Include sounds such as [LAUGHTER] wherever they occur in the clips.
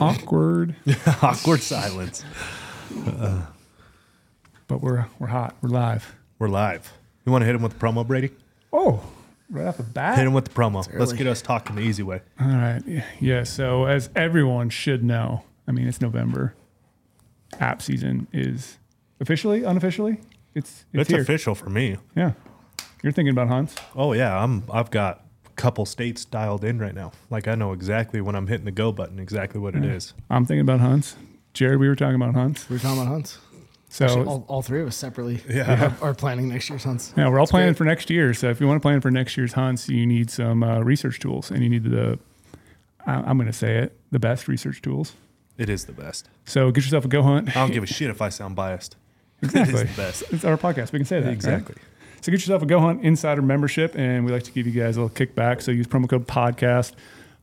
Awkward, [LAUGHS] Awkward silence. Uh, but we're we're hot. We're live. We're live. You want to hit him with the promo, Brady? Oh, right off the bat. Hit him with the promo. Let's get us talking the easy way. All right. Yeah, Yeah. So as everyone should know, I mean, it's November. App season is officially, unofficially. It's it's, It's here. official for me. Yeah. You're thinking about hunts. Oh yeah, I'm. I've got a couple states dialed in right now. Like I know exactly when I'm hitting the go button, exactly what it is. I'm thinking about hunts. Jaryd, we were talking about hunts. We We're talking about hunts. So Actually, all, all three of us separately Yeah. are, are planning next year's hunts. yeah, we're all That's planning great. for next year. So if you want to plan for next year's hunts, you need some uh, research tools, and you need the. I- I'm going to say it, the best research tools. It is the best. So get yourself a go hunt. I don't give a shit if I sound biased. [LAUGHS] Exactly. It is the best. It's our podcast. We can say that. right? So get yourself a Go Hunt Insider membership, and we like to give you guys a little kickback. So use promo code podcast.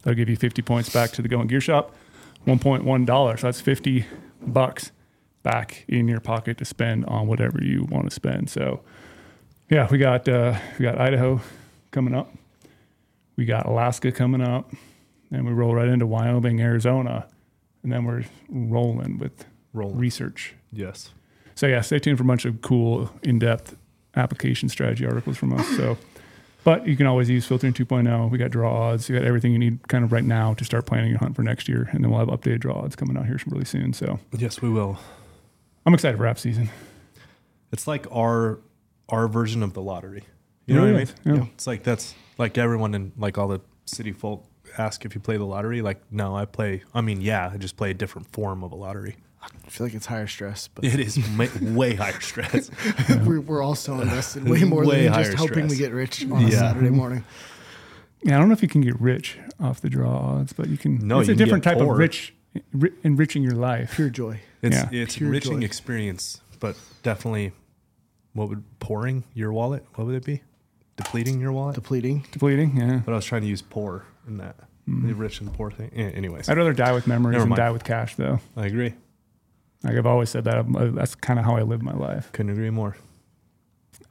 That'll give you 50 points back to the Go Hunt Gear Shop. $1.1. So that's 50 bucks back in your pocket to spend on whatever you want to spend. So yeah, we got uh, we got Idaho coming up. We got Alaska coming up. And we roll right into Wyoming, Arizona. And then we're rolling with Rolling. research. Yes. So yeah, stay tuned for a bunch of cool, in-depth application strategy articles from us. So, but you can always use filtering 2.0. We got draw odds. You got everything you need kind of right now to start planning your hunt for next year, and then we'll have updated draw odds coming out here really soon. So Yes, we will. I'm excited for app season. It's like our our version of the lottery. You know It what I mean? yeah. It's like that's like everyone in like all the city folk ask if you play the lottery. Like, no, I play. I mean, yeah, I just play a different form of a lottery. I feel like it's higher stress, but It is ma- way higher stress. [LAUGHS] we're, we're all so invested way more Way than just hoping stress. we get rich on a Saturday morning. Yeah, I don't know if you can get rich off the draw odds, but you can. No, it's you a can different get type poor. of rich, ri- enriching your life. Pure joy. It's Yeah. it's Pure enriching joy. experience, but definitely, what would pouring your wallet? What would it be? Depleting your wallet? Depleting. Depleting. Yeah. but I was trying to use pour in that mm-hmm. the rich and poor thing. Yeah, anyways, I'd rather die with memories Never than mind. die with cash, though. I agree. Like I've always said that. I'm- That's kind of how I live my life. Couldn't agree more.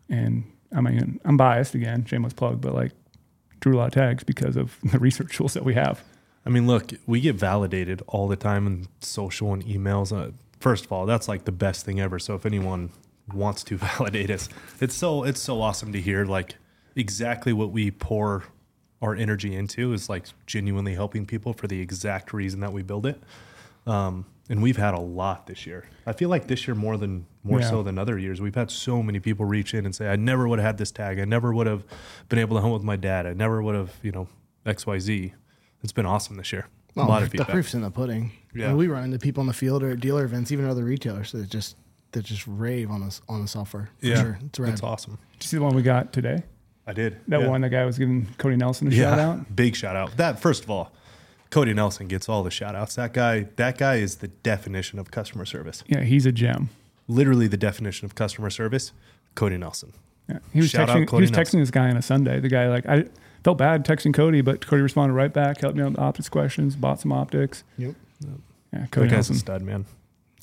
and I mean, I'm biased again, shameless plug, but like drew a lot of tags because of [LAUGHS] the research tools that we have. I mean, look, we get validated all the time in social and emails. Uh, first of all, that's like the best thing ever. So if anyone wants to [LAUGHS] validate us, it's so it's so awesome to hear like exactly what we pour our energy into is like genuinely helping people for the exact reason that we build it. Um, and we've had a lot this year. I feel like this year more than more Yeah. so than other years. We've had so many people reach in and say, "I never would have had this tag. I never would have been able to hunt with my dad. I never would have, you know, X Y Z." It's been awesome this year. a lot of people. the proof's in the pudding. Yeah. Yeah. we run into people in the field or at dealer events, even other retailers that just that just rave on us on the software. Yeah, sure. It's rad. that's awesome. Did you see the one we got today? I did That yeah. one, the guy was giving Cody Nelson a Yeah, shout out. big shout out. That first of all, Cody Nelson gets all the shout outs. That guy, that guy is the definition of customer service. Yeah, he's a gem. Literally the definition of customer service. Cody Nelson. Yeah. He was Shout out texting. He was texting this guy on a Sunday. The guy like I felt bad texting Cody, but Cody responded right back, helped me out with optics questions, bought some optics. Yep. yep. Yeah, That Cody guy's a Nelson. stud, man.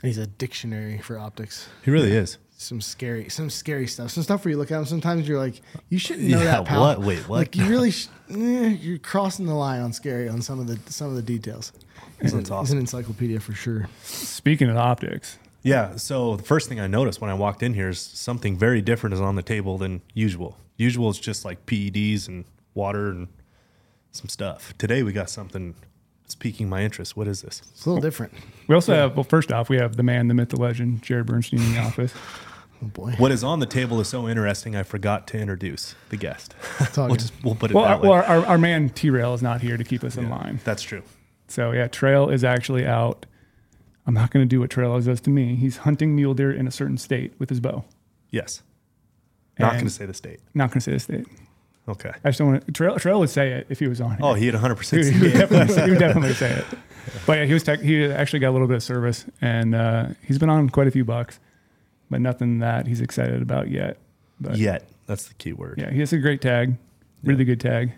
He's a dictionary for optics. He really is. Some scary, some scary stuff. Some stuff where you look at them. Sometimes you're like, you shouldn't know Yeah, that. Pal. what? Wait, what? Like you really, sh- [LAUGHS] eh, you're crossing the line on scary on some of the some of the details. It's That's an, he's awesome. an encyclopedia for sure. Speaking of optics, Yeah. So the first thing I noticed when I walked in here is something very different is on the table than usual. Usual is just like PEDs and water and some stuff. Today we got something that's piquing my interest. What is this? It's a little different. we also have. Well, first off, we have the man, the myth, the legend, Jaryd Bernstein in the [LAUGHS] office. Oh boy. What is on the table is so interesting. I forgot to introduce the guest. It's all we'll just we'll put it Well, that our, way. well, our, our man T Rail is not here to keep us in line. That's true. So yeah, Trail is actually out. I'm not going to do what Trail does to me. He's hunting mule deer in a certain state with his bow. Yes. Not going to say the state. Not going to say the state. Okay. I just don't want to. Trail, Trail would say it if he was on. Here. Oh, he had 100 he, percent. would- he would definitely, he would definitely say it. But yeah, he was. Tech, he actually got a little bit of service, and uh, he's been on quite a few bucks, but nothing that he's excited about yet. But Yet. That's the key word. yeah, he has a great tag, really good tag,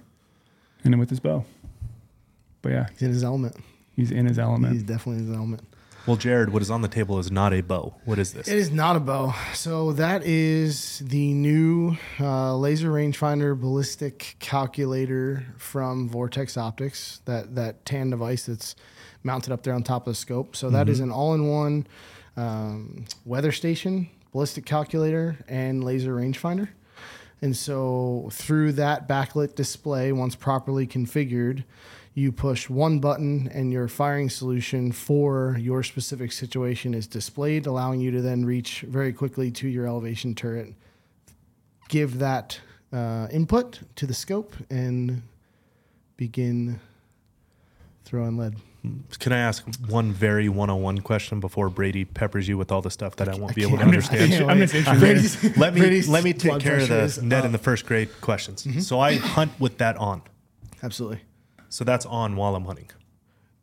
and then with his bow. But yeah, He's in his element. he's in his element. He's definitely in his element. Well, Jaryd, what is on the table is not a bow. What is this? It is not a bow. So that is the new uh, laser rangefinder ballistic calculator from Vortex Optics. That that tan device that's mounted up there on top of the scope. So that is an all-in-one um, weather station, ballistic calculator, and laser rangefinder. And so through that backlit display, once properly configured, you push one button and your firing solution for your specific situation is displayed, allowing you to then reach very quickly to your elevation turret, give that uh, input to the scope, and begin throwing lead. Can I ask one very one-on-one question before Brady peppers you with all the stuff that I won't be able to can't- understand? I I'm wait. interested. Brady's- let me Brady's let me take care of the net up. in the first grade questions. Mm-hmm. So I hunt with that on. Absolutely. So that's on while I'm hunting.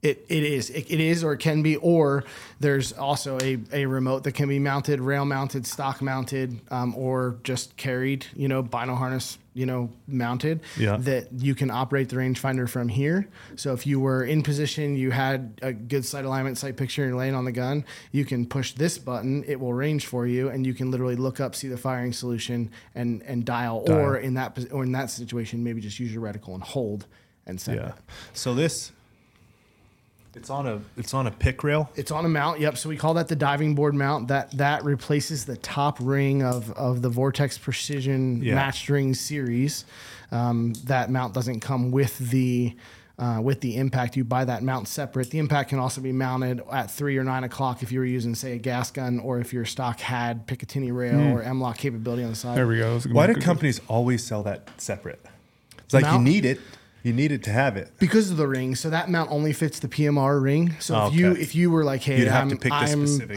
It, it is it, it is or it can be or there's also a, a remote that can be mounted rail mounted stock mounted um, or just carried you know bino harness you know mounted Yeah. that you can operate the rangefinder from here so if you were in position you had a good sight alignment sight picture and you're laying on the gun you can push this button it will range for you and you can literally look up see the firing solution and and dial, or in that or in that situation maybe just use your reticle and hold and send it. So this it's on a it's on a pick rail. It's on a mount. Yep. So we call that the diving board mount. That that replaces the top ring of of the Vortex Precision Yeah. matched ring series. Um, that mount doesn't come with the uh, with the impact. You buy that mount separate. The impact can also be mounted at three or nine o'clock if you were using, say, a gas gun, or if your stock had Picatinny rail or M-LOK capability on the side. There we go. That's a good Why do companies always sell that separate? It's like Mount? you need it. You needed to have it. because of the ring. So that mount only fits the PMR ring. So if Okay. you if you were like, hey, You'd I'm, I'm a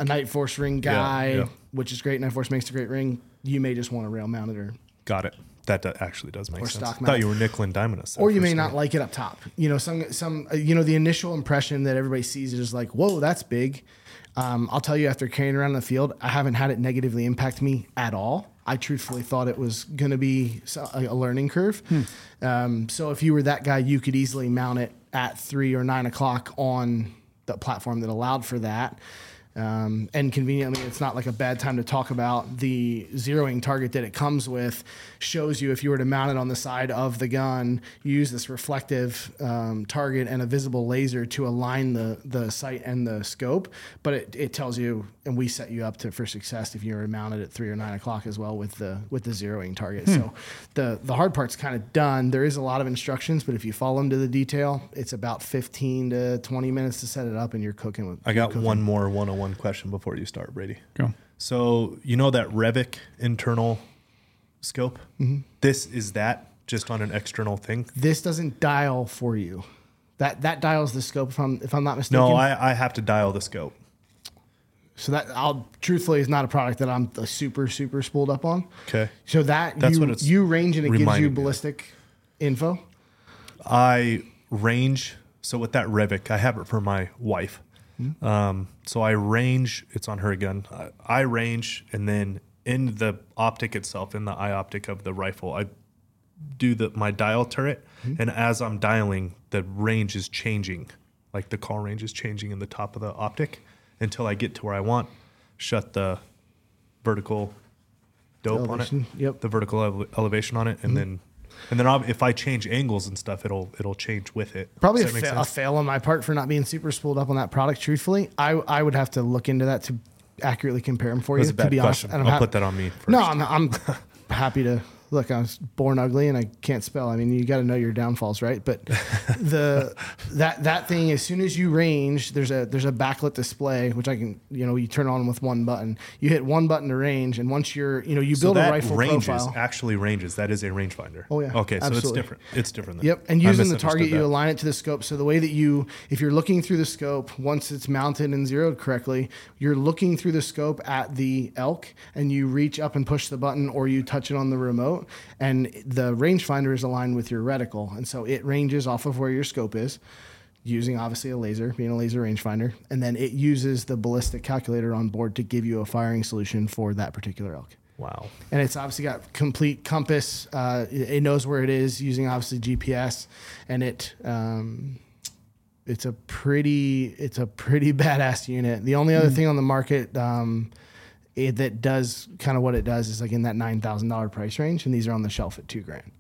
Nightforce ring guy, yeah. which is great. Nightforce makes a great ring. You may just want a rail mounted or Got it. That do- actually does make Or sense. stock I thought you were nickel and there or you may not like it up top. You know, some some uh, you know the initial impression that everybody sees is like, whoa, that's big. Um, I'll tell you, after carrying around in the field, I haven't had it negatively impact me at all. I truthfully thought it was going to be a, learning curve. Um, so if you were that guy, you could easily mount it at three or nine o'clock on the platform that allowed for that. Um, and conveniently, it's not like a bad time to talk about the zeroing target that it comes with. Shows you if you were to mount it on the side of the gun, use this reflective um, target and a visible laser to align the the sight and the scope. But it, it tells you, and we set you up to for success if you were to mount it at three or nine o'clock as well with the with the zeroing target. So the the hard part's kind of done. There is a lot of instructions, but if you follow them to the detail, it's about fifteen to twenty minutes to set it up, and you're cooking with. I got one more one-on-one question before you start, Brady. Go. So you know that Revic internal scope? Mm-hmm. This is that just on an external thing? This doesn't dial for you. That that dials the scope. If I'm if I'm not mistaken. No, I, I have to dial the scope. so that I'll truthfully is not a product that I'm super super spooled up on. Okay. So that That's you, what it's you range and it gives reminding you me ballistic info. I range. So with that Revic, I have it for my wife. Hmm. Um, so I range. It's on her gun. I, I range, and then in the optic itself, in the eye optic of the rifle, I do the my dial turret, Hmm. and as I'm dialing, the range is changing. Like the call range is changing in the top of the optic until I get to where I want. Shut the vertical dope on it. Elevation, yep. The vertical ele- elevation on it, and then and then if I change angles and stuff, it'll it'll change with it. Probably a, fa- a fail on my part for not being super spooled up on that product. Truthfully, I I would have to look into that to accurately compare them for That's you. a bad to be question. honest, I'll hap- put that on me. First. No, I'm, I'm happy to look. I was born ugly and I can't spell. I mean, you got to know your downfalls, right? But [LAUGHS] the that that thing, as soon as you range, there's a there's a backlit display which I can you know you turn on with one button. You hit one button to range, and once you're you know you so build that a rifle ranges profile. actually ranges. That is a rangefinder. Oh, yeah. Okay, so it's different. It's different. Then. Yep, and using the target, you align it to the scope. So the way that you, if you're looking through the scope, once it's mounted and zeroed correctly, you're looking through the scope at the elk, and you reach up and push the button, or you touch it on the remote, and the rangefinder is aligned with your reticle, and so it ranges off of where your scope is. Using obviously a laser, being a laser rangefinder, and then it uses the ballistic calculator on board to give you a firing solution for that particular elk Wow. and it's obviously got complete compass. Uh, it, it knows where it is using obviously GPS, and it um, it's a pretty it's a pretty [LAUGHS] badass unit. The only other thing on the market um, it, that does kind of what it does is like in that nine thousand dollar price range, and these are on the shelf at two grand.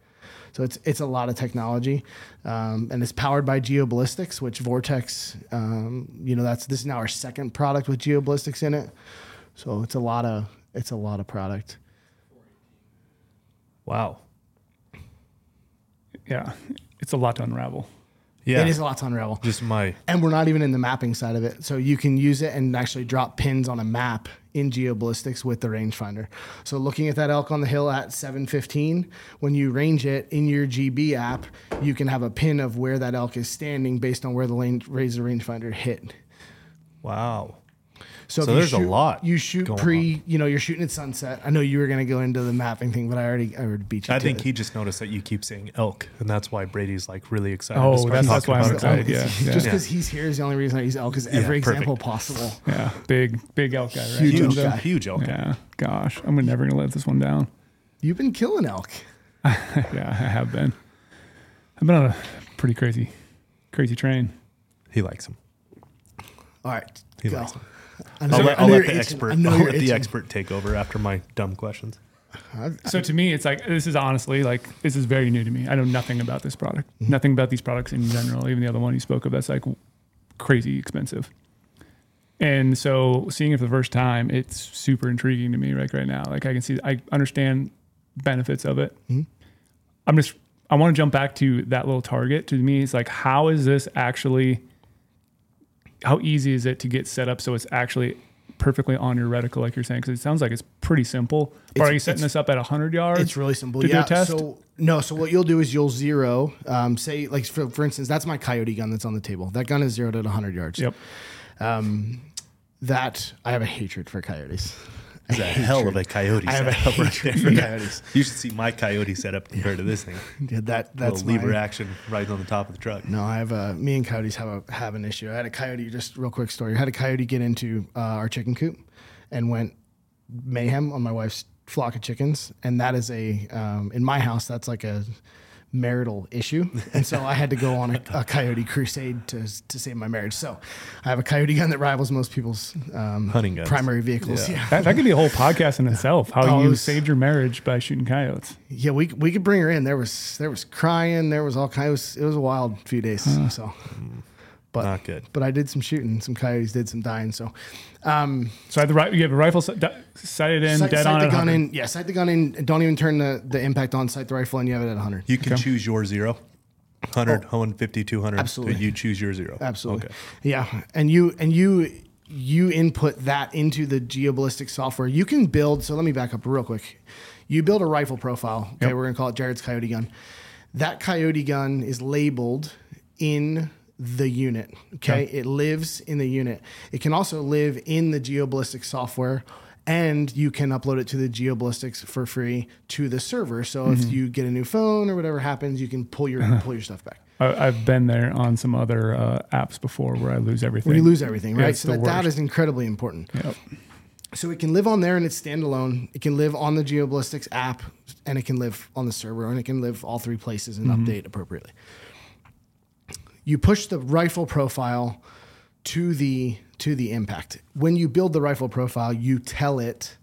So it's it's a lot of technology, um, and it's powered by Geoballistics, which Vortex, um, you know, that's this is now our second product with Geoballistics in it. So it's a lot of it's a lot of product. Wow. Yeah, it's a lot to unravel. Yeah. It is a lot to unravel. Just my And we're not even in the mapping side of it. So you can use it and actually drop pins on a map in geoballistics with the rangefinder. So looking at that elk on the hill at 715, when you range it in your GB app, you can have a pin of where that elk is standing based on where the lane, razor rangefinder hit. wow. So, So if you there's a lot You shoot going pre, you know, you're shooting at sunset. I know you were going to go into the mapping thing, but I already, I already beat you. I to think it. he just noticed that you keep saying elk, and that's why Brady's like really excited. Oh, that's- that's why I'm excited. Yeah, yeah. Just because he's here is the only reason I use elk is every perfect. example possible. Yeah, big big elk guy, right? Huge Huge, elk guy. huge elk. Yeah, gosh, I'm never gonna let this one down. You've been killing elk. [LAUGHS] yeah, I have been. I've been on a pretty crazy, crazy train. He likes him. All right, He go. likes him. I know- I'll I let, I'll let the itching. expert. I know I'll you're let the expert take over after my dumb questions. So to me, it's like this is honestly like this is very new to me. I know nothing about this product, Mm-hmm. nothing about these products in general. Even the other one you spoke of, that's like crazy expensive. And so seeing it for the first time, it's super intriguing to me like right now. Like I can see, I understand benefits of it. Mm-hmm. I'm just, I want to jump back to that little target. To me, it's like, how is this actually? How easy is it to get set up so it's actually perfectly on your reticle, like you're saying? Because it sounds like it's pretty simple. But are you setting this up at 100 yards? It's really simple. to do yeah. a test? So no. So what you'll do is you'll zero. Um, say like for, for instance, that's my coyote gun that's on the table. That gun is zeroed at 100 yards. Yep. Um, that I have a hatred for coyotes. He's a [LAUGHS] hell of a coyote I have a right there. for coyotes. [LAUGHS] You should see my coyote setup compared to this thing. [LAUGHS] Yeah, that that's Little lever action right on the top of the truck. No, I have a. Me and coyotes have a have an issue. I had a coyote. Just real quick story. I had a coyote get into uh, our chicken coop, and went mayhem on my wife's flock of chickens. And that is a um, in my house. That's like a marital issue. And so I had to go on a, [LAUGHS] a coyote crusade to to save my marriage. So I have a coyote gun that rivals most people's um, Hunting guns. primary vehicles. Yeah. Yeah. That, that could be a whole podcast in itself. How Oh, it you was- saved your marriage by shooting coyotes. Yeah, we we could bring her in. There was there was crying. There was all kind. It was, it was a wild few days. So, but Not good. But I did some shooting. Some coyotes did some dying. So, um, So I had the right. You have a rifle set, di- sighted in, sight, dead sight on the gun in. Yeah, sight the gun in. Don't even turn the, the impact on. Sight the rifle, and you have it at 100. You can choose your zero. 100, 150, 200. Absolutely. You choose your zero. Absolutely. Okay. Yeah, and you and you you input that into the geoballistic software. You can build. So let me back up real quick. You build a rifle profile. Okay, Yep. we're gonna call it Jaryd's coyote gun. That coyote gun is labeled in the unit. Okay, it lives in the unit. It can also live in the geoballistic software. And you can upload it to the geoballistics for free to the server. So Mm-hmm. if you get a new phone or whatever happens, you can pull your pull your stuff back. I, I've been there on some other uh, apps before where I lose everything. When you lose everything, right? it's so that data worst. is incredibly important. Yep. So it can live on there and it's standalone. It can live on the Geoballistics app and it can live on the server and it can live all three places and update appropriately. You push the rifle profile to the to the impact. When you build the rifle profile, you tell it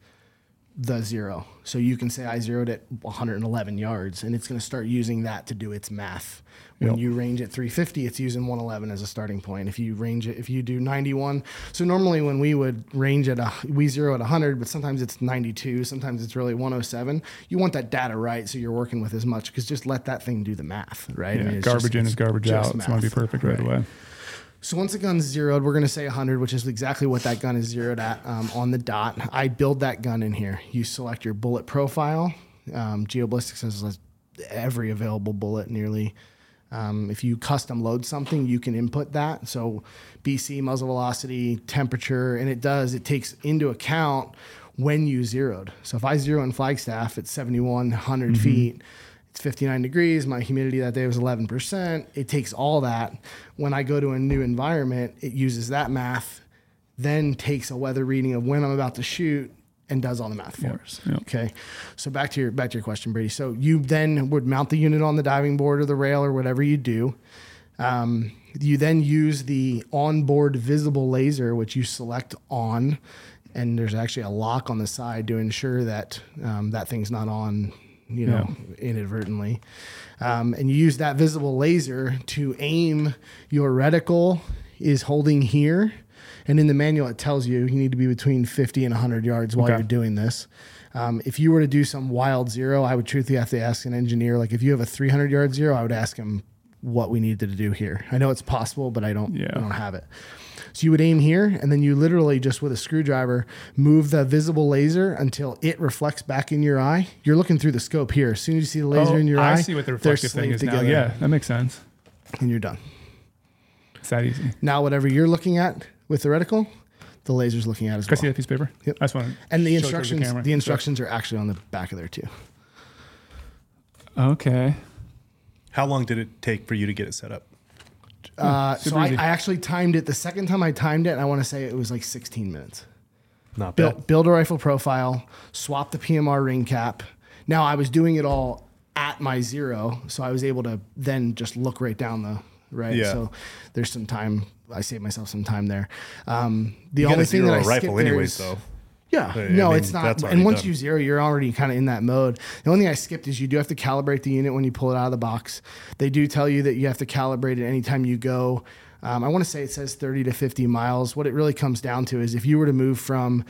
the zero. So you can say I zeroed at 111 yards, and it's going to start using that to do its math. When Yep. you range at 350, it's using 111 as a starting point. If you range it, if you do 91, so normally when we would range at a, we zero at 100, but sometimes it's 92, sometimes it's really 107. You want that data right, so you're working with as much because just let that thing do the math, right? I mean, garbage just- in is garbage out. It's going to be math. perfect right, away. So once the gun's zeroed, we're going to say 100, which is exactly what that gun is zeroed at um, on the dot. I build that gun in here. You select your bullet profile. Um, Geoballistics has every available bullet nearly. Um, if you custom load something, you can input that. So BC, muzzle velocity, temperature, and it does, it takes into account when you zeroed. So if I zero in Flagstaff at 7,100 feet, it's 59 degrees. My humidity that day was 11%. It takes all that. When I go to a new environment, it uses that math, then takes a weather reading of when I'm about to shoot and does all the math for Yep, us. yep. Okay. So back to your back to your question, Brady. So you then would mount the unit on the diving board or the rail or whatever you do. Um, you then use the onboard visible laser, which you select on, and there's actually a lock on the side to ensure that um, that thing's not on, you know, inadvertently. Um, and you use that visible laser to aim your reticle is holding here. And in the manual, it tells you you need to be between 50 and 100 yards while Okay. you're doing this. Um, if you were to do some wild zero, I would truthfully have to ask an engineer. Like if you have a 300 yard zero, I would ask him what we needed to do here. I know it's possible, but I don't. Yeah. I don't have it. So you would aim here, and then you literally just with a screwdriver move the visible laser until it reflects back in your eye. You're looking through the scope here. As soon as you see the laser Oh, in your I eye, I see what the reflective thing is now. together, Yeah, that makes sense. and you're done. It's that easy. Now, whatever you're looking at with the reticle, the laser's looking at as Can I see well. that piece of paper? Yep. I just want to And the show instructions, camera. the instructions are actually on the back of there too. Okay. How long did it take for you to get it set up? Uh, so I. I actually timed it. The second time I timed it, I want to say it was like 16 minutes. Not bad. Build, build a rifle profile, swap the PMR ring cap. Now I was doing it all at my zero, so I was able to then just look right down the right. Yeah. So there's some time. I saved myself some time there. Um, the You only thing that I rifle anyways, is- though. Yeah, I no, mean, it's not. And once done. you zero, you're already kind of in that mode. The only thing I skipped is you do have to calibrate the unit when you pull it out of the box. They do tell you that you have to calibrate it anytime you go. Um, I want to say it says 30 to 50 miles. What it really comes down to is if you were to move from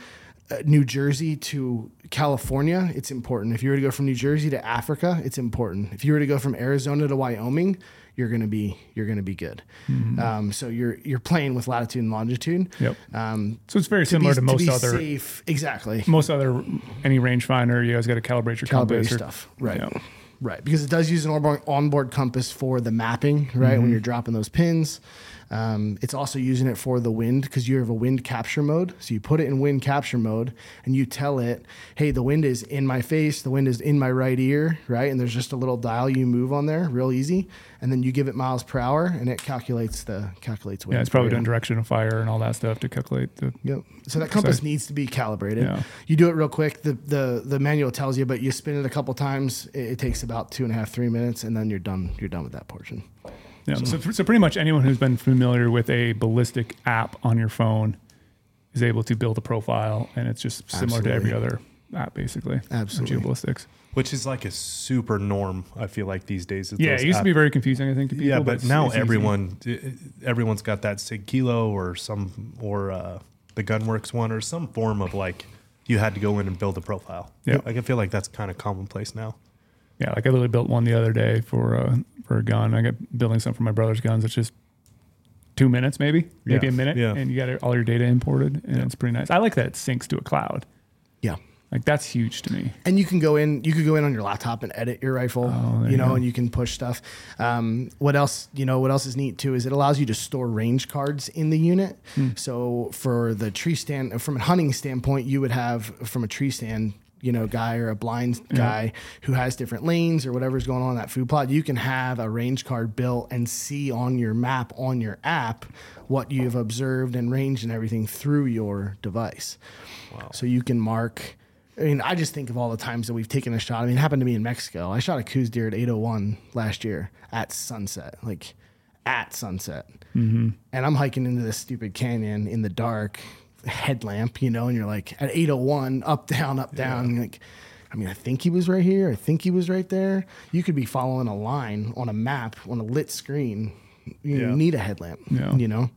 uh, New Jersey to California, it's important. If you were to go from New Jersey to Africa, it's important. If you were to go from Arizona to Wyoming, you're gonna be you're gonna be good. Um, so you're you're playing with latitude and longitude. Yep. Um, So it's very to similar be, to most be other safe. Exactly. most other any rangefinder. You guys got to calibrate your Calibrate compass or- stuff. Right. Yeah. Right. Because it does use an onboard, onboard compass for the mapping, right? Mm-hmm. When you're dropping those pins. Um, it's also using it for the wind because you have a wind capture mode. So you put it in wind capture mode and you tell it, hey, the wind is in my face, the wind is in my right ear, right? And there's just a little dial you move on there, real easy. And then you give it miles per hour and it calculates the calculates wind. Yeah, it's probably doing direction of fire and all that stuff to calculate the. Yep. So that compass needs to be calibrated. Yeah. You do it real quick. The, the the manual tells you, but you spin it a couple times. It, it takes about two and a half, three minutes, and then you're done. You're done with that portion. Yeah. So, so pretty much anyone who's been familiar with a ballistic app on your phone is able to build a profile, and it's just similar to every other app, basically. Absolutely. Geoballistics. Which is like a super norm. I feel like these days. Yeah, it used to be very confusing, I think, to people. yeah, but it's- now it's easy. everyone, everyone's got that Sig Kilo or some or uh, the Gunwerks one or some form of like you had to go in and build a profile. Yeah. like I feel like that's kind of commonplace now. Yeah, like I literally built one the other day for uh, for a gun. I got building some for my brother's guns. It's just two minutes, maybe, maybe Yeah, a minute, yeah. and you got all your data imported, and it's pretty nice. I like that it syncs to a cloud. Yeah. Like that's huge to me. And you can go in. You could go in on your laptop and edit your rifle. Oh, you you know, go. and you can push stuff. Um, what else? You know, what else is neat too is it allows you to store range cards in the unit. Hmm. So for the tree stand, from a hunting standpoint, you would have from a tree stand. You know, guy or a blind guy who has different lanes or whatever's going on in that food plot, you can have a range card built and see on your map on your app what you've observed and ranged and everything through your device. Wow. So you can mark. I mean, I just think of all the times that we've taken a shot. I mean, it happened to me in Mexico. I shot a Coues deer at 801 last year at sunset, like at sunset. Mm-hmm. And I'm hiking into this stupid canyon in the dark, headlamp, you know, and you're like at 801, up, [LAUGHS] down, up, down. you're like, I mean, I think he was right here. I think he was right there. You could be following a line on a map on a lit screen. You Yeah. need a headlamp, Yeah. you know?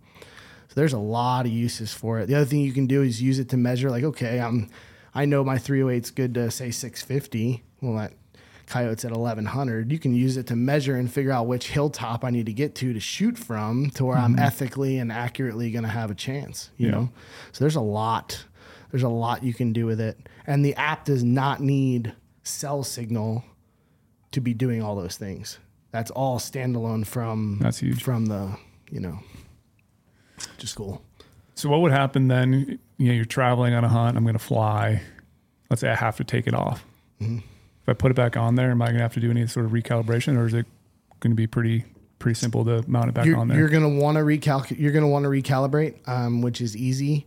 So there's a lot of uses for it. The other thing you can do is use it to measure, like, okay, I'm, I know my 308's good to say 650. Well, that coyote's at 1100. You can use it to measure and figure out which hilltop I need to get to to shoot from to where I'm ethically and accurately going to have a chance. You Yeah. know, so there's a lot. There's a lot you can do with it, and the app does not need cell signal to be doing all those things. That's all standalone from That's huge. from the you know, just cool. So what would happen then? You know, you're traveling on a hunt. I'm going to fly. Let's say I have to take it off. Mm-hmm. If I put it back on there, am I going to have to do any sort of recalibration, or is it going to be pretty pretty simple to mount it back you're, on there? You're gonna want to recalculate. You're gonna want to recalibrate, um, which is easy.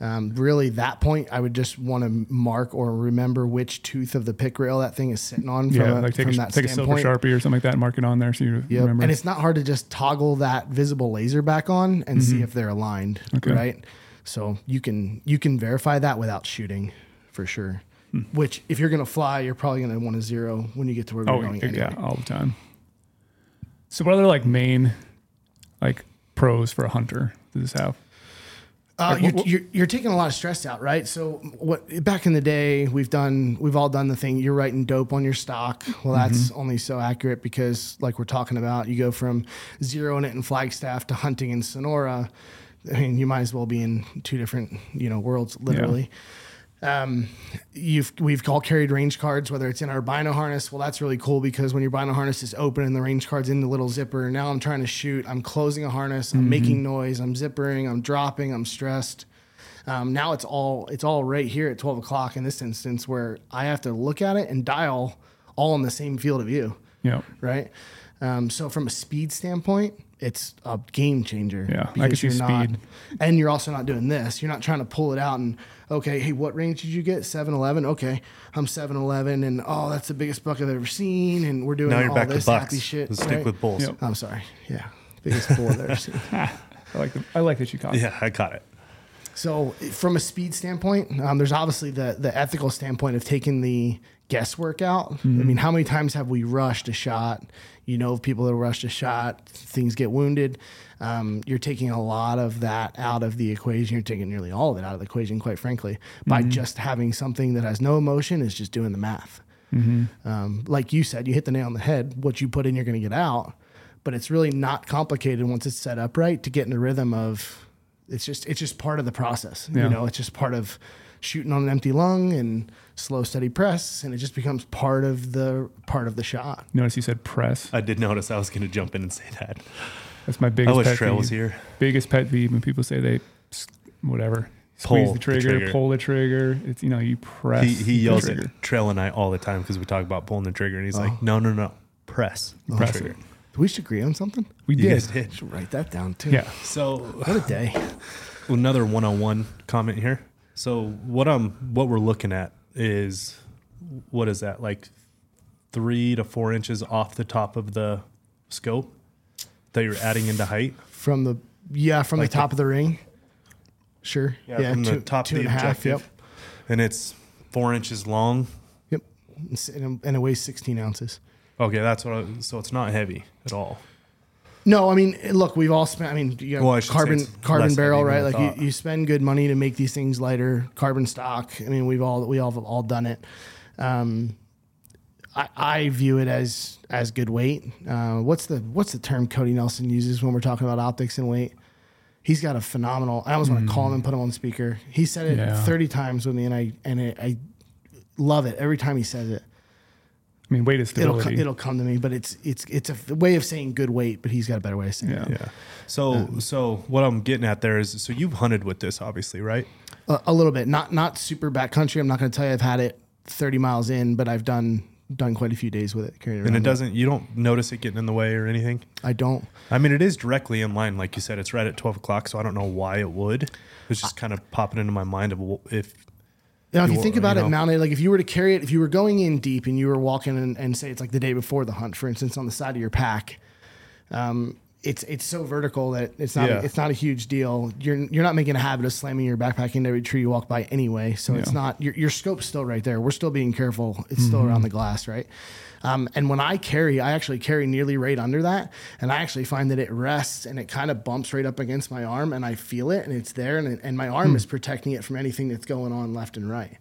Um, really, that point, I would just want to mark or remember which tooth of the pick rail that thing is sitting on. From Yeah, a, like take from a, that take a silver sharpie or something like that, and mark it on there so you Yep. remember. And it's not hard to just toggle that visible laser back on and see if they're aligned, Mm-hmm. Okay. right? So you can you can verify that without shooting, for sure. Hmm. Which, if you're gonna fly, you're probably gonna want to zero when you get to where we're oh going. yeah, Anyway. all the time. So what other like main like pros for a hunter does this have? Uh, Like, you're, what- you're, you're taking a lot of stress out, right? So what back in the day, we've done, we've all done the thing. You're writing dope on your stock. Well, that's Mm-hmm. only so accurate because, like we're talking about, you go from zeroing it in Flagstaff to hunting in Sonora. I mean, you might as well be in two different, you know, worlds, literally. Um, you've we've all carried range cards, whether it's in our bino harness. Well, that's really cool because when your bino harness is open and the range card's in the little zipper, now I'm trying to shoot. I'm closing a harness. I'm making noise. I'm zippering. I'm dropping. I'm stressed. Um, now it's all it's all right here at 12 o'clock in this instance where I have to look at it and dial all in the same field of view, Yeah. right? Um, so from a speed standpoint, it's a game changer. Yeah, I because can see you're not- speed. and you're also not doing this. You're not trying to pull it out and okay, hey, what range did you get? 7-Eleven. Okay, I'm 7-Eleven, and oh, that's the biggest buck I've ever seen, and we're doing Now you're all back to this bucks. happy shit. Let's stick with bulls. Yep. I'm sorry. Yeah, biggest bull I've ever seen. [LAUGHS] I like the, I like that you caught. it. Yeah, I got it. So, from a speed standpoint, um, there's obviously the the ethical standpoint of taking the guesswork out. I mean, how many times have we rushed a shot? You know, of people that rush a shot, things get wounded. Um, you're taking a lot of that out of the equation. You're taking nearly all of it out of the equation, quite frankly, by just having something that has no emotion is just doing the math. Um, like you said, you hit the nail on the head. What you put in, you're going to get out. But it's really not complicated once it's set up right to get in the rhythm of. It's just it's just part of the process. Yeah. You know, it's just part of shooting on an empty lung and slow steady press, and it just becomes part of the part of the shot. Notice you said press. I did notice I was going to jump in and say that. That's my I biggest wish pet Trail peeve. was here. Biggest pet peeve when people say they whatever squeeze Pull the the trigger, trigger. pull the trigger. It's you know you press. He, he yells trigger. at Trail and I all the time because we talk about pulling the trigger, and he's like, oh. "No, no, no, press the Press trigger." it. We should agree on something. We You did. guys did. Should write that down too. Yeah. So What a day. [SIGHS] another one-on-one comment here. So what I'm what we're looking at is what is that like three to four inches off the top of the scope that you're adding into height. From the yeah, from Like the top of the ring. Sure. Yeah, from the top two of the and a half, Yep. and it's four inches long. Yep. And, and it weighs 16 ounces. Okay, that's what. I, so it's not heavy at all. No, I mean, look, we've all spent. I mean, you know, Well, I should say carbon it's carbon less barrel, heavy right? than I Like thought. you, you spend good money to make these things lighter. Carbon stock. I mean, we've all we all have all done it. Um, I, I view it as as good weight. Uh, what's the what's the term Cody Nelson uses when we're talking about optics and weight? He's got a phenomenal. I almost want to call him and put him on speaker. He said it Yeah. thirty times with me, and I and it, I love it every time he says it. I mean, weight is It'll co- it'll come to me, but it's it's it's a f- way of saying good weight, but he's got a better way of saying Yeah. it. Yeah. So so what I'm getting at there is so you've hunted with this obviously, right? A, a little bit, not not super backcountry. I'm not going to tell you I've had it 30 miles in, but I've done done quite a few days with it. Carrying it And it doesn't you don't notice it getting in the way or anything. I don't. I mean, it is directly in line, like you said. It's right at twelve o'clock, so I don't know why it would. It's just kind of popping into my mind of if Now, if you You- think about you it know. mounted, like if you were to carry it, if you were going in deep and you were walking and, and say it's like the day before the hunt, for instance, on the side of your pack, um, it's it's so vertical that it's not Yeah. it's not a huge deal. You're you're not making a habit of slamming your backpack into every tree you walk by anyway. So it's not your your scope's still right there. We're still being careful. It's still around the glass, right? Um, and when I carry, I actually carry nearly right under that, and I actually find that it rests and it kind of bumps right up against my arm, and I feel it, and it's there, and it, and my arm is protecting it from anything that's going on left and right.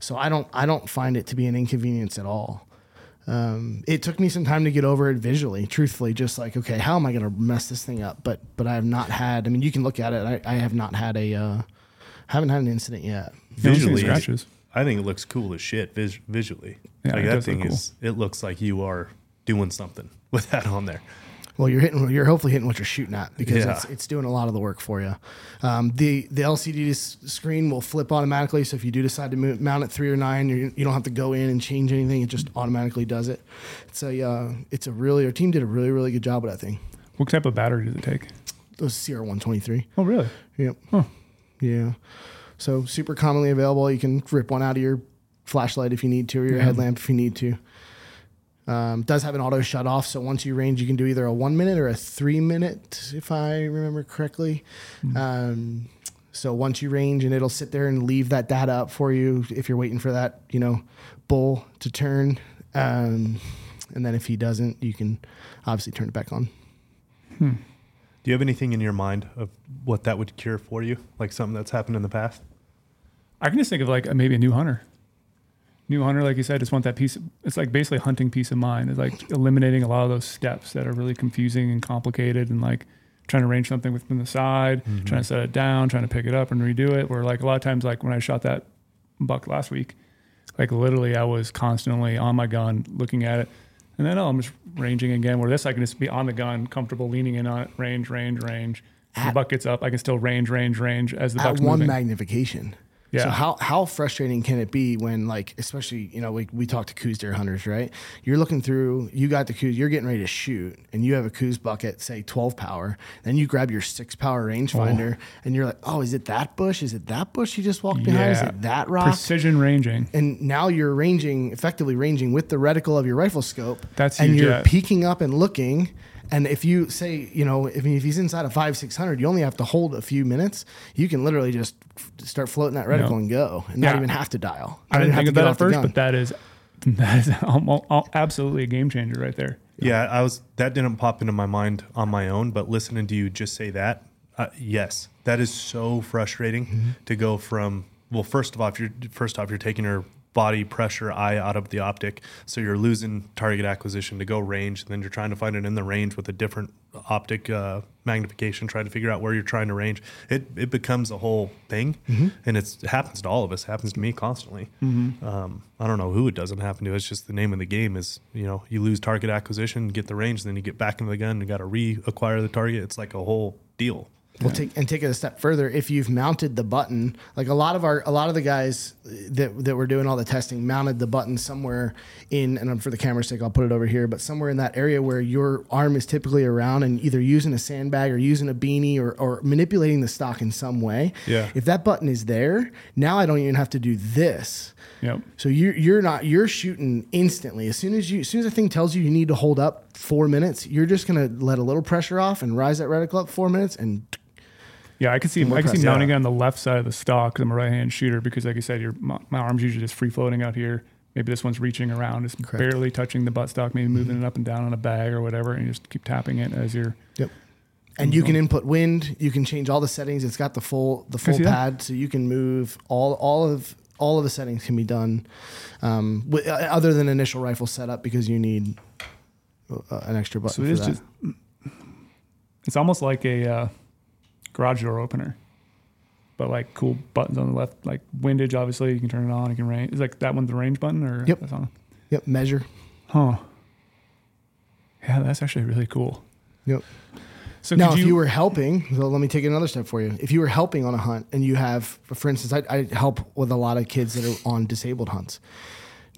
So I don't I don't find it to be an inconvenience at all. Um, it took me some time to get over it visually, truthfully, just like, okay, how am I going to mess this thing up? But, but I have not had, I mean, you can look at it. I, I have not had a, uh, haven't had an incident yet. You don't see any visually, scratches. I think it looks cool as shit vis- visually. Yeah, like it that does look thing is, it looks like you are doing something [LAUGHS] with that on there. Well, you're hitting, you're hopefully hitting what you're shooting at because Yeah. it's, it's doing a lot of the work for you. Um, the, the LCD screen will flip automatically. So if you do decide to mo- mount it three or nine, you you don't have to go in and change anything. It just automatically does it. It's a, uh, it's a really, our team did a really, really good job with that thing. What type of battery does it take? Those CR123. Oh, really? Yep. Huh. Yeah. So super commonly available. You can rip one out of your flashlight if you need to, or your Yeah. headlamp if you need to. Um, does have an auto shut off, so once you range, you can do either a one minute or a three minute, if I remember correctly. Um, so once you range, and it'll sit there and leave that data up for you if you're waiting for that, you know, bull to turn. Um, and then if he doesn't, you can obviously turn it back on. Do you have anything in your mind of what that would cure for you? Like something that's happened in the past? I can just think of like maybe a new hunter. New hunter, like you said, just want that piece. it's like basically hunting peace of mind. It's like eliminating a lot of those steps that are really confusing and complicated, and like trying to range something from the side, mm-hmm. trying to set it down, trying to pick it up and redo it. Where like a lot of times, like when I shot that buck last week, like literally I was constantly on my gun looking at it, and then oh, I'm just ranging again. Where this I can just be on the gun, comfortable, leaning in on it, range, range, range. the At- buck gets up, I can still range, range, range as the at buck's one moving. magnification. Yeah. So how how frustrating can it be when like especially you know we we talk to Coues deer hunters right? You're looking through you got the Coues you're getting ready to shoot and you have a coos bucket say 12 power then you grab your six power rangefinder oh. and you're like oh is it that bush is it that bush you just walked behind is Yeah. it that rock Precision ranging. and now you're ranging effectively ranging with the reticle of your rifle scope That's and you're peeking up and looking and if you say you know if, if he's inside of five six hundred you only have to hold a few minutes you can literally just f- start floating that reticle Yeah. and go and not Yeah. even have to dial I Not didn't think of that at first, but that is [LAUGHS] that is almo- al- absolutely a game changer right there. Yeah, I was. That didn't pop into my mind on my own, but listening to you just say that, uh, yes, that is so frustrating Mm-hmm. to go from. Well, first of all, if you're first off, you're taking your body pressure eye out of the optic, so you're losing target acquisition to go range, and then you're trying to find it in the range with a different optic uh, magnification, trying to figure out where you're trying to range. It it becomes a whole thing, Mm-hmm. and it's, it happens to all of us. It happens to me constantly. Um, I don't know who it doesn't happen to. It's just the name of the game is you know you lose target acquisition, get the range, then you get back into the gun, you got to reacquire the target. It's like a whole deal. We'll take and take it a step further. If you've mounted the button, like a lot of our, a lot of the guys that that were doing all the testing mounted the button somewhere in, and for the camera's sake, I'll put it over here, but somewhere in that area where your arm is typically around, and either using a sandbag or using a beanie or, or manipulating the stock in some way. Yeah. If that button is there, now I don't even have to do this. Yep. So you're you're not you're shooting instantly. As soon as you as soon as the thing tells you you need to hold up four minutes, you're just gonna let a little pressure off and rise that reticle up four minutes and Yeah, I can see. I can see mounting Yeah. it on the left side of the stock because I'm a right-hand shooter. Because, like I said, your my, my arm's usually just free floating out here. Maybe this one's reaching around, just Correct. barely touching the buttstock, maybe moving it up and down on a bag or whatever, and you just keep tapping it as you're. Yep. And you can input wind. You can change all the settings. It's got the full the full see that. pad, so you can move all all of all of the settings can be done, um, with, uh, other than initial rifle setup because you need uh, an extra button. So it for is that. just. It's almost like a uh, garage door opener, but like cool buttons on the left, like windage. Obviously, you can turn it on. You can range. Is like that one the range button or Yep. that's on? yep measure. Huh. Yeah, that's actually really cool. Yep. So now, could if you were helping, so let me take another step for you. If you were helping on a hunt and you have, for instance, I, I help with a lot of kids that are on disabled hunts.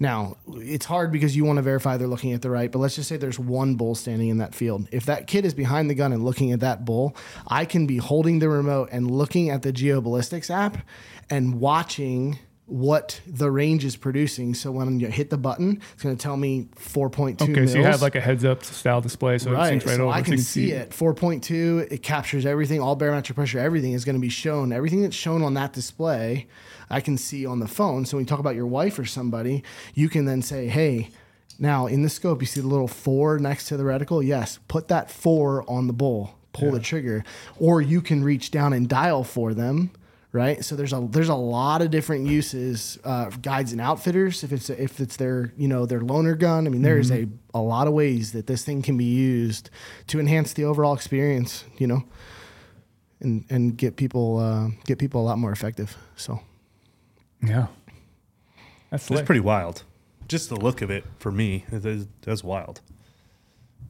Now, it's hard because you want to verify they're looking at the right, but let's just say there's one bull standing in that field. If that kid is behind the gun and looking at that bull, I can be holding the remote and looking at the GeoBallistics app and watching what the range is producing. So when you hit the button, it's going to tell me 4.2 Okay, mils. so you have like a heads up style display, so it Right, syncs right so over. I so can see it. 4.2, it captures everything, all barometric pressure, everything is going to be shown. Everything that's shown on that display, I can see on the phone. So when you talk about your wife or somebody, you can then say, hey, now in the scope, you see the little four next to the reticle? Yes, put that four on the bull, pull the trigger. Or you can reach down and dial for them. Right, so there's a there's a lot of different uses, uh, guides and outfitters. If it's if it's their you know their loaner gun, I mean there is a a lot of ways that this thing can be used to enhance the overall experience. You know, and and get people uh, get people a lot more effective. So Yeah. That's It's pretty wild. Just the look of it for me, it is, that's wild.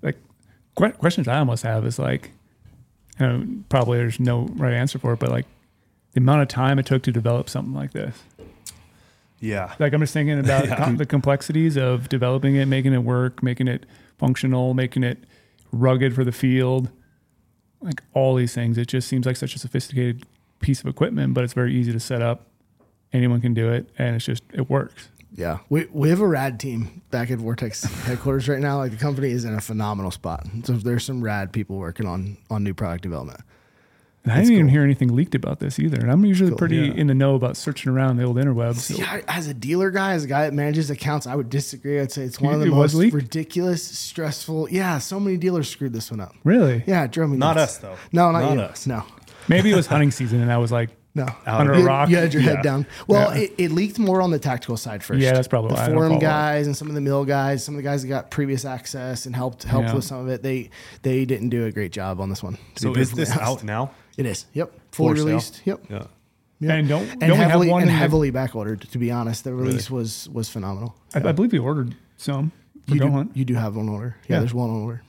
like que- questions I almost have is like, you know, probably there's no right answer for it, but like the amount of time it took to develop something like this. Yeah. Like I'm just thinking [LAUGHS] about Yeah. com- the complexities of developing it, making it work, making it functional, making it rugged for the field. Like all these things, it just seems like such a sophisticated piece of equipment, but it's very easy to set up. Anyone can do it, and it's just it works. Yeah, we we have a rad team back at Vortex headquarters right now. Like the company is in a phenomenal spot. So there's some rad people working on on new product development. And I didn't even hear anything leaked about this either. And I'm usually pretty Yeah. in the know about searching around the old interwebs. See, I, as a dealer guy, as a guy that manages accounts, I would disagree. I'd say it's one of the most leaked? ridiculous, stressful. Yeah, so many dealers screwed this one up. really? Yeah, it drove me Not nuts. us, though. No, not, Not you. us. No, Maybe it was [LAUGHS] hunting season, and I was like, no. Under a you, rock? You had your head Yeah. down. Well, Yeah. it, it leaked more on the tactical side first. Yeah, that's probably the why forum follow up. guys and some of the mill guys, some of the guys that got previous access and helped helped Yeah. with some of it. They they didn't do a great job on this one. So is this honest. out now? It is. Yep. Fully For sale? released. Yep. Yeah. Yep. And don't- and don't we have heavily one and in the- heavily back ordered. To be honest, the release was was phenomenal. I, I believe you ordered some for You Go do, Hunt. you do have one order. Yeah, Yeah. there's one order.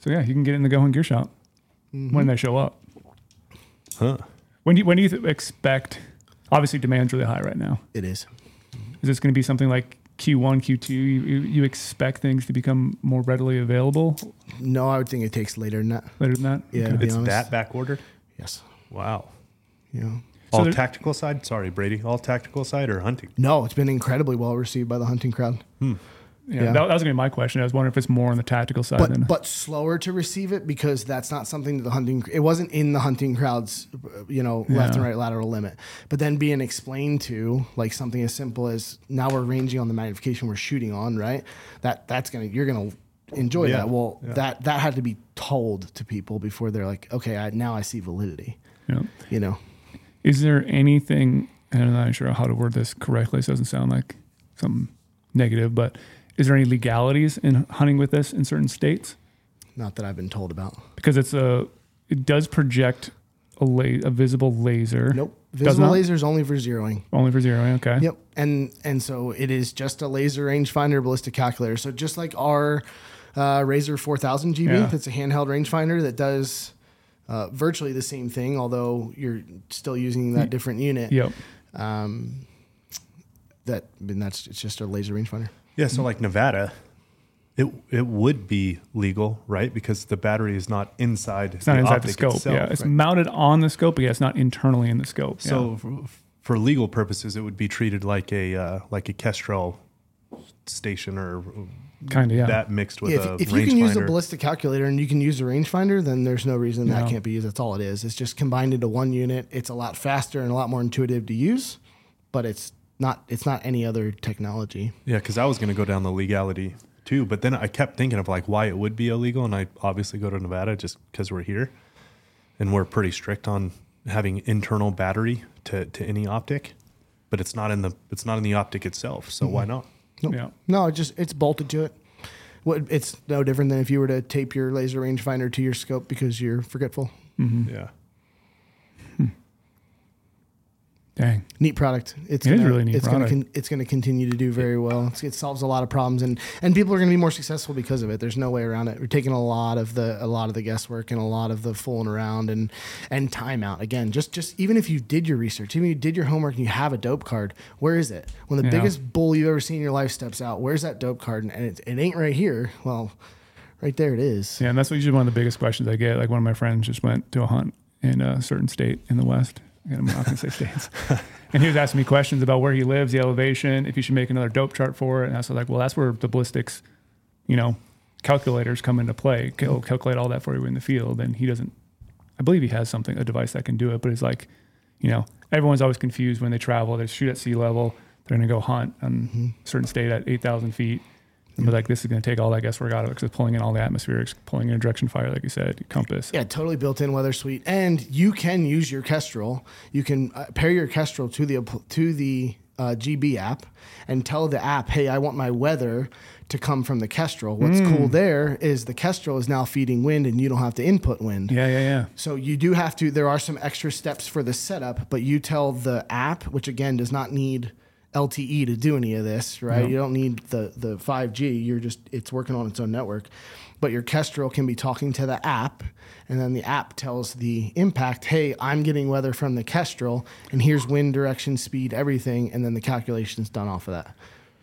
So yeah, you can get it in the GOHUNT Gear Shop Mm-hmm. when they show up. Huh. When do you, when do you th- expect? Obviously, demand's really high right now. It is. Is this going to be something like Q1, Q2? You, you, you expect things to become more readily available No, I would think it takes later than that. later than that? Yeah, Okay. to be It's honest. that back ordered? Yes. Wow. You know. All there- tactical side? Sorry, Brady. All tactical side or hunting? No, it's been incredibly well received by the hunting crowd. Hmm. Yeah, Yeah. That, that was going to be my question. I was wondering if it's more on the tactical side than. But but slower to receive it because that's not something that the hunting it wasn't in the hunting crowd's uh, you know left and right lateral limit. But then being explained to like something as simple as now we're ranging on the magnification we're shooting on, right? That that's gonna you're gonna enjoy Yeah, that. Well, yeah. that that had to be told to people before they're like, okay, I, now I see validity. Yeah. You know. Is there anything, and I'm not sure how to word this correctly, so it doesn't sound like something negative, but is there any legalities in hunting with this in certain states? Not that I've been told about. Because it's a, it does project a, la- a visible laser. Nope. Visible not? lasers only for zeroing. Only for zero. Okay. Yep, and and so it is just a laser rangefinder ballistic calculator. So just like our uh, Razor 4000 GB, Yeah. that's a handheld rangefinder that does uh, virtually the same thing, although you're still using that different unit. Yep. Um, that I mean, that's it's just a laser rangefinder. Yeah, so like Nevada, it it would be legal, right? Because the battery is not inside It's not the inside the scope. itself. yeah. It's right. mounted on the scope, but yeah, it's not internally in the scope. So for, for legal purposes, it would be treated like a uh, like a Kestrel station or kind of, yeah. that mixed with Yeah, a if, if you can use a ballistic calculator and you can use a rangefinder, then there's no reason No. that can't be used. That's all it is. It's just combined into one unit. It's a lot faster and a lot more intuitive to use, but it's not. It's not any other technology. Yeah, because I was going to go down the legality too, but then I kept thinking of like why it would be illegal, and I obviously go to Nevada just because we're here, and we're pretty strict on having internal battery to, to any optic, but it's not in the it's not in the optic itself, so why mm-hmm. not? Nope. Yeah. No, it just it's bolted to it. What it's no different than if you were to tape your laser rangefinder to your scope because you're forgetful. Mm-hmm. Yeah, Dang, neat product. It's It is gonna, really neat it's product. Gonna con- it's going to continue to do very well. It's, it solves a lot of problems, and and people are going to be more successful because of it. There's no way around it. We're taking a lot of the a lot of the guesswork and a lot of the fooling around and and time out. Again, just just even if you did your research, even if you did your homework and you have a dope card, where is it? When the Yeah. biggest bull you've ever seen in your life steps out, where's that dope card? And it, it ain't right here. Well, right there it is. Yeah, and that's usually one of the biggest questions I get. Like one of my friends just went to a hunt in a certain state in the West. I'm not to say states. And he was asking me questions about where he lives, the elevation, if he should make another dope chart for it. And I was like, well, that's where the ballistics, you know, calculators come into play. He'll mm-hmm. calculate all that for you in the field. And he doesn't, I believe he has something, a device that can do it. But it's like, you know, everyone's always confused when they travel. They shoot at sea level. They're going to go hunt on a certain state at 8,000 feet. And be like, this is going to take all that guesswork out of it because it's pulling in all the atmosphere, it's pulling in a direction fire, like you said, compass. Yeah, totally built-in weather suite, and you can use your Kestrel. You can uh, pair your Kestrel to the to the uh, GB app and tell the app, "Hey, I want my weather to come from the Kestrel." What's Hmm. cool there is the Kestrel is now feeding wind, and you don't have to input wind. Yeah, yeah, yeah. So you do have to. There are some extra steps for the setup, but you tell the app, which again does not need LTE to do any of this, right? No. You don't need the the 5G. You're just it's working on its own network. But your Kestrel can be talking to the app, and then the app tells the impact, "Hey, I'm getting weather from the Kestrel, and here's wind direction, speed, everything," and then the calculation's done off of that.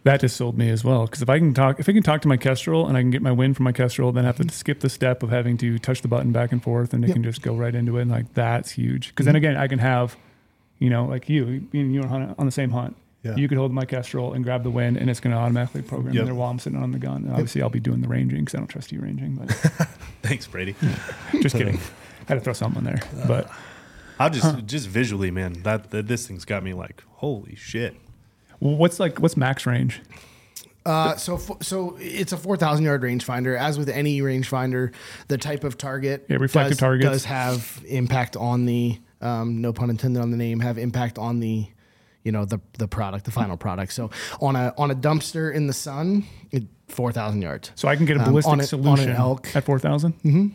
that just sold me as well. Because if I can talk, if I can talk to my Kestrel and I can get my win from my Kestrel, then I have to skip the step of having to touch the button back and forth, and it Yep. can just go right into it. And like that's huge. Because then mm-hmm. again, I can have, you know, like you, me and you on the same hunt. Yeah. You could hold my Kestrel and grab the wind, and it's going to automatically program Yep. in there while I'm sitting on the gun. And obviously, I'll be doing the ranging because I don't trust you ranging. But [LAUGHS] Thanks, Brady. [LAUGHS] just kidding. I had to throw something in there. But I'll just just visually, man. That, that this thing's got me like, holy shit. what's like what's max range? Uh, so so it's a four thousand yard rangefinder. As with any rangefinder, the type of target Yeah, reflective does, targets. does have impact on the um, no pun intended on the name have impact on the you know the the product the final product. So on a on a dumpster in the sun, four thousand yards. So I can get a Um, ballistic on a- on an solution elk. at four Mm-hmm.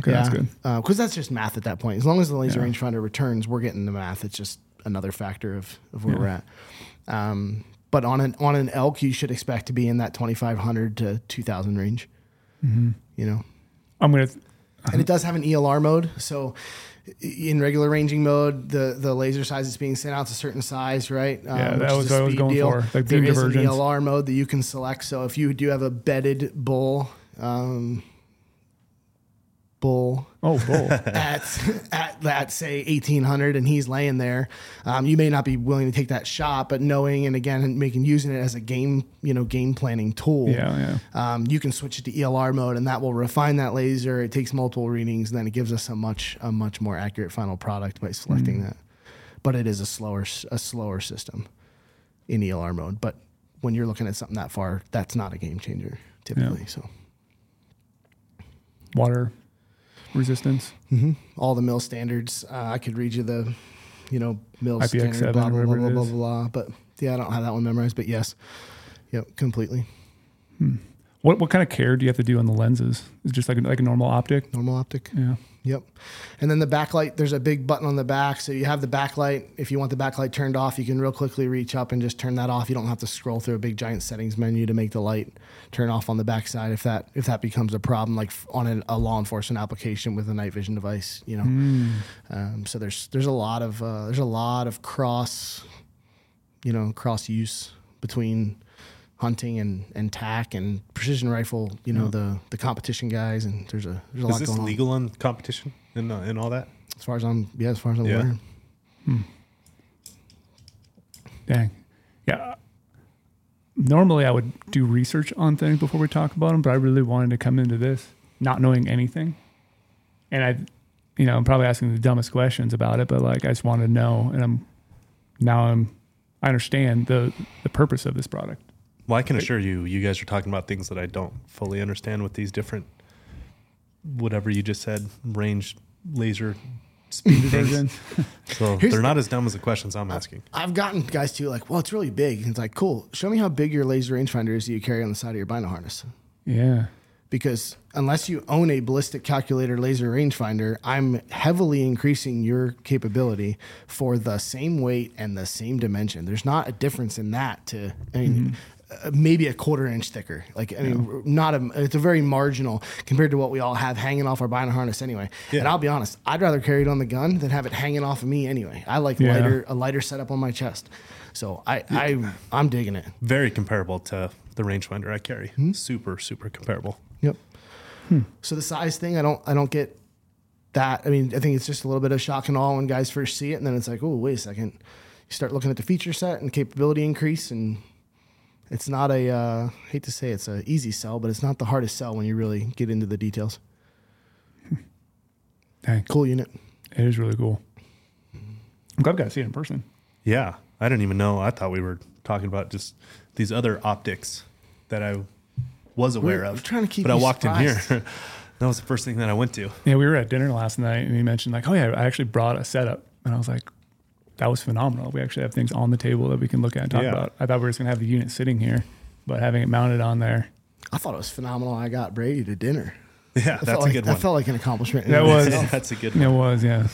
Okay, that's good. Because that's just math at that point. As long as the laser Yeah. rangefinder returns, we're getting the math. It's just another factor of, of where we're at. Um, but on an on an elk, you should expect to be in that twenty five hundred to two thousand range. Mm-hmm. You know, I'm gonna. and it does have an ELR mode. So in regular ranging mode, the the laser size is being sent out to a certain size, right? Um, Yeah, that was what I was going for, like there beam is an. ELR mode that you can select. So if you do have a bedded bull. Um, bull Oh, bull. [LAUGHS] at at that say 1800 and he's laying there. Um, you may not be willing to take that shot but knowing and again making using it as a game you know game planning tool yeah, yeah. um, you can switch it to elr mode and that will refine that laser. It takes multiple readings and then it gives us a much a much more accurate final product by selecting that. But it is a slower a slower system in elr mode. But when you're looking at something that far that's not a game changer typically so. Water resistance. all the mil standards. Uh, I could read you the, you know, mil IPX7 standard, blah, blah, blah, blah, blah, blah. But yeah, I don't have that one memorized, but yes. Yep, completely. What what kind of care do you have to do on the lenses? Is it just like a, like a normal optic? Normal optic. Yeah. Yep. And then the backlight, there's a big button on the back. So you have the backlight. If you want the backlight turned off, you can real quickly reach up and just turn that off. You don't have to scroll through a big giant settings menu to make the light turn off on the backside if that if that becomes a problem, like on an, a law enforcement application with a night vision device, you know. Um, so there's there's a lot of uh, there's a lot of cross, you know, cross use between hunting and, and tack and precision rifle. You know, the the competition guys and there's a there's a Is lot this going on. legal on competition and, uh, and all that? As far as I'm, yeah, as far as I'm Yeah. aware. Dang. Yeah. Normally, I would do research on things before we talk about them, but I really wanted to come into this not knowing anything. And I, you know, I'm probably asking the dumbest questions about it, but like I just wanted to know, and I'm now I'm I understand the the purpose of this product. Well, I can assure you, you guys are talking about things that I don't fully understand with these different, whatever you just said, range laser speed things. Version. [LAUGHS] So Here's they're the- not as dumb as the questions I'm asking. I've gotten guys too like, well, it's really big. And it's like, cool. Show me how big your laser rangefinder is that you carry on the side of your bino harness. Yeah. Because unless you own a ballistic calculator laser rangefinder, I'm heavily increasing your capability for the same weight and the same dimension. There's not a difference in that to, I mean, uh, maybe a quarter inch thicker. Like, I mean, not a, it's a very marginal compared to what we all have hanging off our bino harness anyway. And I'll be honest, I'd rather carry it on the gun than have it hanging off of me anyway. I like Yeah. lighter, a lighter setup on my chest. So I, I, I'm digging it. Very comparable to the rangefinder I carry. Hmm? Super, super comparable. Yep. So the size thing, I don't, I don't get that. I mean, I think it's just a little bit of shock and awe when guys first see it, and then it's like, oh, wait a second. You start looking at the feature set and capability increase, and it's not a. Uh, hate to say it's an easy sell, but it's not the hardest sell when you really get into the details. [LAUGHS] Dang. Cool unit. It is really cool. I'm glad I got to see it in person. Yeah, I didn't even know. I thought we were talking about just these other optics that I was aware We're- of. we're trying to keep but I you walked in here. [LAUGHS] that was the first thing that I went to. Yeah, we were at dinner last night and he mentioned like, oh yeah, I actually brought a setup, and I was like, that was phenomenal. We actually have things on the table that we can look at and talk Yeah. about. I thought we were just gonna have the unit sitting here, but having it mounted on there, I thought it was phenomenal. I got Brady to dinner. [LAUGHS] Yeah, That that's a like, good that one. felt like an accomplishment. That was- itself. that's a good it was yeah.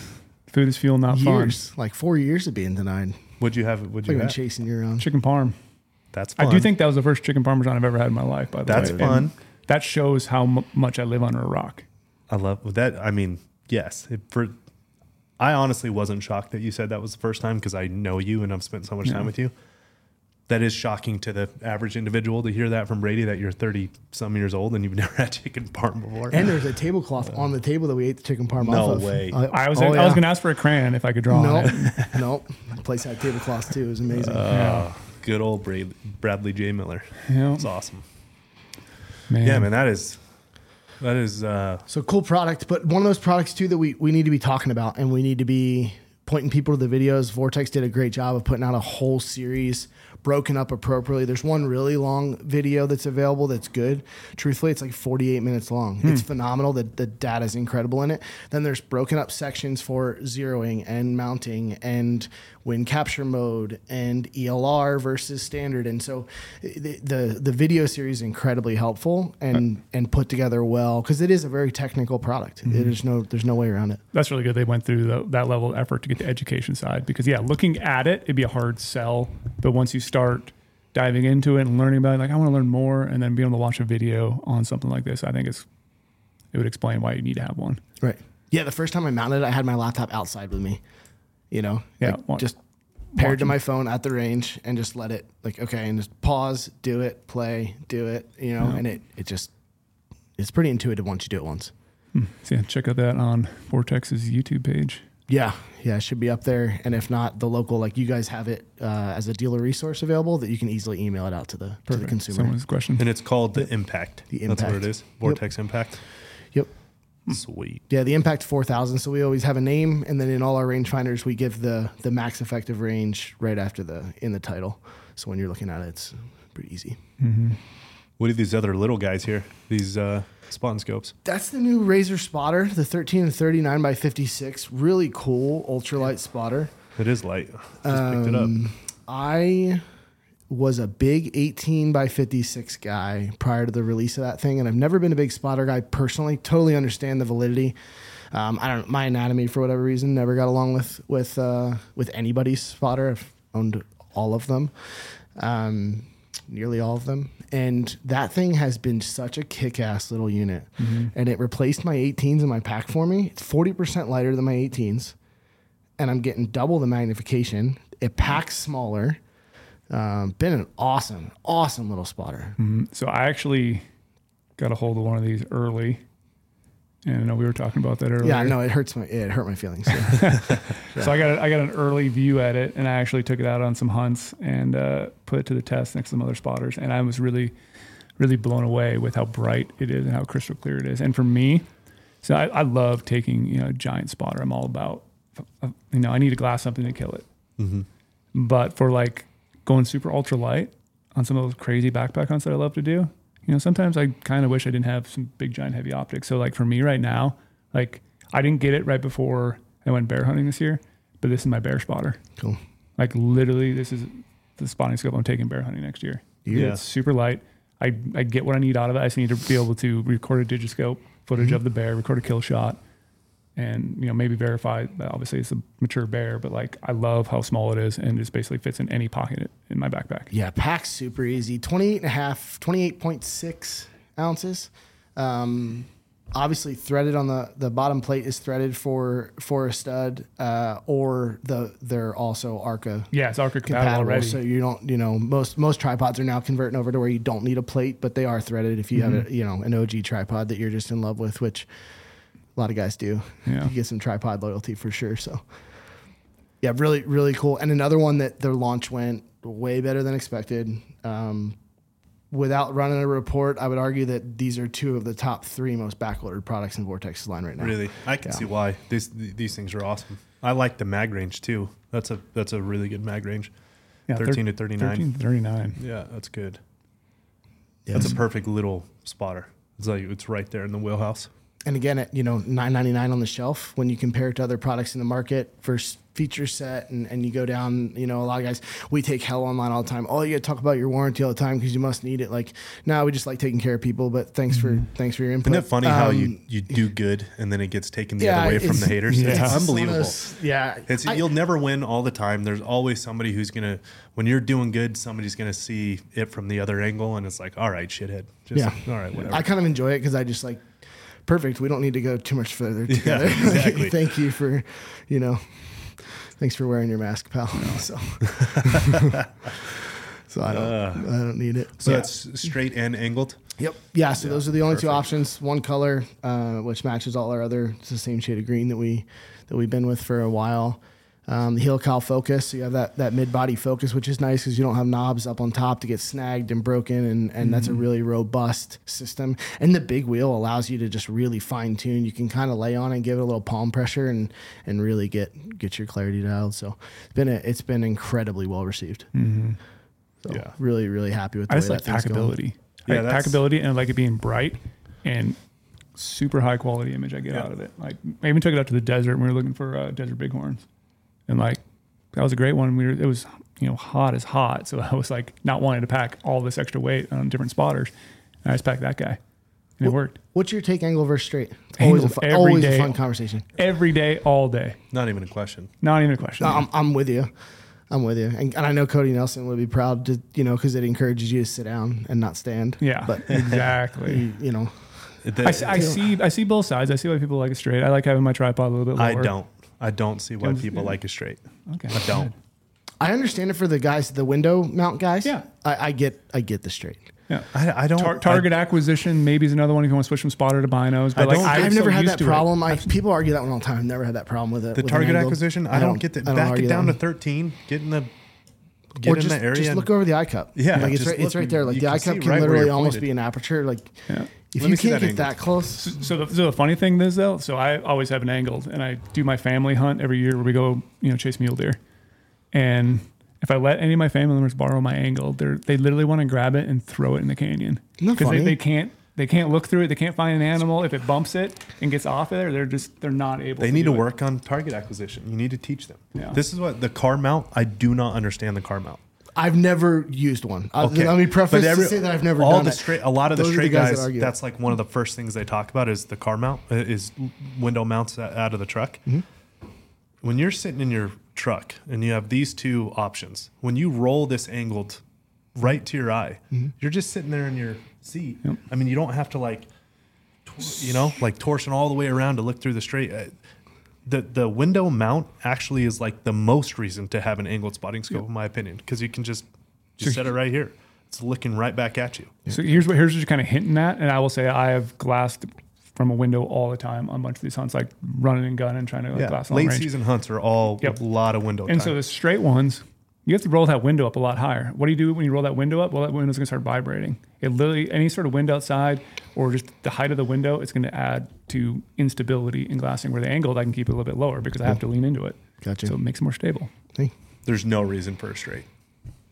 Food is fuel, not years, like four years of being denied. Would you have? It? Would Like you been have? chasing you around. Chicken parm. That's fun. I do think that was the first chicken parmesan I've ever had in my life. By the That's way, that's fun. And that shows how mu much I live under a rock. I love that. I mean, yes. It, for I honestly wasn't shocked that you said that was the first time because I know you and I've spent so much Yeah. time with you. that is shocking to the average individual to hear that from Brady that you're 30 some years old and you've [LAUGHS] never had chicken parm before. And there's a tablecloth on the table that we ate the chicken parm No off of. way. Uh, I was oh, I was gonna ask for a crayon if I could draw on Nope. it. [LAUGHS] nope. The place had tablecloths too. It was amazing. Uh, good old Bradley, Bradley J. Miller. Yeah, It's awesome. man. Yeah, man, that is that is uh So cool product, but one of those products too that we, we need to be talking about and we need to be pointing people to the videos. Vortex did a great job of putting out a whole series broken up appropriately. There's one really long video that's available that's good. Truthfully, it's like 48 minutes long. It's phenomenal. The, the data is incredible in it. Then there's broken up sections for zeroing and mounting and wind capture mode and ELR versus standard. And so the the, the video series is incredibly helpful and uh. and put together well because it is a very technical product. Mm-hmm. There's no there's no way around it. that's really good. They went through the, that level of effort to get the education side because yeah, looking at it, it'd be a hard sell. But once you start diving into it and learning about it, like I want to learn more, and then being able to watch a video on something like this, I think it's it would explain why you need to have one. Right. Yeah, the first time I mounted it, I had my laptop outside with me. You know, Yeah, like, wa- just paired to my phone at the range and just let it like okay, and just pause, do it, play, do it. You know, and it it just it's pretty intuitive once you do it once. So yeah, check out that on Vortex's YouTube page. Yeah, yeah, it should be up there. And if not, the local like you guys have it uh, as a dealer resource available that you can easily email it out to the to the consumer. Someone's question. and it's called the Impact. The Impact. That's what it is. Vortex Impact. Yep. Sweet. Yeah, the Impact 4000. So we always have a name, and then in all our rangefinders, we give the the max effective range right after the in the title. So when you're looking at it, it's pretty easy. What are these other little guys here? These uh spot scopes. That's the new Razor spotter, the 13 and 39 by 56. Really cool ultralight spotter. It is light. Just picked it up. Um, I was a big 18 by 56 guy prior to the release of that thing, and I've never been a big spotter guy personally. Totally understand the validity. Um, I don't my anatomy for whatever reason never got along with with uh, with anybody's spotter. I've owned all of them, um, nearly all of them, and that thing has been such a kick-ass little unit, and it replaced my 18s in my pack for me. It's 40% lighter than my 18s and I'm getting double the magnification. It packs smaller. Um, been an awesome, awesome little spotter. Mhm. So I actually got a hold of one of these early, and I know we were talking about that earlier. Yeah, no, it hurts my it hurt my feelings. [LAUGHS] Yeah. So I got a, I got an early view at it, and I actually took it out on some hunts and uh, put it to the test next to some other spotters, and I was really, really blown away with how bright it is and how crystal clear it is. And for me, so I, I love taking you know a giant spotter. I'm all about, uh, you know, I need to glass something to kill it. But for like going super ultra light on some of those crazy backpack hunts that I love to do, you know, sometimes I kind of wish I didn't have some big giant heavy optics. So like for me right now, like I didn't get it right before I went bear hunting this year, but this is my bear spotter. cool. Like literally, this is the spotting scope I'm taking bear hunting next year. Yeah. It's super light. I, I get what I need out of it. I just need to be able to record a digiscope footage mm-hmm. of the bear, record a kill shot, and you know maybe verify. that Obviously, it's a mature bear, but like I love how small it is, and it just basically fits in any pocket in my backpack. Yeah, packs super easy. 28 and a half, 28.6 ounces. Um, obviously threaded on the, the bottom plate is threaded for for a stud, uh, or the they're also Arca Yeah, it's Arca compatible compatible. already. So you don't, you know, most most tripods are now converting over to where you don't need a plate, but they are threaded if you have Mm-hmm. a you know an OG tripod that you're just in love with, which a lot of guys do. Yeah. You get some tripod loyalty for sure. So yeah, really really cool. And another one that their launch went way better than expected. Um, without running a report, I would argue that these are two of the top three most backordered products in Vortex's line right now. Really, I can Yeah. see why these these things are awesome. I like the mag range too. That's a that's a really good mag range. yeah, 13 to 39. 13 to 39. Yeah, that's good. Yeah. That's a perfect little spotter. It's like it's right there in the wheelhouse. And again at you know 9.99 on the shelf when you compare it to other products in the market versus feature set and, and you go down you know a lot of guys we take hell online all the time oh you gotta talk about your warranty all the time because you must need it like now we just like taking care of people but thanks for thanks for your input Isn't it funny how you Um, you do good and then it gets taken the yeah, other way from the haters? yeah. It's it's unbelievable. those- yeah It's I- you'll never win all the time. There's always somebody who's gonna when you're doing good, somebody's gonna see it from the other angle, and it's like, all right, shithead. Just, Yeah. All right, whatever. I kind of enjoy it because I just like perfect. We don't need to go too much further together. [LAUGHS] exactly. Thank you for, you know, thanks for wearing your mask, pal. [LAUGHS] So, [LAUGHS] so I don't I don't need it. So Yeah. it's straight and angled. Yep. Yeah. So those are the only two options. One color, uh, which matches all our other. It's the same shade of green that we that we've been with for a while. Um, the helical focus. So you have that that mid body focus, which is nice because you don't have knobs up on top to get snagged and broken, and and that's a really robust system. And the big wheel allows you to just really fine tune. You can kind of lay on and give it a little palm pressure and and really get get your clarity dialed. So it's been a, it's been incredibly well received. So Yeah. really really happy with the I way just like that thing's going. packability. Yeah, like packability, and I like it being bright and super high quality image I get Yeah. out of it. Like I even took it out to the desert. and We were looking for uh, desert bighorns, and like that was a great one. We were it was you know hot as hot, so [LAUGHS] I was like not wanting to pack all this extra weight on different spotters, and I just packed that guy, and it worked What's your take angle versus straight? It's always a Angled fun, every always a fun conversation. every day, all day. Not even a question. Not even a question. No, I'm, I'm with you. I'm with you. And, and I know Cody Nelson would be proud to, you know, because it encourages you to sit down and not stand. yeah, But, [LAUGHS] exactly. you, you know, The- I, see- I see I see both sides. I see why people like it straight. I like having my tripod a little bit I don't. I don't see why people yeah. like it straight. Okay, I don't. I understand it for the guys, the window mount guys. Yeah. I, I get, I get the straight. Yeah. I, I don't. Tar- target acquisition maybe is another one if you want to switch from spotter to binos. But I like, don't- I'm I've so never had used that to it. problem. I, people argue that one all the time. I've never had that problem with it. the with an target angled. acquisition. I, don't, get the I don't back argue it that down to one. thirteen. getting the get or in just, the area. just look over the eye cup. Yeah, like it's right, it's right there. Like the can eye cup can right literally almost pointed. be an aperture. Like Yeah. if Let you can't that get that close, So the, so the funny thing is though, so I always have an angled, and I do my family hunt every year where we go, you know, chase mule deer, and if I let any of my family members borrow my angle, they are they literally want to grab it and throw it in the canyon Isn't they, they can't they can't look through it, they can't find an animal. If it bumps it and gets off of there, they're just they're not able. They to need do to it. work on target acquisition. You need to teach them. Yeah. This is what the car mount. I do not understand the car mount. I've never used one. Uh, Let me preface But every- to say that I've never all done the it. straight. A lot of the Those the straight guys guys. argue. that's like one of the first things they talk about is the car mount. Is window mounts out of the truck. Mm-hmm. When you're sitting in your truck and you have these two options, when you roll this angled right to your eye, Mm-hmm. you're just sitting there in your seat. I mean, you don't have to like, you know, like torsion all the way around to look through the straight. Uh, the the window mount actually is like the most reason to have an angled spotting scope, in my opinion, because you can just just set it right here. It's looking right back at you. So here's what here's what you're kind of hinting at, and I will say I have glassed from a window all the time on a bunch of these hunts, like running and gunning, trying to like, glass late range. season hunts are all Yep. a lot of window And time. so the straight ones, you have to roll that window up a lot higher. What do you do when you roll that window up? Well, that window's gonna start vibrating. It literally any sort of wind outside or just the height of the window, it's gonna add to instability in glassing. Where the angled, I can keep it a little bit lower because I have to lean into it. Gotcha. So it makes it more stable. Hey, There's no reason for a straight.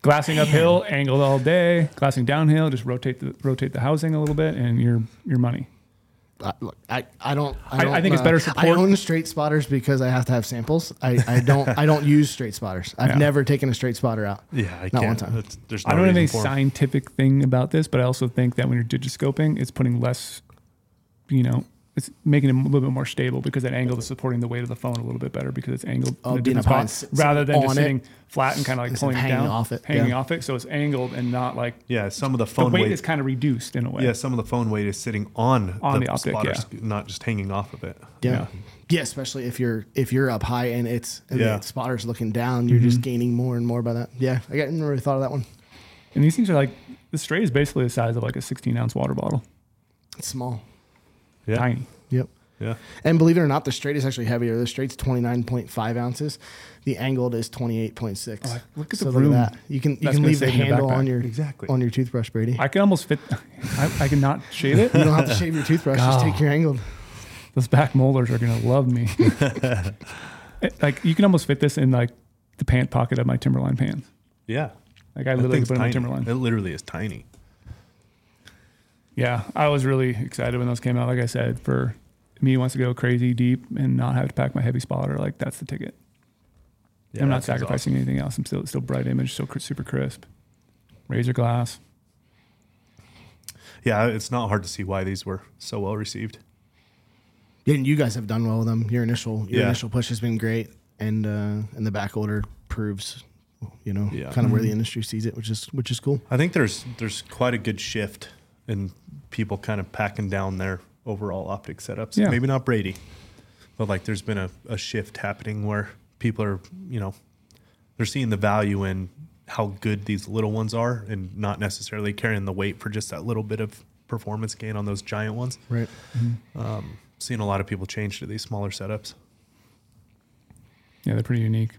Glassing uphill, angled all day. Glassing downhill, just rotate the rotate the housing a little bit, and your your money. I, look, I, I don't. I, I- don't, I think it's uh, better I own straight spotters because I have to have samples. I, I [LAUGHS] don't. I don't use straight spotters. I've Yeah. never taken a straight spotter out. Yeah, I Not can't. one time. That's- there's no I don't have reason any scientific thing about this, but I also think that when you're digiscoping, it's putting less, you know, it's making it a little bit more stable because that angle is supporting the weight of the phone a little bit better because it's angled Oh, in a being different high spot and rather than on just it. sitting flat and kind of like Instead pulling it hanging down, off it, hanging yeah. off it. So it's angled and not like Yeah, some of the the phone weight, weight. is kind of reduced in a way. yeah, some of the phone weight is sitting on, On the optic, spotter, yeah. not just hanging off of it. Yeah. Yeah. yeah. especially if you're if you're up high and it's and Yeah. the spotter's looking down, you're Mm-hmm. just gaining more and more by that. Yeah, I got never really thought of that one. And these things are like the straight is basically the size of like a 16 ounce water bottle, It's small. Yeah, tiny. Yep. yeah. And believe it or not, the straight is actually heavier. The straight's twenty nine point five ounces. The angled is twenty eight point six. Oh, look at so the room at that. You can you that's can leave the save the handle backpack. on your Exactly. on your toothbrush, Brady. I can almost fit. I, I can not shave it. you don't have to shave your toothbrush. Just take your angled. Those back molars are gonna love me. It- [LAUGHS] eh, like you can almost fit this in like the pant pocket of my Timberline pants. Yeah. Like I That literally thing's put it in my. Timberline. It literally is tiny. Yeah, I was really excited when those came out. Like I said, for me who wants to go crazy deep and not have to pack my heavy spotter, like that's the ticket. Yeah, I'm not thing's sacrificing anything else. I'm still still bright image, still cr- super crisp. Razor glass. Yeah, it's not hard to see why these were so well received. Yeah, and you guys have done well with them. Your initial your Yeah. initial push has been great, and uh, and the back order proves, you know, Yeah. kind of where the industry sees it, which is which is cool. I think there's there's quite a good shift in people kind of packing down their overall optic setups. Yeah. Maybe not Brady, but like there's been a, a shift happening where people are, you know, they're seeing the value in how good these little ones are, and not necessarily carrying the weight for just that little bit of performance gain on those giant ones. Right. Um, Seeing a lot of people change to these smaller setups. Yeah, they're pretty unique.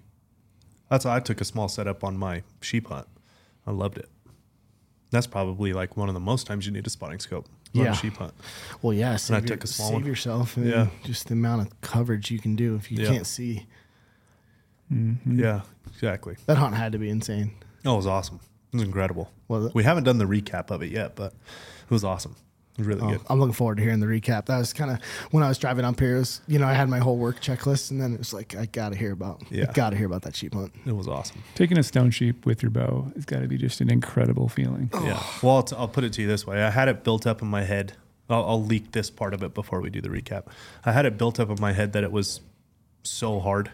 That's why I took a small setup on my sheep hunt. I loved it. That's probably like one of the most times you need a spotting scope on Yeah. a sheep hunt. Well, yeah. Save, I your- took a small save one. yourself. And Yeah. Just the amount of coverage you can do if you Yeah. can't see. Mm-hmm. Yeah, exactly. That hunt had to be insane. Oh, it was awesome. It was incredible. Was it? We haven't done the recap of it yet, but it was awesome. It was really Oh, good. I'm looking forward to hearing the recap. That was kind of when I was driving up here. It was, you know, I had my whole work checklist, and then it was like, I got to hear about, Yeah. Got to hear about that sheep hunt. It was awesome. Taking a stone sheep with your bow has got to be just an incredible feeling. Oh. Yeah. Well, I'll, t- I'll put it to you this way. I had it built up in my head. I'll, I'll leak this part of it before we do the recap. I had it built up in my head that it was so hard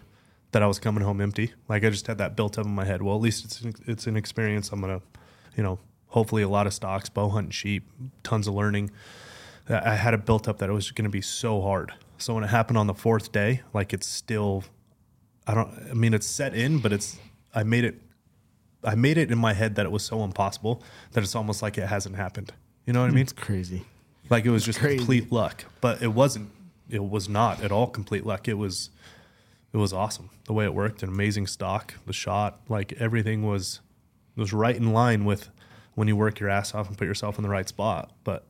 that I was coming home empty. Like I just had that built up in my head. Well, at least it's an, it's an experience. I'm gonna, you know, hopefully a lot of stocks, bow hunting sheep, tons of learning. I had it built up that it was going to be so hard. So when it happened on the fourth day, like it's still, I don't. I mean, it's set in, but it's. I made it. I made it in my head that it was so impossible that it's almost like it hasn't happened. You know what I mm, mean? It's crazy. Like it was just crazy. complete luck, but it wasn't. It was not at all complete luck. It was. It was awesome the way it worked. An amazing stock, the shot, like everything was was right in line with when you work your ass off and put yourself in the right spot. But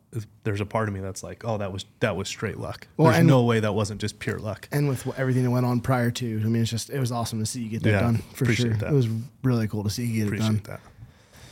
there's a part of me that's like, oh, that was that was straight luck. Well, there's no way that wasn't just pure luck. And with everything that went on prior to, I mean, it's just, it was awesome to see you get that Yeah, done for appreciate sure. that. It was really cool to see you get it done. That.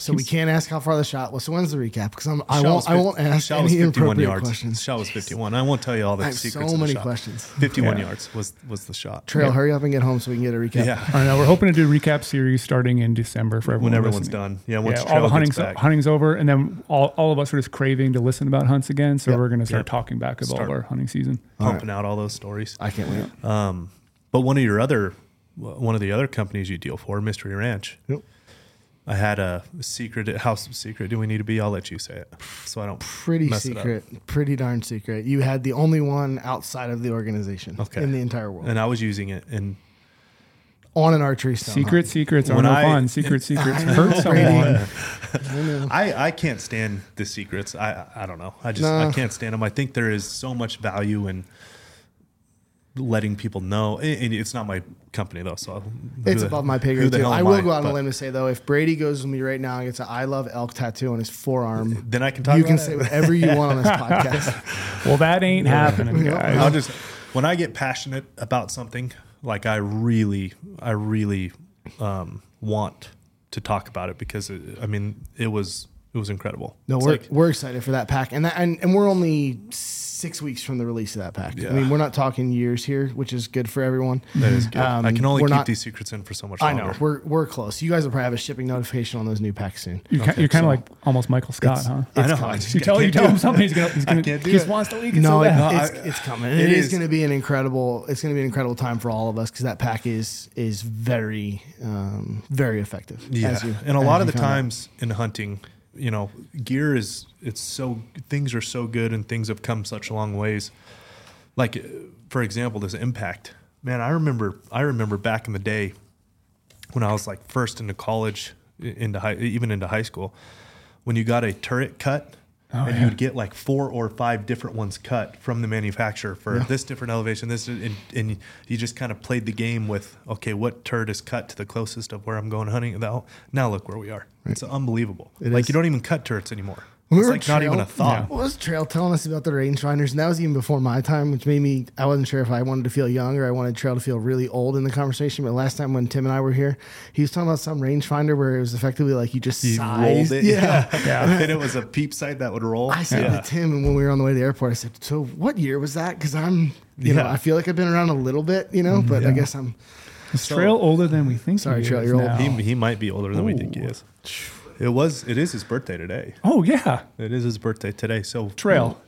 So we can't ask how far the shot was. So when's the recap? Because I'm, I won't, was I won't ask shot was any 51 inappropriate yards. questions. Shot was 51. I won't tell you all the I have secrets. so of the many shot. questions. 51 Yeah. yards was was the shot. Trail, hurry up and get home so we can get a recap. Yeah. I know we're hoping to do a recap series starting in December for everyone When everyone's listening. done. Yeah, once yeah, all trail the gets hunting's, back. hunting's over, and then all, all of us are just craving to listen about hunts again. So Yep. we're going to start Yep. talking back about Start. our hunting season. pumping out all those stories. I can't wait. Um, but one of your other, one of the other companies you deal for, Mystery Ranch. Yep. I had a secret. How secret do we need to be? I'll let you say it, so I don't. Pretty mess it up. secret. Pretty darn secret. You had the only one outside of the organization Okay. in the entire world And I was using it, and on an archery stone. Secret secrets are When no I- fun. Secret [LAUGHS] secrets [LAUGHS] I hurt someone. I. I I can't stand the secrets. I I don't know. I just No. I can't stand them. I think there is so much value in letting people know. And and it's not my company though, so It's the- above my pay grade the too. I am will go out on a But limb and say though, if Brady goes with me right now and gets an "I love elk" tattoo on his forearm, [LAUGHS] Then I can talk. About it. You can about say whatever you want on this [LAUGHS] podcast. Well, that ain't happening, [LAUGHS] guys. I'll just when I get passionate about something, like I really, I really um, want to talk about it because it, I mean it was it was incredible. No, It's we're, like- we're excited for that pack, and that, and and we're only six weeks from the release of that pack. I mean, we're not talking years here, which is good for everyone. that is good. Um, I can only we're keep not- these secrets in for so much I longer. know we're we're close. You guys will probably have a shipping notification on those new packs soon. You're, Okay, you're kind so- of like almost Michael Scott, It's- huh? I know. coming. I just You tell you tell him it. something he's gonna [LAUGHS] he's gonna can't do he just it. wants to leak it No, so it, bad. it's, I- it's coming. it it is, is. going to be an incredible. It's going to be an incredible time for all of us because that pack is is very um, very effective. Yeah, as you- and a lot of the times in hunting, you know, gear is it's so things are so good and things have come such long ways. Like, for example, this impact. Man, I remember I remember back in the day when I was like first into college, into high, even into high school, when you got a turret cut. Oh, and yeah. you would get like four or five different ones cut from the manufacturer for this different elevation, this, and, and you just kind of played the game with, okay, what turret is cut to the closest of where I'm going hunting? Now, now look where we are. It's unbelievable. It like is. you don't even cut turrets anymore. We it's were like not even a trail- thought. What was Trail telling us about the rangefinders? And that was even before my time, which made me, I wasn't sure if I wanted to feel young or I wanted Trail to feel really old in the conversation. But last time when Tim and I were here, he was talking about some rangefinder where it was effectively like you just You sized. rolled it, [LAUGHS] Yeah. Yeah. and it was a peep sight that would roll. I said yeah. to Tim, and when we were on the way to the airport, I said, "So what year was that?" Because I'm, you know, I feel like I've been around a little bit, you know, mm-hmm. but I guess I'm. Is Trail older than we think. Sorry, he Trail, you're old. he, he might be older than we think he Ooh. is. [SNIFFS] It was. It is his birthday today. Oh yeah, It is his birthday today. So Trail.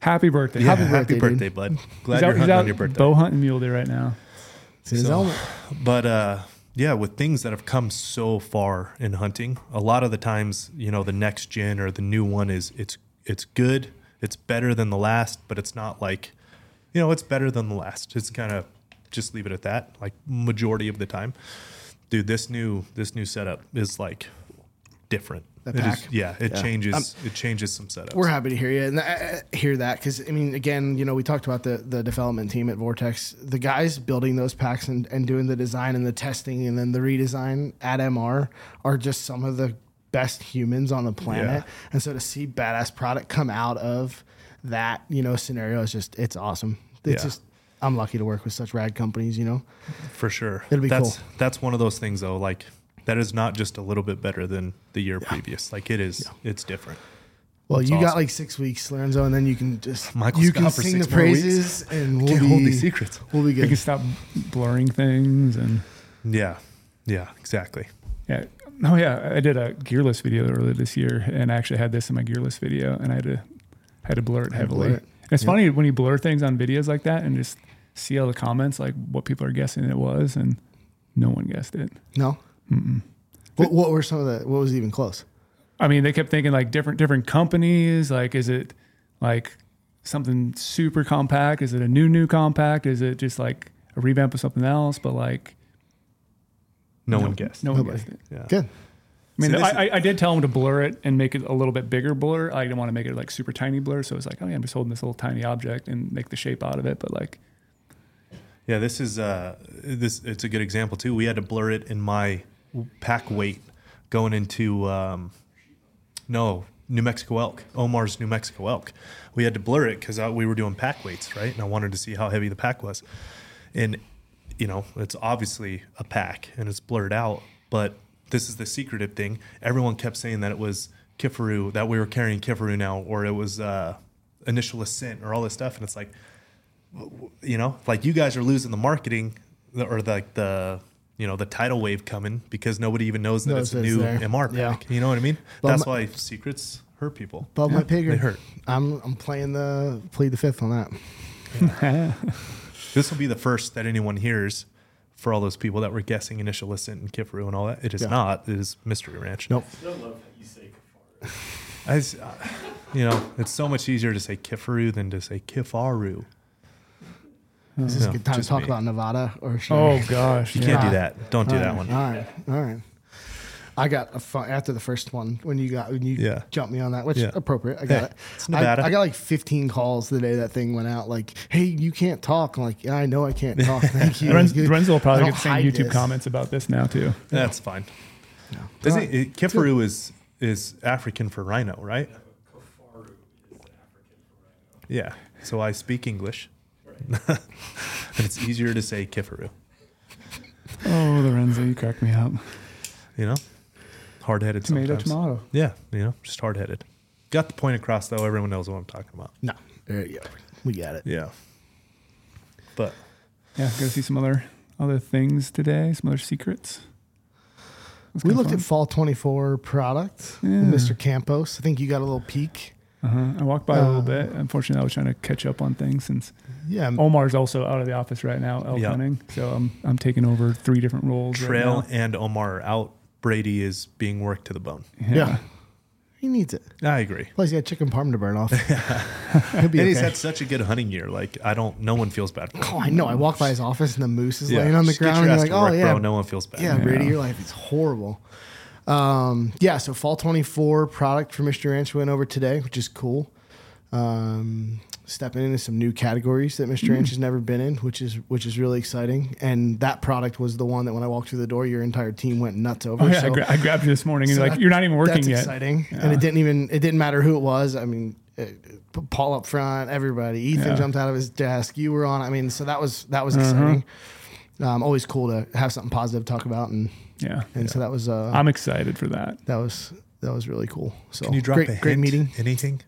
Happy birthday. Yeah, Happy happy, birthday, birthday, bud. He's Glad out, you're he's hunting out on your birthday. bow hunting mule day right now. It's So- element. But uh, yeah, with things that have come so far in hunting, a lot of the times, you know, the next gen or the new one is it's it's good, it's better than the last, but it's not like, you know, it's better than the last. It's kind of just leave it at that, like majority of the time. dude, this new this new setup is like different. The It is- yeah, it Yeah. changes. Um, it changes some setups. We're happy to hear you and uh, hear that because I mean, again, you know, we talked about the the development team at Vortex. The guys building those packs and, and doing the design and the testing and then the redesign at MR are just some of the best humans on the planet. Yeah. And so to see badass product come out of that, you know, scenario is just it's awesome. It's Yeah. just I'm lucky to work with such rad companies. You know, for sure. It'll be that's, cool. That's one of those things though. Like that is not just a little bit better than the year previous. Like it is. It's different. well, That's you got like six weeks, Lorenzo, and then you can just Michael you Scott can for sing the six more praises and we'll Can't be hold these secrets. We'll be We good. can stop blurring things and Yeah. Yeah. Exactly. yeah. Oh yeah, I did a gearless video earlier this year, and I actually had this in my gearless video, and I had to had to blur it heavily. blur it. It's Yeah. funny when you blur things on videos like that and just see all the comments, like what people are guessing it was, and no one guessed it. No. What, what were some of the? What was even close? I mean, they kept thinking like different different companies. Like, is it like something super compact? Is it a new new compact? Is it just like a revamp of something else? But like, No, one guessed. No one Nobody. guessed it. Yeah. Good. I mean, See, this I, I, I did tell them to blur it and make it a little bit bigger blur. I didn't want to make it like super tiny blur, so it's like, oh yeah, I'm just holding this little tiny object and make the shape out of it. But like, Yeah, this is uh this it's a good example too. We had to blur it in my pack weight going into um no, New Mexico elk, Omar's New Mexico elk. We had to blur it cuz we were doing pack weights, right? And I wanted to see how heavy the pack was. And you know, it's obviously a pack and it's blurred out, but this is the secretive thing. Everyone kept saying that it was Kifaru, that we were carrying Kifaru now or it was uh initial ascent or all this stuff and it's like you know, like you guys are losing the marketing or like the you know the tidal wave coming because nobody even knows that Knows it's a new there. MR Yeah. pack. You know what I mean? But That's my- why secrets hurt people. Above my pay They hurt. I'm I'm playing the plead the fifth on that. [LAUGHS] This will be the first that anyone hears for all those people that were guessing initial listen and Kifaru and all that. It is Yeah. not. It is Mystery Ranch. Nope. I Still love that you say Kifaru. I s- uh, you know, it's so much easier to say Kifaru than to say Kifaru. Is this No, a good time to talk me. about Nevada or should oh I- gosh, [LAUGHS] You yeah. can't do that. Don't do All that right, one. All right. All right. I got a fun after the first one when you got when you Yeah. jumped me on that, which Yeah. appropriate. I got Hey, it. it's I, Nevada. I got like 15 calls the day that thing went out. Like, hey, you can't talk. I'm like, yeah, I know I can't [LAUGHS] talk. Thank you. Lorenzo, It's will probably don't get the same YouTube this. comments about this now too. That's fine. No. Doesn't All right. it, Kifaru is is African for rhino, right? Kafaru African for rhino. Yeah. So I speak English. [LAUGHS] and it's easier to say Kifaru. Oh, Lorenzo, you crack me up. You know? Hard headed Tomato, sometimes. tomato. Yeah, you know, just hard headed. Got the point across though, everyone knows what I'm talking about. No, there you go. We got it. Yeah. But Yeah, go see some other other things today. Some other secrets. That's We looked fun. at fall 24 product, Yeah. Mr. Campos. I think you got a little peek. Uh-huh. I walked by a little Uh, bit. Unfortunately, I was trying to catch up on things since Yeah. Omar's also out of the office right now, elk Yeah. hunting. So I'm I'm taking over three different roles. right Trail now. and Omar are out. Brady is being worked to the bone. yeah. He needs it. I agree. Plus, he got chicken parm to burn off. [LAUGHS] And be he's had such a good hunting year. Like I don't no one feels bad for him. Oh, I know. I walked by his office and the moose is laying on the just get ground. your And you're like, to oh, work, yeah. bro. No one feels bad. Yeah, Yeah. Brady, your life is horrible. Um, yeah, so fall 24 product for Mystery Ranch went over today, which is cool. Um, stepping into some new categories that Mystery Ranch has never been in, which is which is really exciting. And that product was the one that when I walked through the door, your entire team went nuts over. Oh yeah, I, gra- I grabbed you this morning and so you're like that- you're not even working that's yet. exciting, Yeah. and it didn't even it didn't matter who it was. I mean, it, Paul up front, everybody. Ethan Yeah. jumped out of his desk. You were on. I mean, so that was that was Uh-huh. exciting. Um, always cool to have something positive to talk about, and Yeah, and so that was uh, I'm excited for that. that was that was really cool. So Can you drop great, a great meeting. Anything?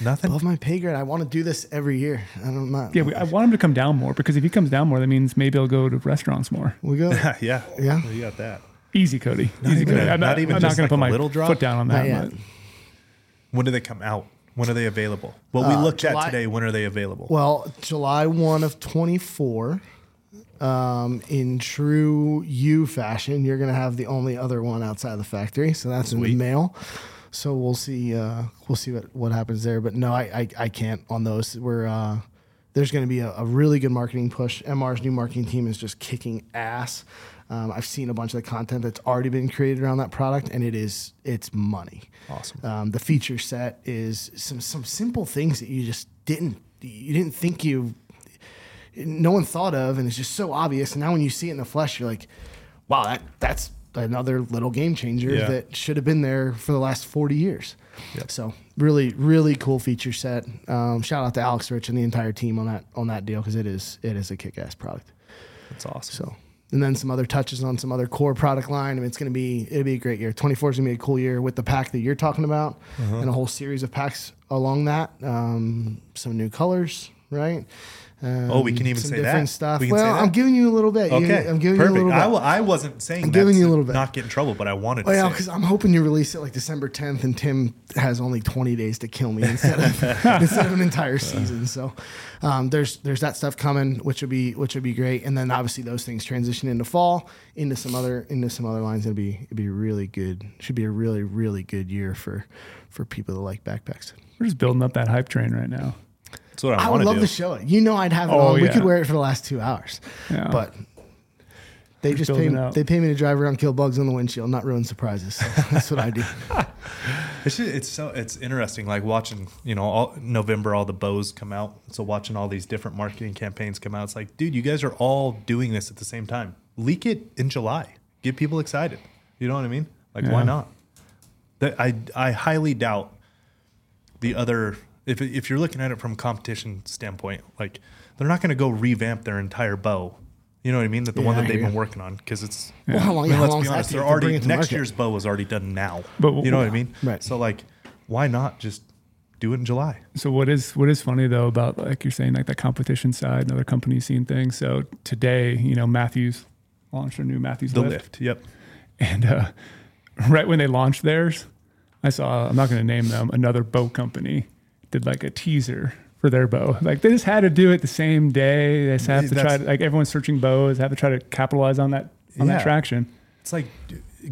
Nothing? Above my pay grade. I want to do this every year. I don't know. Yeah, we, I want him to come down more because if he comes down more, that means maybe he'll go to restaurants more. we go. [LAUGHS] yeah. Yeah. You got that. Easy, Cody. Easy, Cody. a- I'm not not, even I'm not going like to put my little drop? foot down on that. Not yet. but When do they come out? When are they available? Well, we Uh, looked July- at today. When are they available? Well, July 1 of 24, um, in true you fashion, you're going to have the only other one outside the factory. So that's in the mail. So we'll see. Uh, we'll see what, what happens there. But no, I, I, I can't on those. We're uh, there's going to be a, a really good marketing push. MR's new marketing team is just kicking ass. Um, I've seen a bunch of the content that's already been created around that product, and it is it's money. Awesome. Um, the feature set is some some simple things that you just didn't you didn't think you no one thought of, and it's just so obvious. And now when you see it in the flesh, you're like, wow, that that's another little game changer Yeah. that should have been there for the last 40 years. Yep. So really, really cool feature set. Um, shout out to Alex Rich and the entire team on that on that deal because it is it is a kick ass product. That's awesome. So, and then some other touches on some other core product line. I mean, it's going to be it'll be a great year. 24 is going to be a cool year with the pack that you're talking about, Uh-huh. and a whole series of packs along that. Um, some new colors, right? Um, Oh, we can even some say different that? stuff. We can well, say that? I'm giving you a little bit. You- Okay, I'm giving perfect. you a little bit. I, w- I wasn't saying I'm giving you a little bit. not get in trouble, but I wanted to Well, because. I'm hoping you release it like December 10th, and Tim has only 20 days to kill me instead of [LAUGHS] [LAUGHS] instead of an entire season. So um, there's there's that stuff coming, which would be which would be great. And then obviously those things transition into fall, into some other into some other lines. It'd be it'll be really good. Should be a really really good year for for people that like backpacks. We're just building up that hype train right now. That's what I, I would love do. to show it. You know, I'd have it Oh, on. We yeah. could wear it for the last two hours, Yeah. but. They just pay me, they pay me to drive around, kill bugs on the windshield, not ruin surprises. So that's what I do. [LAUGHS] It's just, it's so it's interesting, like watching you know all November all the bows come out. So watching all these different marketing campaigns come out, it's like, dude, you guys are all doing this at the same time. Leak it in July, get people excited. You know what I mean? Like, why not? That I I highly doubt the other if if you're looking at it from a competition standpoint, like they're not going to go revamp their entire bow. You know what I mean? That the one that I they've hear been working on because it's Well, how long? I mean, how let's long be honest. take They're already next market? year's bow is already done now. But- you know what I mean? Right. So like, why not just do it in July? So what is what is funny though about like you're saying like that competition side and other companies seeing things. So today, you know, Mathews launched their new Mathews The lift, lift. Yep. and uh, [LAUGHS] right when they launched theirs, I saw I'm not going to name them another bow company did like a teaser for their bow. Like they just had to do it the same day. They just have to try to like everyone's searching bows, have to try to capitalize on that on Yeah. that traction. It's like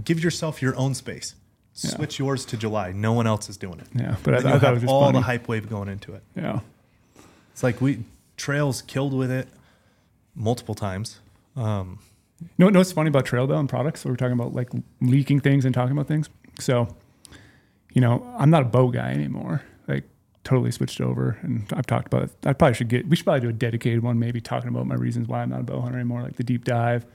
give yourself your own space. Switch yours to July. No one else is doing it. Yeah, but I, Then I you'll thought it was all funny. the hype wave going into it. Yeah. It's like we trails killed with it multiple times. Um, You know, know what's funny about Trail though and products? So we're talking about like leaking things and talking about things. So, you know, I'm not a bow guy anymore. Totally switched over and I've talked about it. I probably should get we should probably do a dedicated one, maybe talking about my reasons why I'm not a bow hunter anymore, like the deep dive,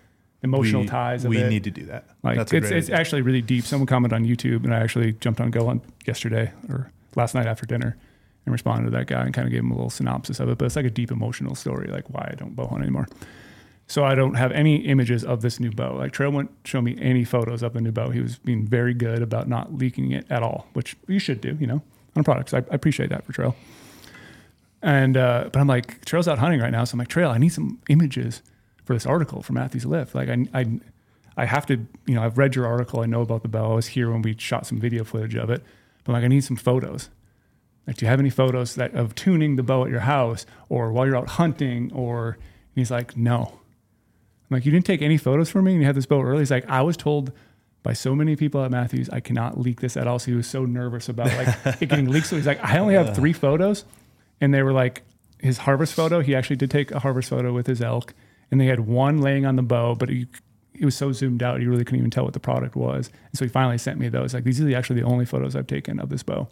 emotional we, ties of We it. need to do that. like That's it's it's idea. actually really deep. Someone commented on YouTube and I actually jumped on GOHUNT yesterday or last night after dinner and responded to that guy and kind of gave him a little synopsis of it. But it's like a deep emotional story, like why I don't bow hunt anymore. So I don't have any images of this new bow. Like Trail wouldn't show me any photos of the new bow. He was being very good about not leaking it at all, which you should do, you know, on products. I, I appreciate that for Trail. And uh, but I'm like, Trail's out hunting right now, so I'm like, Trail, I need some images for this article for Mathews Lift. Like I, I, I have to, you know, I've read your article. I know about the bow. I was here when we shot some video footage of it. But I'm like, I need some photos. Like, do you have any photos that of tuning the bow at your house or while you're out hunting? Or he's like, no. I'm like, you didn't take any photos for me and you had this bow early. He's like, I was told by so many people at Mathews, I cannot leak this at all. So he was so nervous about like it getting leaked. So he's like, I only have three photos. And they were like his harvest photo. He actually did take a harvest photo with his elk. And they had one laying on the bow, but he, it was so zoomed out, you really couldn't even tell what the product was. And so he finally sent me those. Like, these are the, actually the only photos I've taken of this bow.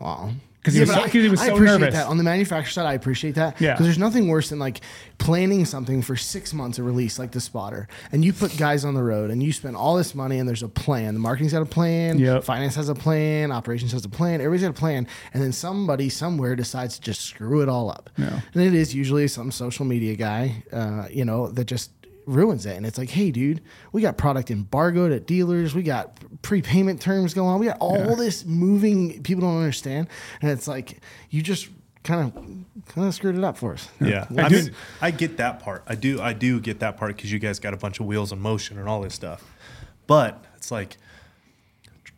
Wow. 'Cause he was so- I- he was I appreciate nervous. that. On the manufacturer side, I appreciate that. Yeah. Because there's nothing worse than like planning something for six months of release, like the spotter, and you put guys on the road and you spend all this money and there's a plan. The marketing's got a plan, Yep. finance has a plan, operations has a plan, everybody's got a plan, and then somebody somewhere decides to just screw it all up. Yeah. And it is usually some social media guy, uh, you know, that just ruins it. And it's like, hey, dude, we got product embargoed at dealers. We got prepayment terms going on. We got all this moving people don't understand. And it's like, you just kind of kind of screwed it up for us. Yeah, I I, do- mean, I get that part. I do, I do get that part because you guys got a bunch of wheels in motion and all this stuff. But it's like,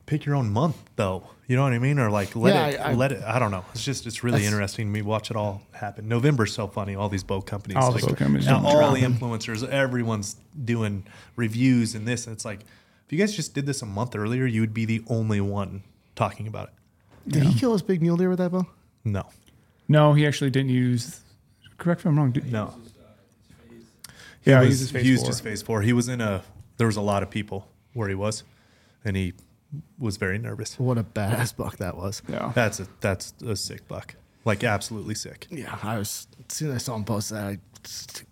pick your own month, though. You know what I mean? Or like, let Yeah, it, I- I- let it. I don't know. It's just, it's really interesting to me. Watch it all happen. November's so funny. All these bow companies, All the like, bow companies now all the influencers, everyone's doing reviews and this. And it's like, if you guys just did this a month earlier, you would be the only one talking about it. Did he kill his big mule deer with that bow? No, No, he actually didn't use correct me if I'm wrong. Do- No. Yeah, he he was, uses phase he used four. his phase four. He was in a. There was a lot of people where he was, and he was very nervous. What a badass buck that was. Yeah. That's a that's a sick buck. Like absolutely sick. Yeah, I was as soon as I saw him post that, I just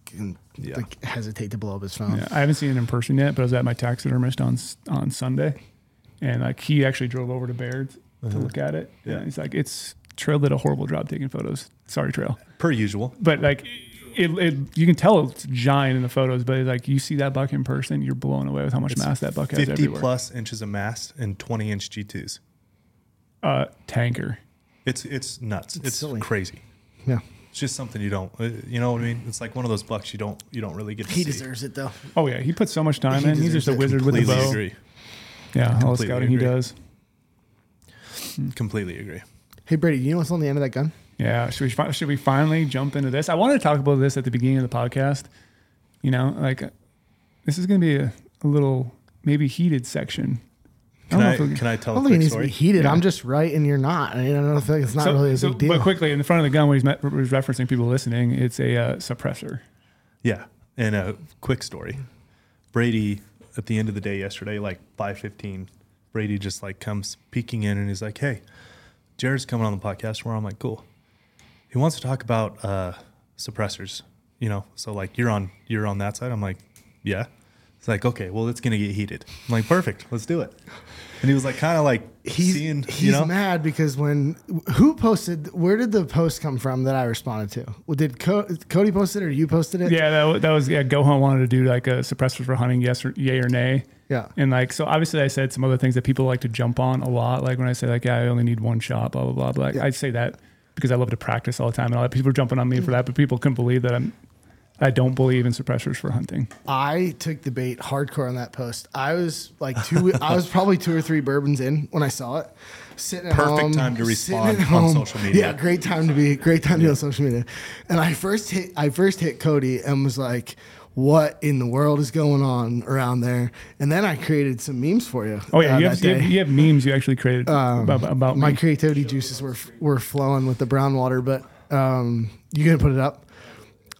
Yeah. like hesitate to blow up his phone. Yeah, I haven't seen it in person yet, but I was at my taxidermist on on Sunday, and like he actually drove over to Baird's to uh-huh. look at it. Yeah. Yeah, he's like, it's Trail did a horrible job taking photos. Sorry, Trail, Per usual. but like. It, it, you can tell it's giant in the photos, but like you see that buck in person, you're blown away with how much It's mass that buck has 50 everywhere. plus inches of mass and 20 inch G2s. Uh, tanker. It's it's nuts. It's, silly. crazy. Yeah. It's just something you don't. uh, You know what I mean? It's like one of those bucks you don't you don't really get to He see. deserves it though. Oh yeah, he puts so much time He in. He's just a wizard with the Completely bow. agree. Yeah, all the Completely scouting he does. Completely agree. Hey Brady, you know what's on the end of that gun? Yeah, should we fi- should we finally jump into this? I wanted to talk about this at the beginning of the podcast. You know, like this is going to be a, a little maybe heated section. Can don't know I, if we- can I I tell don't a think it quick needs to story? be heated. Yeah. I'm just right and you're not. I, mean, I don't think it's not so, really a so- big deal. But quickly, in the front of the gun, when he's, met, when he's referencing people listening, it's a uh, suppressor. Yeah. And a quick story. Brady, at the end of the day yesterday, like 5.15, Brady just like comes peeking in and he's like, hey, Jaryd's coming on the podcast where I'm like, cool. He wants to talk about uh, suppressors, you know? So like you're on, you're on that side. I'm like, yeah. It's like, okay, well, it's going to get heated. I'm like, perfect. Let's do it. And he was like, kind of like he's seeing, he's you know? mad because when who posted where did the post come from that I responded to? Well, did Co- Cody post it or you posted it? Yeah, that, wa- that was yeah. GOHUNT wanted to do like a suppressors for hunting, yes or yay or nay. Yeah. And like, so obviously I said some other things that people like to jump on a lot. Like when I say like, yeah, I only need one shot, blah, blah, blah. But like, Yeah. I say that because I love to practice all the time. And all that people are jumping on me for that, but people couldn't believe that I'm, I don't believe in suppressors for hunting. I took the bait hardcore on that post. I was like two. I was probably two or three bourbons in when I saw it. Sitting at Perfect home, time to respond on home. social media. Yeah, great time to be. Great time to be on social media. And I first hit. I first hit Cody and was like, "What in the world is going on around there?" And then I created some memes for you. Oh yeah, uh, you, have, you, have, you have memes you actually created Um, about, about my me. creativity juices were were flowing with the brown water, but um, you gonna put it up?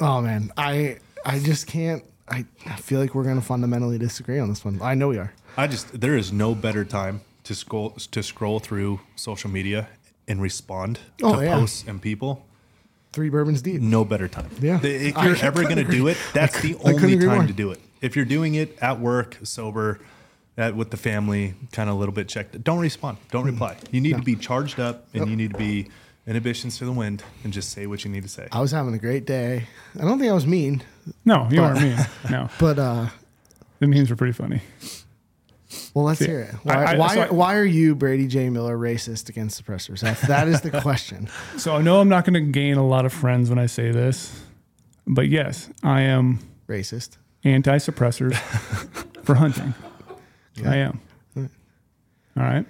Oh man, I I just can't. I, I feel like we're gonna fundamentally disagree on this one. I know we are. I just there is no better time to scroll to scroll through social media and respond Oh, to yeah. posts and people. Three bourbons deep. No better time. Yeah. The- if you're couldn't ever going to do it, [LAUGHS] that's the only time more. to do it. If you're doing it at work, sober, at, with the family, kind of a little bit checked, don't respond. Don't reply. You need to be charged up and you need to be inhibitions to the wind and just say what you need to say. I was having a great day. I don't think I was mean, No, you But- aren't mean. No, [LAUGHS] but uh, the memes were pretty funny. Well, let's See, hear it. Why, I- I- why, so I- why are you Brady J Miller racist against suppressors? That's, that is the [LAUGHS] question. So I know I'm not going to gain a lot of friends when I say this, but yes, I am Racist. anti suppressors [LAUGHS] for hunting. I am. All right.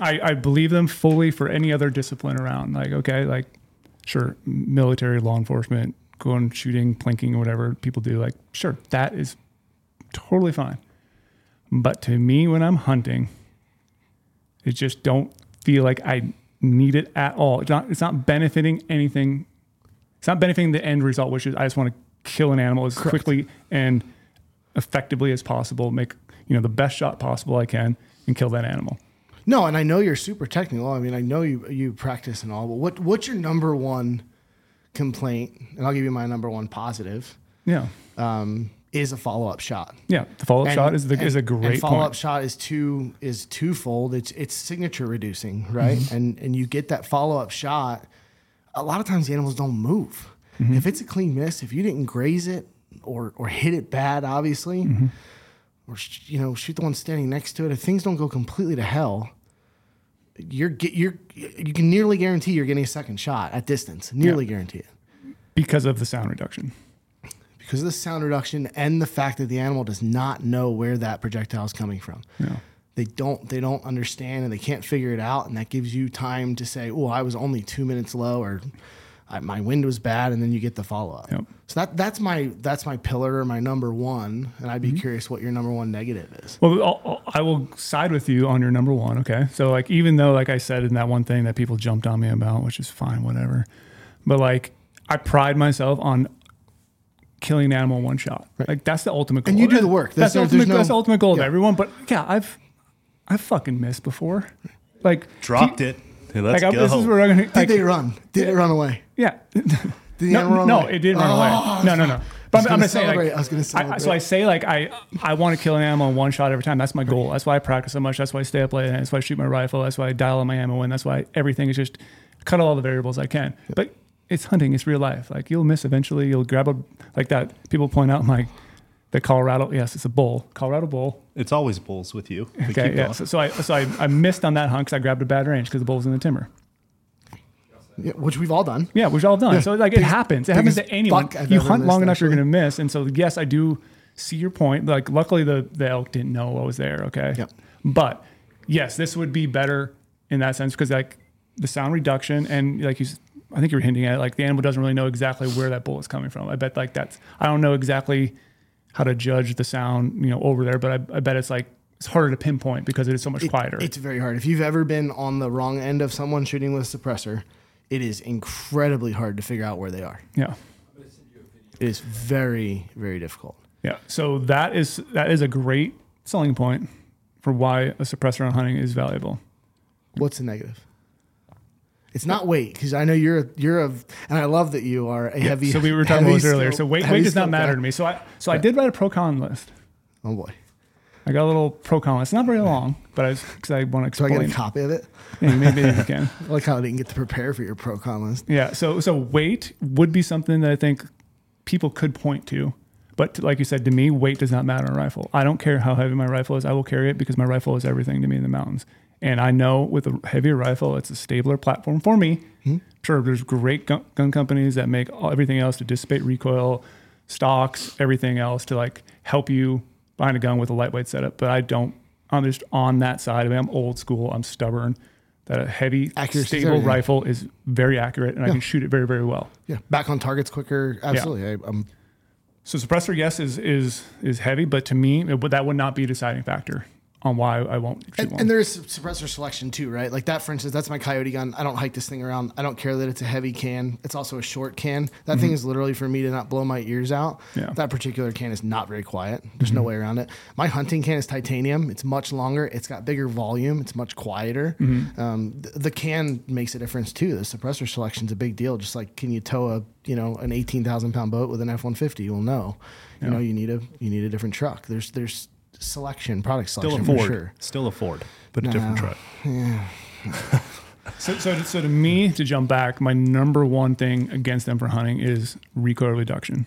I, I believe them fully for any other discipline around. Like, okay, like, sure, military, law enforcement, going shooting, plinking, or whatever people do. Like, sure, that is totally fine. But to me, when I'm hunting, it just don't feel like I need it at all. It's not, it's not benefiting anything. It's not benefiting the end result, which is I just want to kill an animal as Correct. quickly and effectively as possible, make you know the best shot possible I can, and kill that animal. No, and I know you're super technical. I mean, I know you you practice and all, but what what's your number one complaint? And I'll give you my number one positive. Yeah, Um, is a follow up shot. yeah. The follow up shot is the, is a and- great and follow up shot is two is twofold. It's it's signature reducing, right? Mm-hmm. And and you get that follow up shot. A lot of times the animals don't move. Mm-hmm. If it's a clean miss, if you didn't graze it or or hit it bad, obviously, Mm-hmm. or sh- you know shoot the one standing next to it. If things don't go completely to hell, you're get you're you can nearly guarantee you're getting a second shot at distance. Nearly guarantee it because of the sound reduction. Because of the sound reduction and the fact that the animal does not know where that projectile is coming from. Yeah. They don't they don't understand and they can't figure it out, and that gives you time to say, "Oh, I was only two minutes low," or I, "My wind was bad," and then you get the follow up. Yep. So that that's my that's my pillar my number one, and I'd be Mm-hmm. curious what your number one negative is. Well, I'll- I will side with you on your number one. Okay. So, like, even though, like I said in that one thing that people jumped on me about, which is fine, whatever. But, like, I pride myself on killing an animal in one shot. Like that's the ultimate goal. And you do the work. That's, That's- the ultimate. no- that's the ultimate goal of everyone. But yeah, I've I've fucking missed before. Like Dropped it. Hey, let's Like I- go. this is where I'm gonna. Did Like, they run? Did it run away? yeah. Did the [LAUGHS] no, animal run no, away? it didn't run Oh, away. No, no, no. But I'm, gonna I'm gonna say like I was gonna so I say like I I want to kill an animal in one shot every time. That's my goal. That's why I practice so much. That's why I stay up late. That's why I shoot my rifle. That's why I dial in my ammo in. That's why everything is just cut all the variables I can. But it's hunting. It's real life. Like you'll miss eventually. You'll grab a like that. People point out like the Colorado. Yes, it's a bull. Colorado bull. It's always bulls with you. But Okay, yeah. So, so I so I, I missed on that hunt because I grabbed a bad range because the bull was in the timber. Yeah, which we've all done. Yeah, which all done. So like it happens. It happens to anyone. You hunt long missed, enough, you're gonna miss. And so yes, I do see your point. Like luckily the the elk didn't know I was there. Okay. Yep. But yes, this would be better in that sense because like the sound reduction and like you, s- I think you're hinting at it, like the animal doesn't really know exactly where that bullet's coming from. I bet like that's I don't know exactly how to judge the sound you know over there, but I, I bet it's like it's harder to pinpoint because it is so much It- quieter. It's very hard. If you've ever been on the wrong end of someone shooting with a suppressor, it is incredibly hard to figure out where they are. yeah. It is very, very difficult. Yeah. So that is that is a great selling point for why a suppressor on hunting is valuable. What's the negative? It's not weight because I know you're a, you're a and I love that you are a heavy. so we were talking about this earlier. So weight weight does not matter guy. to me. So I so I did write a pro con list. Oh boy! I got a little pro con list. Not very long, but I because I want to So I get a copy of it. Yeah, maybe you can. [LAUGHS] I like how I didn't get to prepare for your pro con list. Yeah. So so weight would be something that I think people could point to. But like you said, to me, weight does not matter on a rifle. I don't care how heavy my rifle is. I will carry it because my rifle is everything to me in the mountains. And I know with a heavier rifle, it's a stabler platform for me. Hmm. Sure, there's great gun, gun companies that make all, everything else to dissipate recoil, stocks, everything else to like help you behind a gun with a lightweight setup. But I don't. I'm just on that side of it. I'm old school. I'm stubborn. That a heavy, Accuracy stable rifle is very accurate, and I can shoot it very, very well. Yeah, back on targets quicker. Absolutely. I, I'm So suppressor, yes, is is is heavy, but to me, it, that would not be a deciding factor on why I won't shoot And, one. and there's suppressor selection too, right? Like that, for instance, that's my coyote gun. I don't hike this thing around. I don't care that it's a heavy can. It's also a short can. That thing is literally for me to not blow my ears out. Mm-hmm. Yeah. Mm-hmm. That particular can is not very quiet. There's no way around it. My hunting can is titanium. It's much longer. It's got bigger volume. It's much quieter. Mm-hmm. Um, th- the can makes a difference too. The suppressor selection's a big deal. Just like can you tow a you know an 18,000 pound boat with an F150? You'll know. You know you need a you need a different truck. There's there's selection, product Still selection a for Ford. sure. Still a Ford, but a different No. truck. so, so, so to me, to jump back, my number one thing against them for hunting is recoil reduction.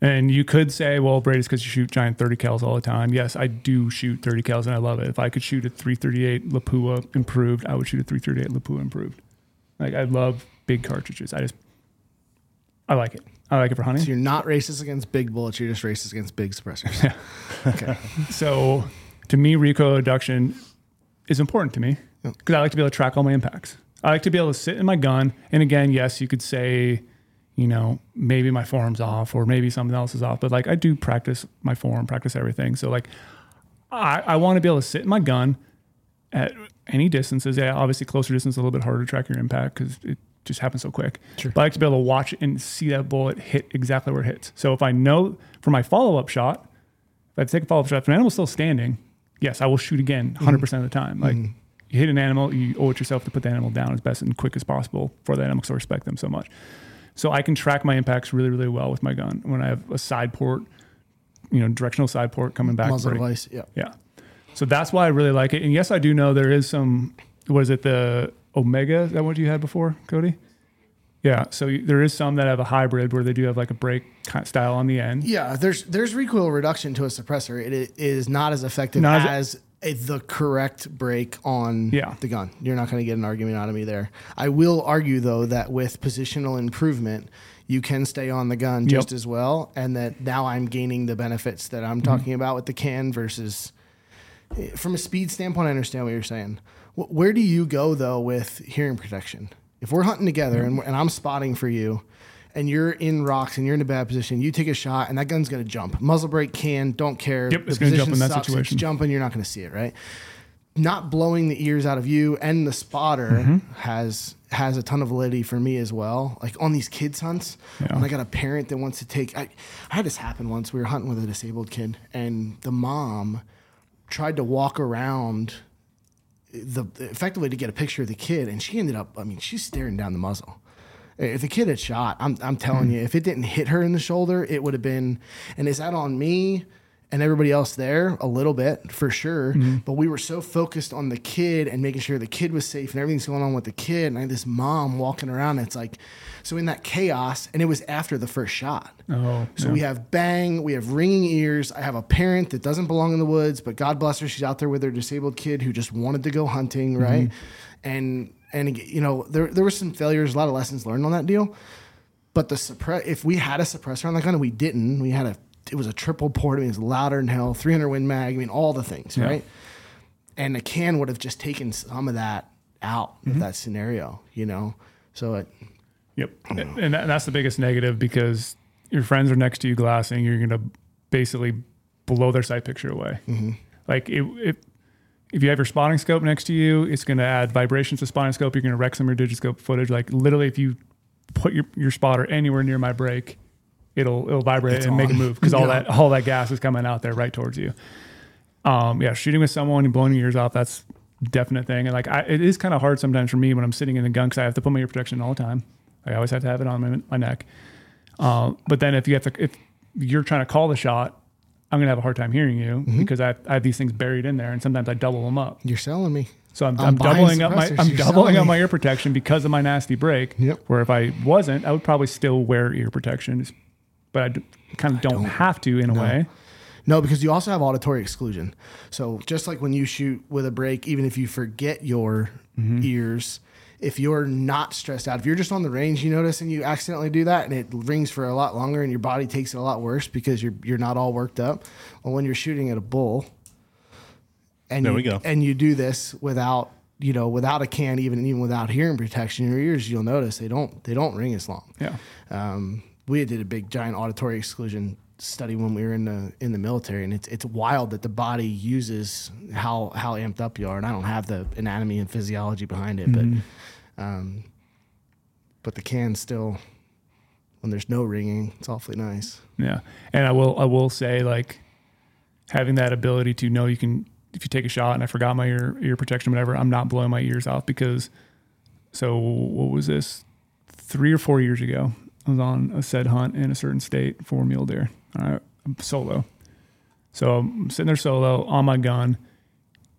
And you could say, well, Brady's because you shoot giant 30 cals all the time. Yes, I do shoot 30 cals and I love it. If I could shoot a 338 Lapua improved, I would shoot a 338 Lapua improved. Like I love big cartridges. I just, I like it. I like it for hunting. So you're not racist against big bullets. You're just racist against big suppressors. [LAUGHS] Yeah. okay. So to me, recoil reduction is important to me because I like to be able to track all my impacts. I like to be able to sit in my gun. And again, yes, you could say, you know, maybe my form's off or maybe something else is off, but like I do practice my form, practice everything. So like I, I want to be able to sit in my gun at any distances. Yeah, obviously closer distance is a little bit harder to track your impact because it just happens so quick. Sure. But I like to be able to watch it and see that bullet hit exactly where it hits. So if I know for my follow up shot, if I take a follow up shot, if an animal's still standing, yes, I will shoot again mm-hmm. 100% of the time. Like mm-hmm. you hit an animal, you owe it yourself to put the animal down as best and quick as possible for that animal because I respect them so much. So I can track my impacts really, really well with my gun when I have a side port, you know, directional side port coming back. Muzzle device. Yeah. Yeah. So that's why I really like it. And yes, I do know there is some, what is it, the Omega? Is that what you had before, Cody? Yeah. So you- there is some that have a hybrid where they do have like a brake style on the end. Yeah. There's there's recoil reduction to a suppressor. It i- is not as effective Not as, a, the correct brake on Yeah. the gun. You're not going to get an argument out of me there. I will argue though that with positional improvement, you can stay on the gun just as well, and that now I'm gaining the benefits that I'm mm-hmm. talking about with the can versus. Eh, from a speed standpoint, I understand what you're saying. Wh- Where do you go though with hearing protection? If we're hunting together and, and I'm spotting for you, and you're in rocks and you're in a bad position, you take a shot and that gun's going to jump. Muzzle brake can, don't care. Yep, it's The gonna jump in that sucks, situation. It's jumping, you're not going to see it, right? not blowing the ears out of you and the spotter Mm-hmm. has has a ton of validity for me as well. Like on these kids hunts, Yeah. when I got a parent that wants to take, I, I had this happen once. We were hunting with a disabled kid, and the mom tried to walk around the effectively to get a picture of the kid, and she ended up. I mean, she's staring down the muzzle. If the kid had shot, I'm I'm telling hmm. you, if it didn't hit her in the shoulder, it would have been. And is that on me and everybody else there? A little bit for sure. Mm-hmm. But we were so focused on the kid and making sure the kid was safe and everything's going on with the kid. And I had this mom walking around. And it's like, so in that chaos, and it was after the first shot. Oh, So yeah. we have bang, we have ringing ears. I have a parent that doesn't belong in the woods, but God bless her, she's out there with her disabled kid who just wanted to go hunting, mm-hmm. right? And and you know there there were some failures, a lot of lessons learned on that deal. But the suppress, if we had a suppressor on that gun, and we didn't, we had a it was a triple port. I mean, it was louder than hell, 300 win mag. I mean, all the things, Yeah. right? And the can would have just taken some of that out of mm-hmm. that scenario, you know. So it, Yep. And that's the biggest negative because your friends are next to you glassing. You're going to basically blow their sight picture away. Mm-hmm. Like it, it, if you have your spotting scope next to you, it's going to add vibrations to spotting scope. You're going to wreck some of your digiscope footage. Like literally, if you put your, your spotter anywhere near my brake, it'll it'll vibrate It's and make a move because all Yeah. that all that gas is coming out there right towards you. Um, yeah, shooting with someone and blowing your ears off, that's a definite thing. And like, I, it is kind of hard sometimes for me when I'm sitting in the gun because I have to put my ear protection all the time. I always have to have it on my, my neck. Uh, but then if you have to, if you're trying to call the shot, I'm gonna have a hard time hearing you Mm-hmm. because I, I have these things buried in there, and sometimes I double them up. you're selling me. So I'm, I'm I'm, doubling up my. I'm doubling up my ear protection because of my nasty break. Yep. Where if I wasn't, I would probably still wear ear protection, but I d- kind of don't, have to in a way. No, because you also have auditory exclusion. So just like when you shoot with a break, even if you forget your ears, if you're not stressed out, if you're just on the range, you notice and you accidentally do that and it rings for a lot longer and your body takes it a lot worse because you're you're not all worked up. Well, when you're shooting at a bull and There you, we go. and you do this without you know without a can even even without hearing protection, your ears you'll notice they don't they don't ring as long. Yeah. Um, we did a big giant auditory exclusion study when we were in the in the military, and it's it's wild that the body uses how how amped up you are. And I don't have the anatomy and physiology behind it, but um, but the can still when there's no ringing, it's awfully nice. Yeah, and I will I will say like having that ability to know you can if you take a shot and I forgot my ear ear protection whatever I'm not blowing my ears off because so what was this three or four years ago I was on a said hunt in a certain state for mule deer all right I'm solo. So I'm sitting there solo on my gun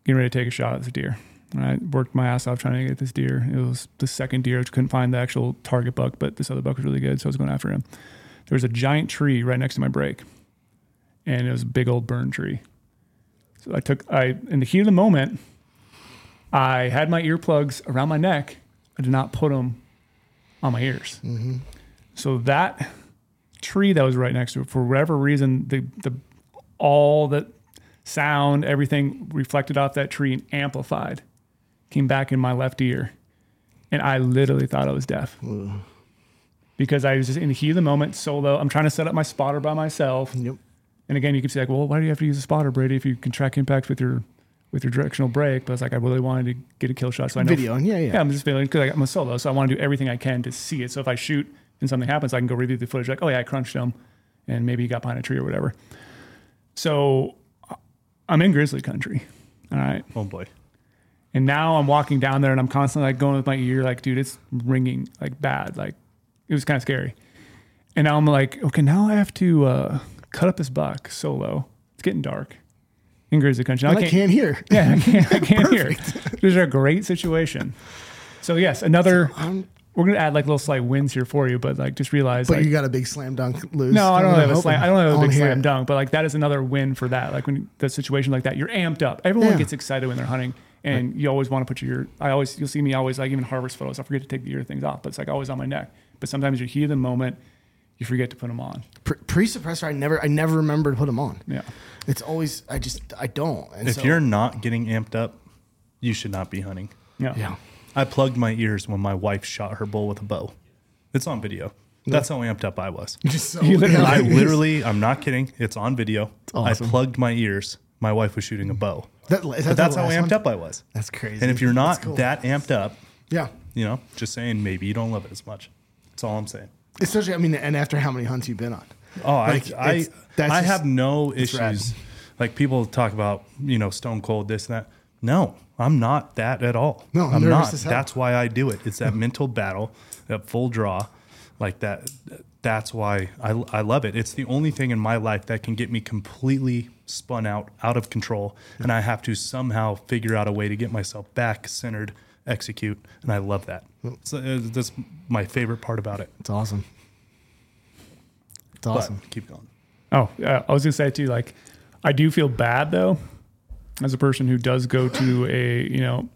getting ready to take a shot at this deer. All right worked my ass off trying to get this deer. It was the second deer which couldn't find the actual target buck but this other buck was really good so I was going after him. There was a giant tree right next to my break, and it was a big old burn tree. So i took i in the heat of the moment i had my earplugs around my neck. I did not put them on my ears mm-hmm. So that tree that was right next to it for whatever reason the the all the sound everything reflected off that tree and amplified came back in my left ear and i literally thought i was deaf because I was just in the heat of the moment, solo. I'm trying to set up my spotter by myself. Yep. And again, you could say like, well, why do you have to use a spotter, Brady, if you can track impacts with your with your directional brake? But it's like I really wanted to get a kill shot, so I know Video, yeah, yeah. yeah. I'm just feeling because I'm a solo, so I want to do everything I can to see it. So if I shoot and something happens, I can go review the footage. Like, oh yeah, I crunched him, and maybe he got behind a tree or whatever. So I'm in grizzly country. All right. Oh boy. And now I'm walking down there and I'm constantly like going with my ear, like, dude, it's ringing like bad. Like it was kind of scary. And now I'm like, okay, now I have to uh, cut up this buck solo. It's getting dark in grizzly country. Now I can't hear. Yeah, I can't, I [LAUGHS] can't hear. This is a great situation. So yes, another. Um, we're gonna add like little slight wins here for you, but like just realize but like, you got a big slam dunk lose. no, I don't I'm have a slam. I don't have a big slam it. dunk, but like that is another win for that. Like when the situation like that, you're amped up. Everyone Yeah. gets excited when they're hunting, and you always want to put your. I always you'll see me always like even harvest photos. I forget to take the ear things off, but it's like always on my neck. But sometimes you heat of the moment, you forget to put them on. Pre- Pre-suppressor, I never, I never remember to put them on. Yeah, It's always, I just, I don't. And If so- you're not getting amped up, you should not be hunting. yeah, yeah, I plugged my ears when my wife shot her bull with a bow. It's on video. That's how amped up I was. [LAUGHS] so You literally- I literally, I'm not kidding. It's on video. awesome. I plugged my ears my wife was shooting a bow. That, is that But that's how last amped one? up I was. That's crazy. And if you're not That's cool. that amped up, yeah. you know, just saying maybe you don't love it as much. That's all I'm saying. Especially, I mean, and after how many hunts you've been on. Oh, Like, I I, it's- that's I just- have no it's rad. issues. Like people talk about, you know, stone cold this and that. No, I'm not that at all. No, I'm I'm nervous not. as hell. That's why I do it. It's that [LAUGHS] mental battle, that full draw, like that. That's why I, I love it. It's the only thing in my life that can get me completely spun out, out of control, and I have to somehow figure out a way to get myself back centered, execute, and I love that. So uh, that's my favorite part about it. It's awesome. It's But awesome. keep going. Oh, yeah. I was gonna say too, like, I do feel bad though, as a person who does go to a you know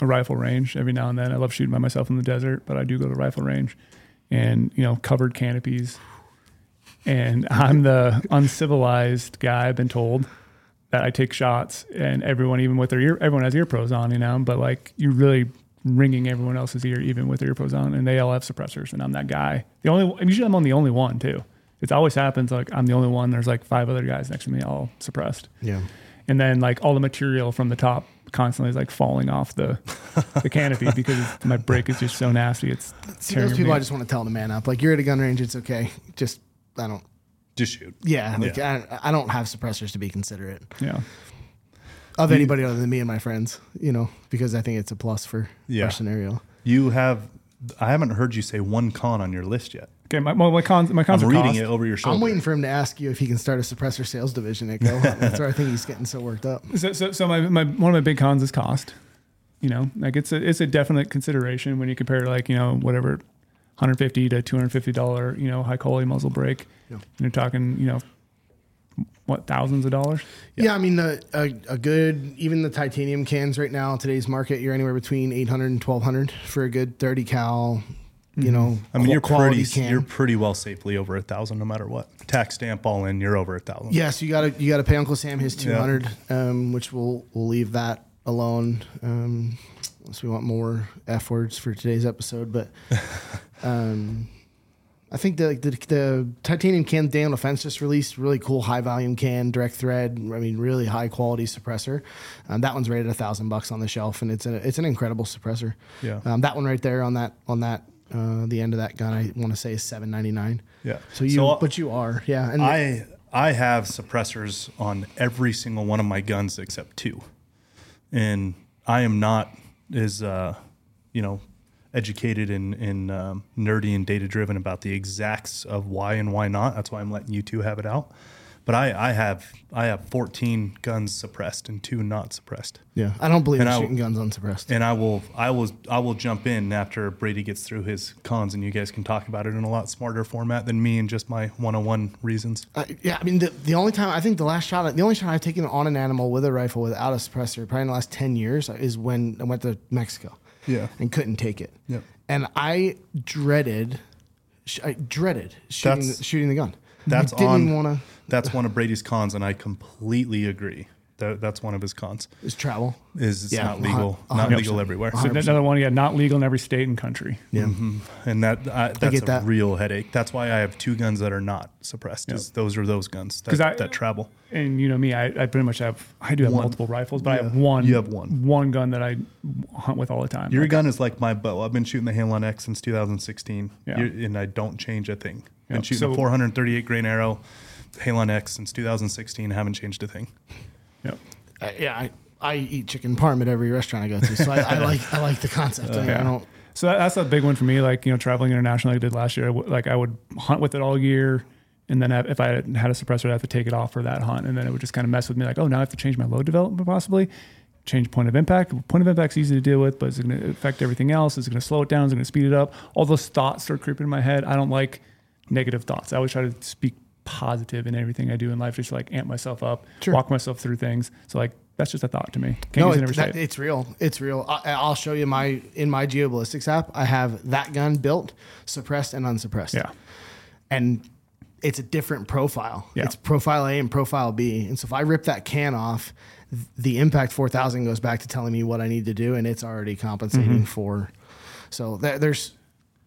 a rifle range every now and then. I love shooting by myself in the desert, but I do go to rifle range, and you know covered canopies, and [LAUGHS] I'm the uncivilized guy. I've been told that I take shots, and everyone, even with their ear, everyone has ear pros on, you know, but like you're really ringing everyone else's ear, even with their ear pros on, and they all have suppressors, and I'm that guy. The only, usually I'm on the only one too. It always happens like I'm the only one. There's like five other guys next to me, all suppressed, Yeah. And then like all the material from the top constantly is like falling off the the canopy [LAUGHS] because my brake is just so nasty. It's See, tearing those me people, I just want to tell them to man up. Like, you're at a gun range, it's okay. Just, I don't, Just shoot. yeah. Like, I, I don't have suppressors to be considerate yeah. of anybody other than me and my friends, you know, because I think it's a plus for Yeah. our scenario. You have. I haven't heard you say one con on your list yet. Okay, my my, my cons my cons I'm are reading cost. it over your shoulder. I'm waiting for him to ask you if he can start a suppressor sales division at Go. That's where I think he's getting so worked up. So, so, so my, my one of my big cons is cost. You know, like it's a it's a definite consideration when you compare like you know whatever, 150 to 250 dollar you know high quality muzzle brake. Yeah. And you're talking you know, what thousands of dollars. Yeah, I mean, the, a, a good, even the titanium cans right now, in today's market, you're anywhere between 800 and 1200 for a good 30 cal, you know, Mm-hmm. I mean, you're quality pretty. can. You're pretty well safely over a thousand, no matter what. Tax stamp all in, you're over a thousand. Yeah, so you gotta you gotta pay Uncle Sam his two hundred, um, which we'll we'll leave that alone. Um, unless we want more f words for today's episode, but [LAUGHS] um, I think the, the the titanium can Dan Defense just released really cool high volume can direct thread. I mean, really high quality suppressor. Um, that one's rated a thousand bucks on the shelf, and it's a it's an incredible suppressor. Yeah. Um, that one right there on that on that uh, the end of that gun, I want to say is seven ninety nine. Yeah. So you, but you are, yeah. And I I have suppressors on every single one of my guns except two, and I am not as uh, you know educated and, and um, nerdy and data driven about the exacts of why and why not. That's why I'm letting you two have it out. But I, I have I have 14 guns suppressed and two not suppressed. Yeah, I don't believe in I- shooting guns unsuppressed. And I will I will I will jump in after Brady gets through his cons and you guys can talk about it in a lot smarter format than me and just my 101 reasons. Uh, yeah, I mean the, the only time I think the last shot, the only shot I've taken on an animal with a rifle without a suppressor, probably in the last ten years, is when I went to Mexico. Yeah. and couldn't take it. Yep. and I dreaded, I dreaded shooting the, shooting the gun. That's I didn't want to. That's one of Brady's cons and I completely agree. That, that's one of his cons. Is travel. Is it's Yeah, not legal, a hun- not legal everywhere. So another one, yeah, not legal in every state and country. Yeah, mm-hmm. and that I, that's get a that. real headache. That's why I have two guns that are not suppressed. is Those are those guns that, 'Cause I- that travel. And you know me, I, I pretty much have I do have One. multiple rifles, but I have one. You have one. one gun that I hunt with all the time. Your Like, gun is like my bow. I've been shooting the Halon X since 2016, Yeah. And I don't change a thing. Been Yep. shooting So- a 438 grain arrow, Halon X since 2016. Haven't changed a thing. Yep. Uh, yeah. I, I eat chicken parm at every restaurant I go to, so I, I [LAUGHS] like I like the concept. I, mean, I Yeah. don't. So that's a big one for me. Like you know, traveling internationally, like I did last year. I w- Like I would hunt with it all year, and then if I had a suppressor, I'd have to take it off for that hunt, and then it would just kind of mess with me. Like, oh, now I have to change my load development possibly, change point of impact. Point of impact's easy to deal with, but is it going to affect everything else? Is it going to slow it down? Is it going to speed it up? All those thoughts start creeping in my head. I don't like negative thoughts. I always try to speak positive in everything I do in life, just to, like amp myself up, Sure. walk myself through things. So like that's just a thought to me. Can't no, use it it, that, it's real. It's real. I, I'll show you my in my geoballistics app. I have that gun built, suppressed and unsuppressed. Yeah. and it's a different profile. Yeah. It's profile A and profile B. And so if I rip that can off, the Impact 4000 goes back to telling me what I need to do, and it's already compensating Mm-hmm. for. So there, there's,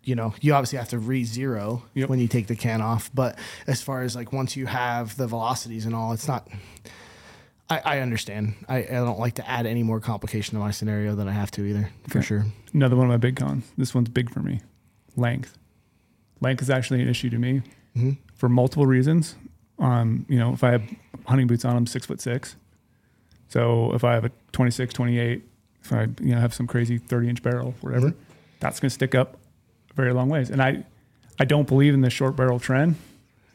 you know, you obviously have to re-zero Yep. when you take the can off. But as far as like once you have the velocities and all, it's not. I, I understand. I, I don't like to add any more complication to my scenario than I have to either, for Okay. sure. Another one of my big cons. This one's big for me. Length. Length is actually an issue to me for multiple reasons. Um, you know, if I have hunting boots on, I'm six foot six. So if I have a 26, 28, if I you know have some crazy 30 inch barrel, whatever, that's going to stick up very long ways. And I, I don't believe in the short barrel trend.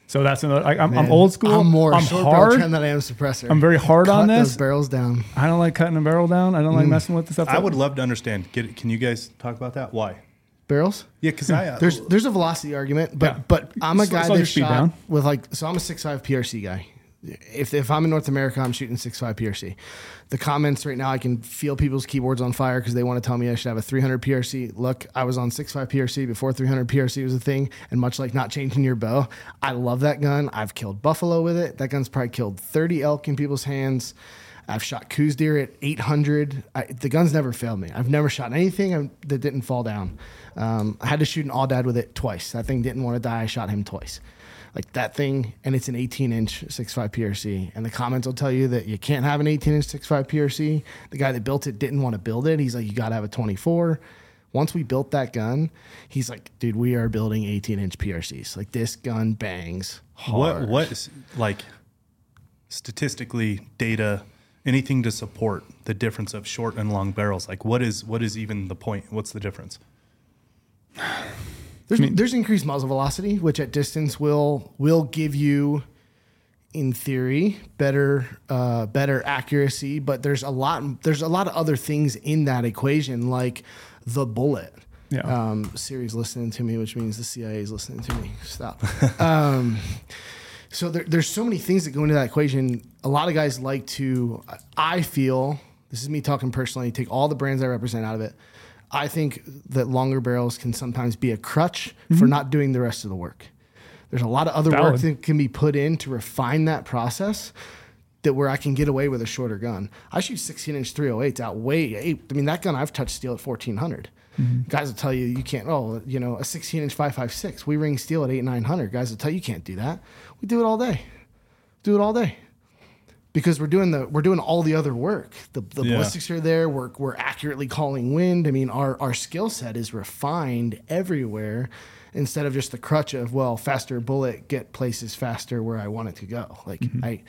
So that's another. I, I'm, I'm old school. I'm more I'm short barrel hard. trend than I am suppressor. I'm very hard Cut on those this. barrels down. I don't like cutting a barrel down. I don't like messing with the stuff. I that- would love to understand. Get, can you guys talk about that? Why? Barrels? Yeah, because I uh, [LAUGHS] There's there's a velocity argument, but Yeah. but I'm a Slow- guy slow your that shot down. with like so I'm a six five PRC guy. If if I'm in North America, I'm shooting 6'5 PRC. The comments right now, I can feel people's keyboards on fire because they want to tell me I should have a 300 PRC. Look, I was on 6'5 PRC before 300 PRC was a thing, and much like not changing your bow, I love that gun. I've killed buffalo with it. That gun's probably killed 30 elk in people's hands. I've shot Coues deer at 800. I, the gun's never failed me. I've never shot anything that didn't fall down. Um, I had to shoot an aoudad with it twice. That thing didn't want to die. I shot him twice. Like that thing, and it's an 18 inch 6.5 PRC. And the comments will tell you that you can't have an 18 inch 6.5 PRC. The guy that built it didn't want to build it. He's like, you got to have a 24. Once we built that gun, he's like, dude, we are building 18 inch PRCs. Like this gun bangs hard. what what is like statistically data anything to support the difference of short and long barrels like what is what is even the point what's the difference [SIGHS] [SIGHS] [SIGHS] There's there's increased muzzle velocity, which at distance will will give you, in theory, better uh, better accuracy. But there's a lot there's a lot of other things in that equation, like the bullet. Yeah. Um, Siri's listening to me, which means the CIA is listening to me. Stop. [LAUGHS] um, so there, there's so many things that go into that equation. A lot of guys like to. I feel this is me talking personally. Take all the brands I represent out of it. I think that longer barrels can sometimes be a crutch for mm-hmm. not doing the rest of the work. There's a lot of other work that can be put in to refine that process. That where I can get away with a shorter gun. I shoot 16 inch 308s out way. eight- I mean that gun I've touched steel at 1400. Mm-hmm. Guys will tell you you can't. Oh, you know a 16 inch 556. We ring steel at eight 900. Guys will tell you you can't do that. We do it all day. Do it all day because we're doing the we're doing all the other work. The, the Yeah. ballistics are there. We're we're accurately calling wind. I mean, our our skill set is refined everywhere, instead of just the crutch of well, faster bullet get places faster where I want it to go. Like mm-hmm. I,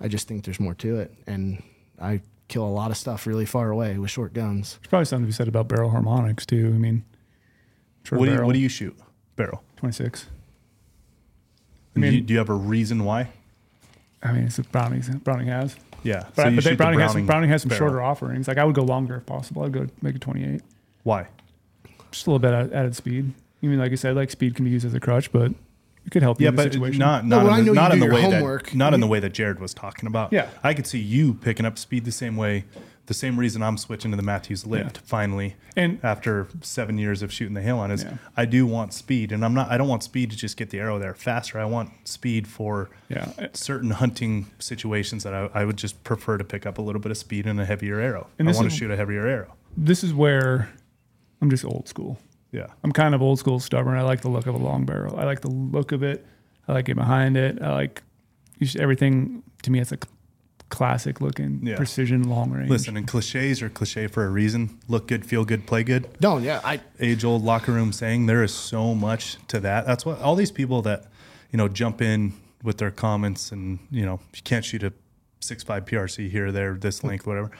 I just think there's more to it, and I kill a lot of stuff really far away with short guns. There's probably something to be said about barrel harmonics too. I mean, short what do you what do you shoot barrel 26. I mean- do, you, do you have a reason why I mean, it's what Browning. Browning has, yeah but, you but they, shoot the Browning, has some, Browning has some barrel. shorter offerings. Like I would go longer if possible. I'd go make a 28, why just a little bit added, added speed. I mean, like I said, like speed can be used as a crutch, but it could help you yeah, in the but situation. not not well, in the, not in the way homework. that not in the way that Jaryd was talking about. Yeah. I could see you picking up speed the same way, the same reason I'm switching to the Mathews lift finally. And- after seven years of shooting the Halon is Yeah. I do want speed, and I'm not. I don't want speed to just get the arrow there faster. I want speed for Yeah. certain hunting situations that I, I would just prefer to pick up a little bit of speed and a heavier arrow. And I want to shoot a heavier arrow. This is where I'm just old school. Yeah. I'm kind of old school stubborn. I like the look of a long barrel. I like the look of it. I like it behind it. I like everything. To me, it's a cl- classic looking Yeah. precision long range. Listen, and cliches are cliche for a reason. Look good, feel good, play good. No, yeah, I age old locker room saying there is so much to that. That's what all these people that, you know, jump in with their comments and, you know, you can't shoot a six five PRC here, there, this length, whatever.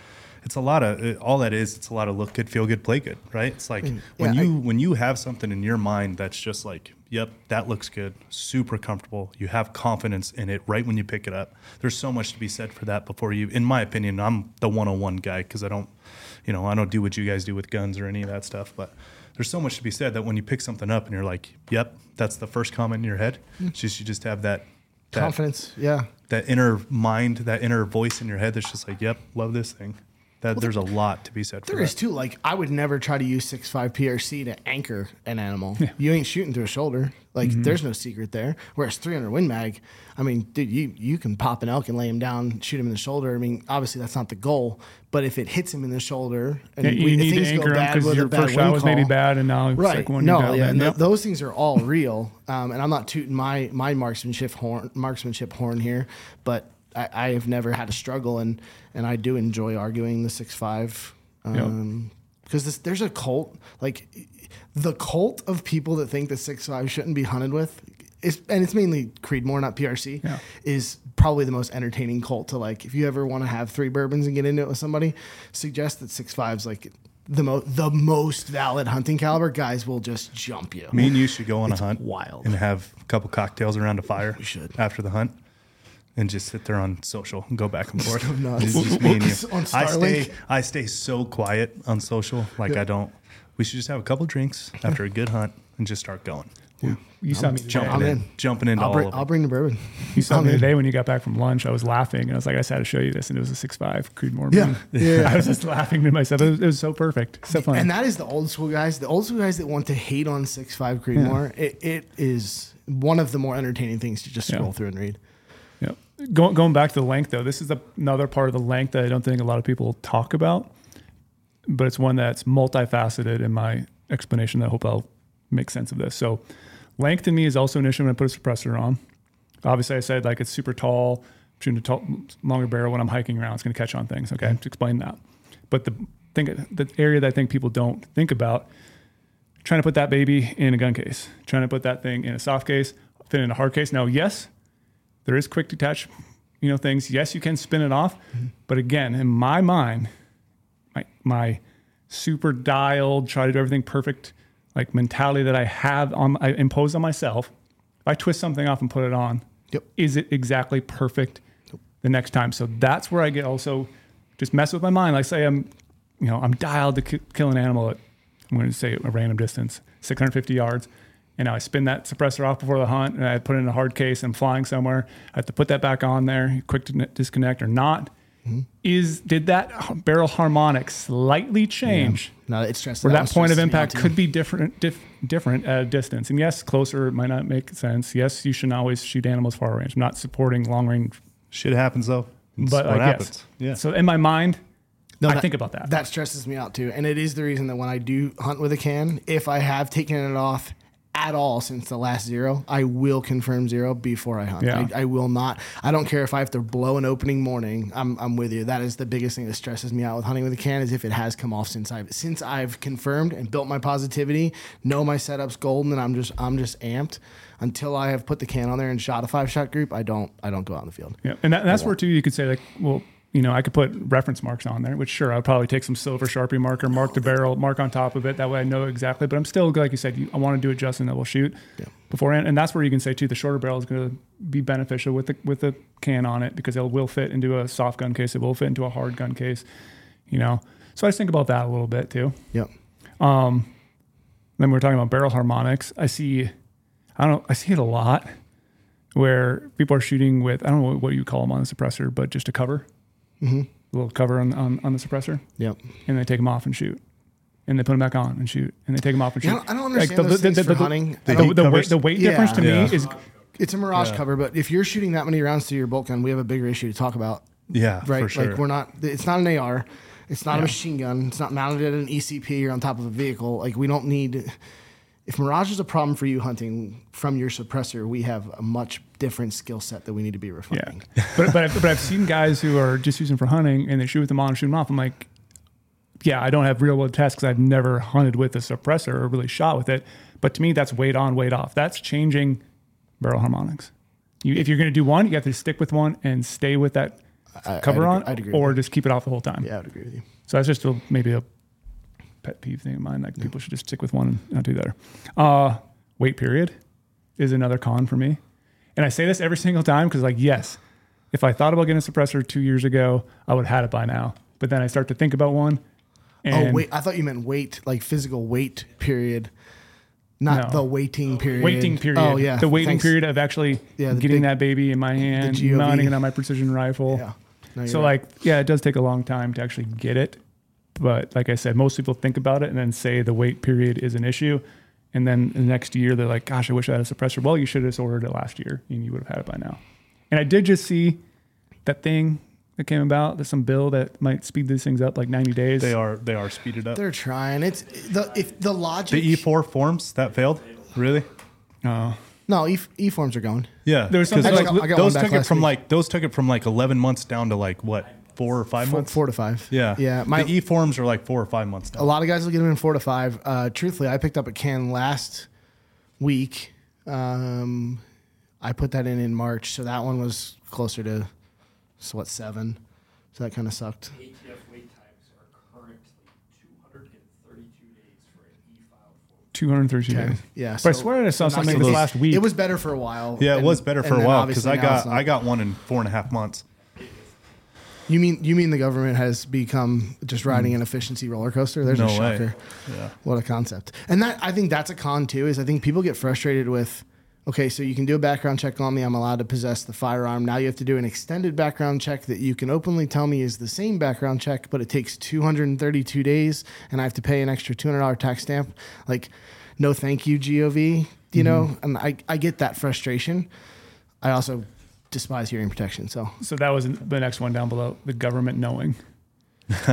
It's a lot of uh, it, all that is. It's a lot of look good, feel good, play good, right? It's like mm. when yeah, you when you have something in your mind that's just like, yep, that looks good, super comfortable. You have confidence in it right when you pick it up. There's so much to be said for that. Before you, in my opinion, I'm the 101 guy because I don't, you know, I don't do what you guys do with guns or any of that stuff, but there's so much to be said that when you pick something up and you're like, "Yep, that's the first comment in your head." Hmm. It's just you just have that that, confidence. Yeah, that inner mind, that inner voice in your head that's just like, "Yep, love this thing." That there's a lot to be said for There that. is too. Like I would never try to use 6.5 PRC to anchor an animal. You ain't shooting through a shoulder. Like Mm-hmm. there's no secret there. Whereas 300 Win Mag, I mean, dude, you you can pop an elk and lay him down, shoot him in the shoulder. I mean, obviously that's not the goal, but if it hits him in the shoulder and Yeah, you we, need to things anchor him bad because your first shot was maybe bad, and now it's Right. like one no, yeah, and th- those things are all real. Um, and I'm not tooting my my marksmanship horn marksmanship horn here, but I, I have never had a struggle, and and I do enjoy arguing the six five. Um, because this, there's a cult like the cult of people that think the six five shouldn't be hunted with, is, and it's mainly Creedmoor, not PRC, Yeah. is probably the most entertaining cult to like. If you ever want to have three bourbons and get into it with somebody, suggest that six five's like the most the most valid hunting caliber. Guys will just jump you. Me and you should go on a hunt wild. and have a couple cocktails around a fire. We should. after the hunt. And just sit there on social and go back and [LAUGHS] forth. nuts. It's just me and you. On I stay, I stay so quiet on social. Like I don't. We should just have a couple drinks after a good hunt and just start going. You saw me. Jumping I'm in, in. jumping into I'll all bring, of I'll bring the bourbon. You saw I'm me in. today when you got back from lunch. I was laughing and I was like, I just had to show you this, and it was a six five Creedmoor. Yeah. Moon. [LAUGHS] Yeah. [LAUGHS] I was just laughing to myself. It was, it was so perfect, so fun. And that is the old school guys. The old school guys that want to hate on six five Creedmoor. It, it is one of the more entertaining things to just Yeah. scroll through and read. Yeah. Going going back to the length though, this is the, another part of the length that I don't think a lot of people talk about, but it's one that's multifaceted in my explanation. That I hope I'll make sense of this. So, length to me is also an issue when I put a suppressor on. Obviously, I said like it's super tall, shooting a tall, longer barrel when I'm hiking around, it's going to catch on things. Okay, to explain that. But the thing, the area that I think people don't think about, trying to put that baby in a gun case, trying to put that thing in a soft case, fit in a hard case. Now, yes, there is quick detach, you know, things. Yes, you can spin it off, mm-hmm. but again, in my mind, my my super dialed, try to do everything perfect, like mentality that I have on I impose on myself. If I twist something off and put it on, Yep. is it exactly perfect the next time? So that's where I get also just mess with my mind. Like say I'm, you know, I'm dialed to ki- kill an animal at I'm going to say a random distance, 650 yards. And now I spin that suppressor off before the hunt and I put it in a hard case and I'm flying somewhere. I have to put that back on there, quick to disconnect or not. Mm-hmm. Is did that barrel harmonic slightly change? No, it stresses. where one that point of stresses me out impact could be different dif- different at a distance. And yes, closer might not make sense. Yes, you shouldn't always shoot animals far range. I'm not supporting long range, Shit happens though. It's but what like, happens. yes. Yeah. So in my mind, No, I that- think about that. That stresses me out too, and it is the reason that when I do hunt with a can, if I have taken it off at all since the last zero, I will confirm zero before I hunt. Yeah. I, I will not. I don't care if I have to blow an opening morning. I'm, I'm with you. That is the biggest thing that stresses me out with hunting with a can is if it has come off since I've since I've confirmed and built my positivity, know my setup's golden, and I'm just I'm just amped. Until I have put the can on there and shot a five shot group, I don't I don't go out in the field. Yeah, and, that, and that's where too you could say like, well, you know, I could put reference marks on there, which sure I'd probably take some silver sharpie marker, mark the barrel, mark on top of it. That way I know exactly. But I'm still like you said, I want to do it just and that will shoot beforehand. And that's where you can say too, the shorter barrel is going to be beneficial with the with the can on it because it will fit into a soft gun case. It will fit into a hard gun case. You know, so I just think about that a little bit too. Yep. Um, then we we're talking about barrel harmonics. I see, I don't know, I see it a lot where people are shooting with, I don't know what you call them on the suppressor, but just a cover, mm-hmm. a little cover on, on, on the suppressor, Yep. and they take them off and shoot. And they put them back on and shoot, and they take them off and shoot. Yeah, I don't- I don't understand those things for hunting. The, I the, don't- the weight, the weight Yeah. difference to Yeah. me is It's a mirage cover, but if you're shooting that many rounds through your bolt gun, we have a bigger issue to talk about. yeah, right? for sure. Like we're not. It's not an AR. It's not Yeah. a machine gun. It's not mounted at an ECP or on top of a vehicle. Like we don't need. If Mirage is a problem for you hunting from your suppressor, we have a much different skill set that we need to be yeah. refining. [LAUGHS] but but I've, but I've seen guys who are just using for hunting and they shoot with them on and shoot them off. I'm like, yeah, I don't have real world tests because I've never hunted with a suppressor or really shot with it. But to me, that's weight on, weight off. That's changing barrel harmonics. You, if you're going to do one, you have to stick with one and stay with that I- cover I'd on, agree- agree or just keep it off the whole time. Yeah, I would agree with you. So that's just a, maybe a pet peeve thing of mine. Like people should just stick with one and not do that. Uh, wait period is another con for me. And I say this every single time because, like, yes, if I thought about getting a suppressor two years ago, I would have had it by now. But then I start to think about one. Oh wait, I thought you meant weight, like physical weight period, not No. the waiting period. waiting period. Oh yeah, the waiting thanks. period of actually Yeah, the getting big- that baby in my hand, GOV. mounting it on my precision rifle. Yeah. No, you're so right. like, yeah, it does take a long time to actually get it. But like I said, most people think about it and then say the wait period is an issue. And then the next year they're like, gosh, I wish I had a suppressor. Well, you should have just ordered it last year and you would have had it by now. And I did just see that thing that came about, that some bill that might speed these things up like 90 days. they are they are speeded up. they're trying. It's the if the logic. The E4 forms that failed. Really? Oh, no, No, e, e forms are going. Yeah, There was some- 'cause I those, got- I got those took it from week. like those took it from like eleven months down to like what four or five Four, months. four to five. Yeah, Yeah. My, e forms are like four or five months a lot of guys will get them in four to five. Uh, truthfully, I picked up a can last week. Um, I put that in in March, so that one was closer to so what seven. So that kind of sucked. ATF wait times are currently 232 days for an e-file 232 Okay. days. Yeah, But I so- swear I saw something not- this last week. It was better for a while. Yeah, it and- was better for a while because I got. I got one in four and a half months. You mean you mean the government has become just riding hmm. an efficiency roller coaster? There's No a way. shocker. Yeah. What a concept. And that I think that's a con too, is I think people get frustrated with okay, so you can do a background check on me, I'm allowed to possess the firearm. Now you have to do an extended background check that you can openly tell me is the same background check, but it takes 232 days and I have to pay an extra $200 tax stamp. Like, no thank you, GOV, you mm-hmm. know? And I, I get that frustration. I also despise hearing protection. So So that was the next one down below. The government knowing. [LAUGHS]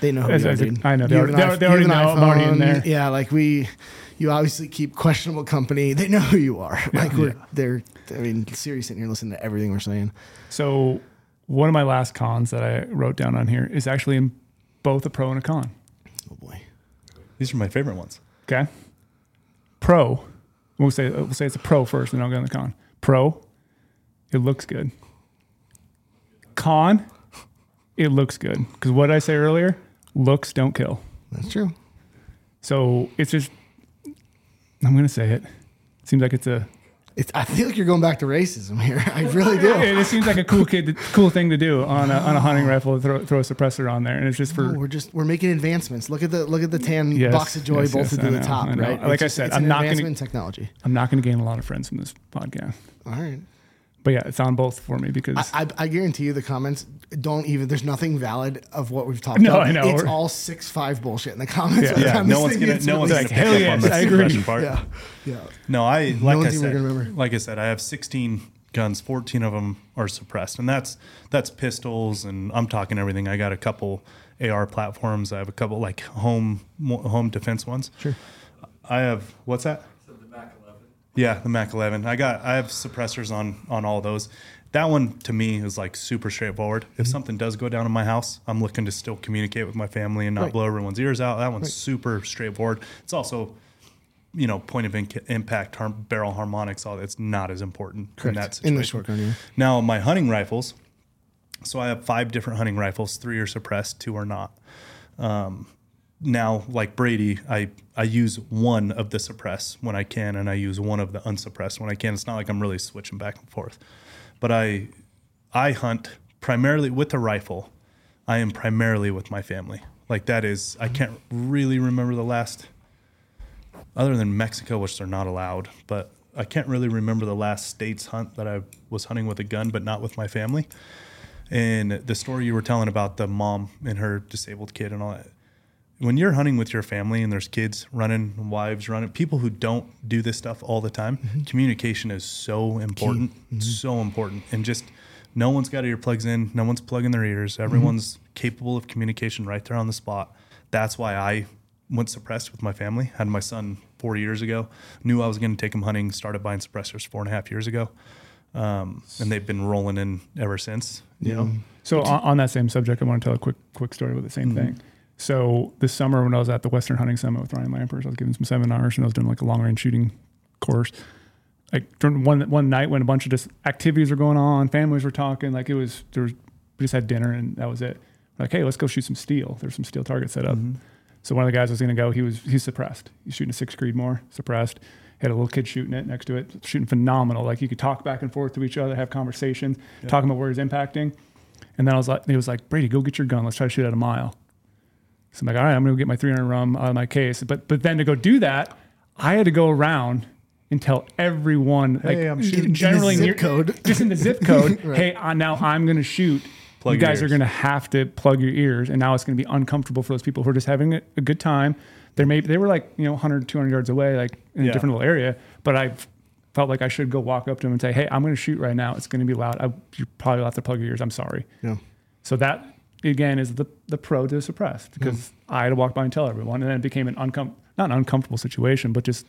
they know who As- you are, as a- dude. I know, they You already- have an they- they iPhone- already you have an know I'm already in iPhone. there. Yeah, like we, you obviously keep questionable company. They know who you are. Like we're, they're, I mean, Siri's sitting here listening to everything we're saying. So one of my last cons that I wrote down on here is actually in both a pro and a con. Oh boy. These are my favorite ones. Okay. Pro. We'll say we'll say it's a pro first, and then I'll go on the con. Pro. It looks good. Con. It looks good because what did I say earlier? Looks don't kill. That's true. So it's just. I'm gonna say it. Seems like it's a. It's, I feel like you're going back to racism here. [LAUGHS] I really do. It, it seems like a cool kid, cool thing to do on a, on a hunting rifle. Throw, throw a suppressor on there, and it's just for No, we're just we're making advancements. Look at the look at the tan Yes, box of joy yes, bolted yes, to the top, know. right? Like It's I said, I'm not gonna- technology. I'm not going to gain a lot of friends from this podcast. All right. But yeah, it's on both for me because I, I, I guarantee you the comments don't even. There's nothing valid of what we've talked No, about. I know. It's We're- all six five bullshit in the comments. Yeah. by the Yeah, no one's thing gonna gets no one's released. gonna pick hell up yes, on the I agree. part. Yeah, yeah. No, I like one's I even said, remember. like I said, I have 16 guns. 14 of them are suppressed, and that's that's pistols, and I'm talking everything. I got a couple AR platforms. I have a couple like home home defense ones. Sure. I have what's that? So the Mac 11. Yeah, the Mac 11. I got I have suppressors on on all those. That one to me is like super straightforward. Mm-hmm. If something does go down in my house, I'm looking to still communicate with my family and not Right. blow everyone's ears out. That one's super straightforward. It's also you know, point of inc- impact, barrel harmonics, all that's not as important in Correct. that situation. In the short gun, yeah. Now, my hunting rifles, so I have five different hunting rifles. Three are suppressed, two are not. Um, now, like Brady, I, I use one of the suppress when I can, and I use one of the unsuppressed when I can. It's not like I'm really switching back and forth. But I, I hunt primarily with a rifle. I am primarily with my family. Like that is, I mm-hmm. can't really remember the last, other than Mexico, which they're not allowed, but I can't really remember the last states hunt that I was hunting with a gun, but not with my family. And the story you were telling about the mom and her disabled kid and all that. When you're hunting with your family and there's kids running, wives running, people who don't do this stuff all the time, mm-hmm. communication is so important, mm-hmm. so important. And just no one's got earplugs in, no one's plugging their ears. Mm-hmm. Everyone's capable of communication right there on the spot. That's why I went suppressed with my family. Had my son four years ago. Knew I was going to take him hunting. Started buying suppressors four and a half years ago, um, and they've been rolling in ever since. You know, So on, on that same subject, I want to tell a quick quick story with the same thing. So this summer when I was at the Western Hunting Summit with Ryan Lampers, I was giving some seminars and I was doing like a long range shooting course. Like during one one night when a bunch of just activities were going on, families were talking, like it was there was we just had dinner and that was it. Like, hey, let's go shoot some steel. There's some steel targets set up. Mm-hmm. So one of the guys was going to go. He was he's suppressed. He's shooting a six Creedmoor, suppressed. Had a little kid shooting it next to it, shooting phenomenal. Like you could talk back and forth to each other, have conversations, talking about where he's impacting. And then I was like, he was like, Brady, go get your gun. Let's try to shoot at a mile. So I'm like, all right, I'm gonna go get my 300 RUM out of my case. But but then to go do that, I had to go around and tell everyone, like Hey, I'm shooting. In the generally zip near- code. just in the zip code. [LAUGHS] Right. Hey, uh, now I'm gonna shoot. Plug you your guys are gonna have to plug your ears, and now it's gonna be uncomfortable for those people who are just having a, a good time. They're maybe they were like you know 100, 200 yards away, like in Yeah. a different little area, but I felt like I should go walk up to them and say, hey, I'm gonna shoot right now. It's gonna be loud. I, you probably will have to plug your ears. I'm sorry. Yeah. So that again is the the pro to suppressed because I had to walk by and tell everyone, and then it became an uncom not an uncomfortable situation, but just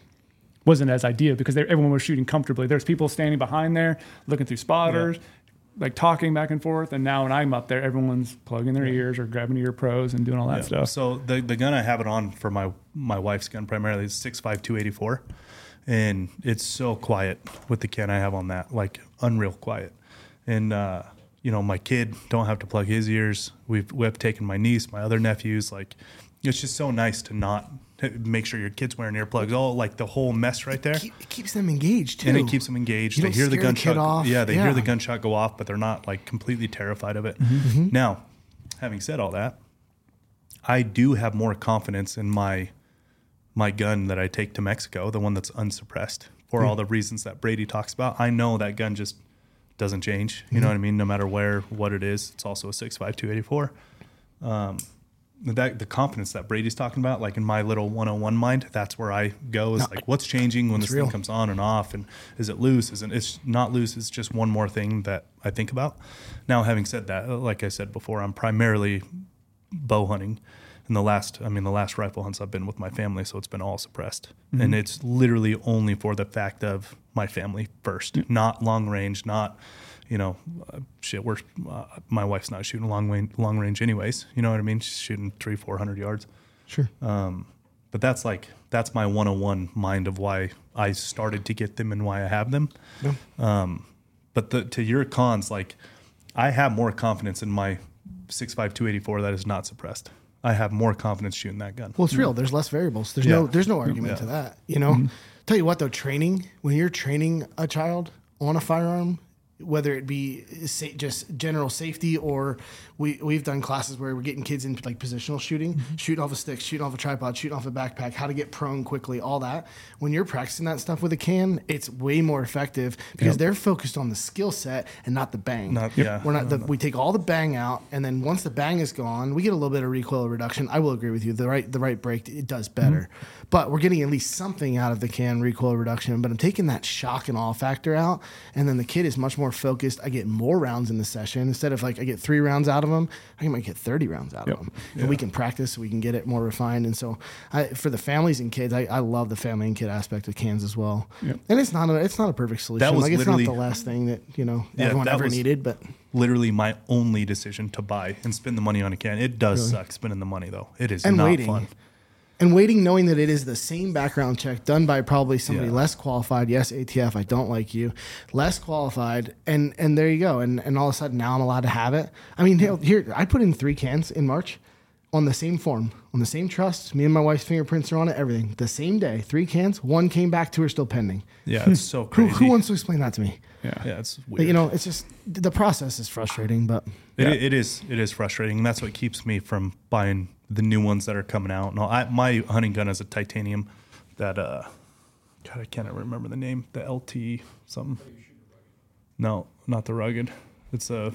wasn't as ideal because they, everyone was shooting comfortably. There's people standing behind there looking through spotters, like talking back and forth. And now when I'm up there, everyone's plugging their ears or grabbing ear pros and doing all that Yeah. stuff. So the the gun I have it on for my my wife's gun primarily is six five two eighty four, and it's so quiet with the can I have on that, like unreal quiet. And uh, you know, my kid don't have to plug his ears. We've we've taken my niece, my other nephews. Like, it's just so nice to not make sure your kid's wearing earplugs. All like the whole mess right there. Keep, it keeps them engaged too. and it keeps them engaged. You They hear the gunshot. off. Yeah, they Yeah. hear the gunshot go off, but they're not like completely terrified of it. Mm-hmm. Now, having said all that, I do have more confidence in my my gun that I take to Mexico, the one that's unsuppressed, for Hmm. all the reasons that Brady talks about. I know that gun just doesn't change. You Mm-hmm. know what I mean? No matter where, what it is, it's also a six five two eighty four. Um, that the confidence that Brady's talking about, like in my little 101 mind, that's where I go. Is like, what's changing when this real. thing comes on and off, and is it loose? Isn't it's not loose? It's just one more thing that I think about. Now, having said that, like I said before, I'm primarily bow hunting. In the last, I mean, the last rifle hunts I've been with my family, so it's been all suppressed, and it's literally only for the fact of my family first, not long range, not, you know, uh, shit. We're uh, my wife's not shooting long range, long range, anyways. You know what I mean? She's shooting three, four hundred yards. Sure. But that's like that's my 101 mind of why I started to get them and why I have them. Um, but the, to your cons, like I have more confidence in my 6.5 284 that is not suppressed. I have more confidence shooting that gun. Well, it's real. There's less variables. There's Yeah. no there's no argument Yeah. to that. You know, tell you what though, training when you're training a child on a firearm, whether it be sa- just general safety or we we've done classes where we're getting kids in like positional shooting, shooting off a stick, shooting off a tripod, shooting off a backpack, how to get prone quickly, all that. When you're practicing that stuff with a can, it's way more effective because they're focused on the skill set and not the bang. Not- yeah. We're not the, we take all the bang out, and then once the bang is gone, we get a little bit of recoil reduction. I will agree with you. The right the right break it does better, but we're getting at least something out of the can recoil reduction. But I'm taking that shock and awe factor out, and then the kid is much more focused. I get more rounds in the session instead of like I get three rounds out of them. I might get 30 rounds out Yep. of them, and we can practice. We can get it more refined, and so I, for the families and kids, I, I love the family and kid aspect of cans as well. Yep. And it's not a it's not a perfect solution. That was like it's not the last thing that you know Yeah, everyone ever needed, but. Literally my only decision to buy and spend the money on a can. It does suck spending the money though. It is And not waiting. fun. And waiting knowing that it is the same background check done by probably somebody Yeah. less qualified yes atf i don't like you less qualified and and there you go and and all of a sudden now i'm allowed to have it i mean here, here i put in three cans in march on the same form on the same trust me and my wife's fingerprints are on it everything the same day three cans one came back two are still pending Yeah, hmm. it's so who, crazy. who wants to explain that to me Yeah. Yeah, it's But, weird. you know it's just the process is frustrating but It, Yeah. it is it is frustrating, and that's what keeps me from buying the new ones that are coming out. No, I, my hunting gun is a titanium that uh, God, I can't remember the name. The LT something. No, not the rugged. It's a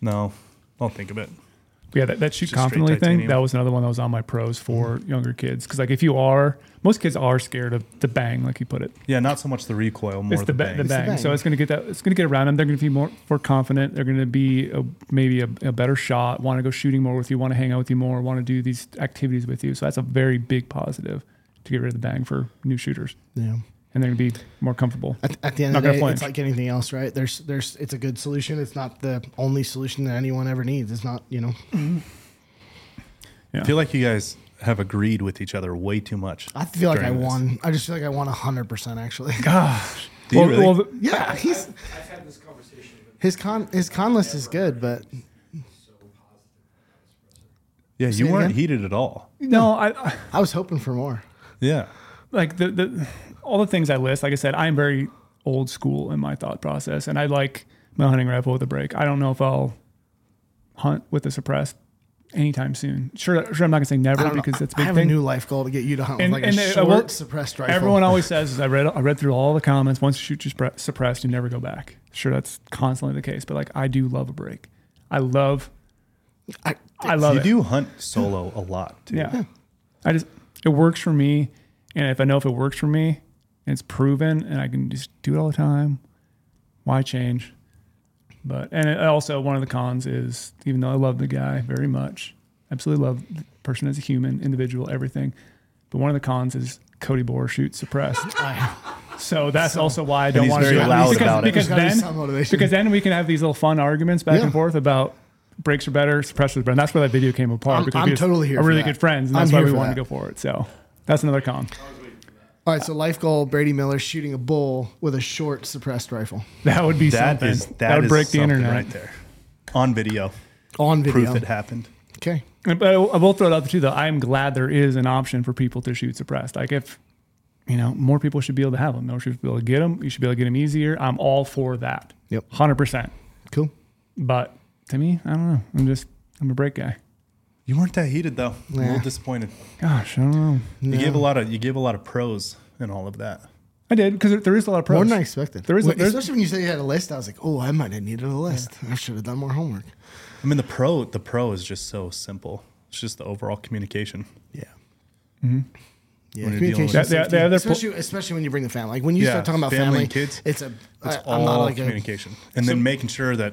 no. I'll think of it. Yeah, that, that shoot Just confidently thing, that was another one that was on my pros for mm-hmm. younger kids. Because, like, if you are, most kids are scared of the bang, like you put it. Yeah, not so much the recoil, more It's the, the, bang. the bang. bang. So it's going to get that. It's going to get around them. They're going to be more, more confident. They're going to be a, maybe a, a better shot. Want to go shooting more with you. Want to hang out with you more. Want to do these activities with you. So that's a very big positive to get rid of the bang for new shooters, yeah and they're going to be more comfortable. At, at the end Not of the day, flinch. it's like anything else, right? There's, there's, it's a good solution. It's not the only solution that anyone ever needs. It's not, you know, mm-hmm. I feel like you guys have agreed with each other way too much. I feel like I during this. won. I just feel like I won hundred percent actually. Gosh. [LAUGHS] Do you well, really? well, yeah, he's I've had this conversation with his con his con list is good, but. Yeah, you weren't again? heated at all. no, I, I I was hoping for more. Yeah. like the, the all the things I list, like I said, I'm very old school in my thought process, and I like my hunting rifle with a break. I don't know if I'll hunt with a suppressed anytime soon. Sure, sure, I'm not gonna say never don't know. because that's a I big have thing. a new life goal to get you to hunt And- with like and, a uh, short well, suppressed rifle. Everyone always [LAUGHS] says, is I read I read through all the comments. Once you shoot your spre- suppressed, you never go back. Sure, that's constantly the case, but like I do love a break. I love, I, I love you it. do hunt solo a lot too. Yeah. I just it works for me, and if I know if it works for me, and it's proven, and I can just do it all the time, why change? But and it also one of the cons is even though I love the guy very much, absolutely love the person as a human, individual, everything, but one of the cons is Cody Bohr shoots suppressed. [LAUGHS] so that's also why I don't want to do loud because, about it. because [LAUGHS] be then because then we can have these little fun arguments back Yeah. and forth about brakes are better, suppressors are better. And that's where that video came apart I'm- because I'm we totally here are really that. good friends, and that's why we wanted to go for it. So that's another con. All right, so life goal: Brady Miller shooting a bull with a short suppressed rifle That would be That something. is that would is break the internet. right there on video. on video. Proof it happened. Okay, But I I will throw it out there too, though. I am glad there is an option for people to shoot suppressed. Like if you know, more people should be able to have them. More should be able to get them. You should be able to get them easier. I'm all for that. Yep. hundred percent. cool. But to me, I don't know. I'm just I'm a brake guy. You weren't that heated though. I'm a little disappointed. Gosh, I don't know. You gave a lot of you gave a lot of pros and all of that. I did because there is a lot of pros. More than I expected. There is a- Well, there's- especially when you said you had a list. I was like, oh, I might have needed a list. I should have done more homework. I mean the pro the pro is just so simple. It's just the overall communication. Yeah. Mm-hmm. Yeah, When you're dealing communication, with- That- the- safety, the other po- especially especially when you bring the family. Like when you Yeah, start talking about family family, and kids, it's a. It's I, all I'm not like a, communication. and then making sure that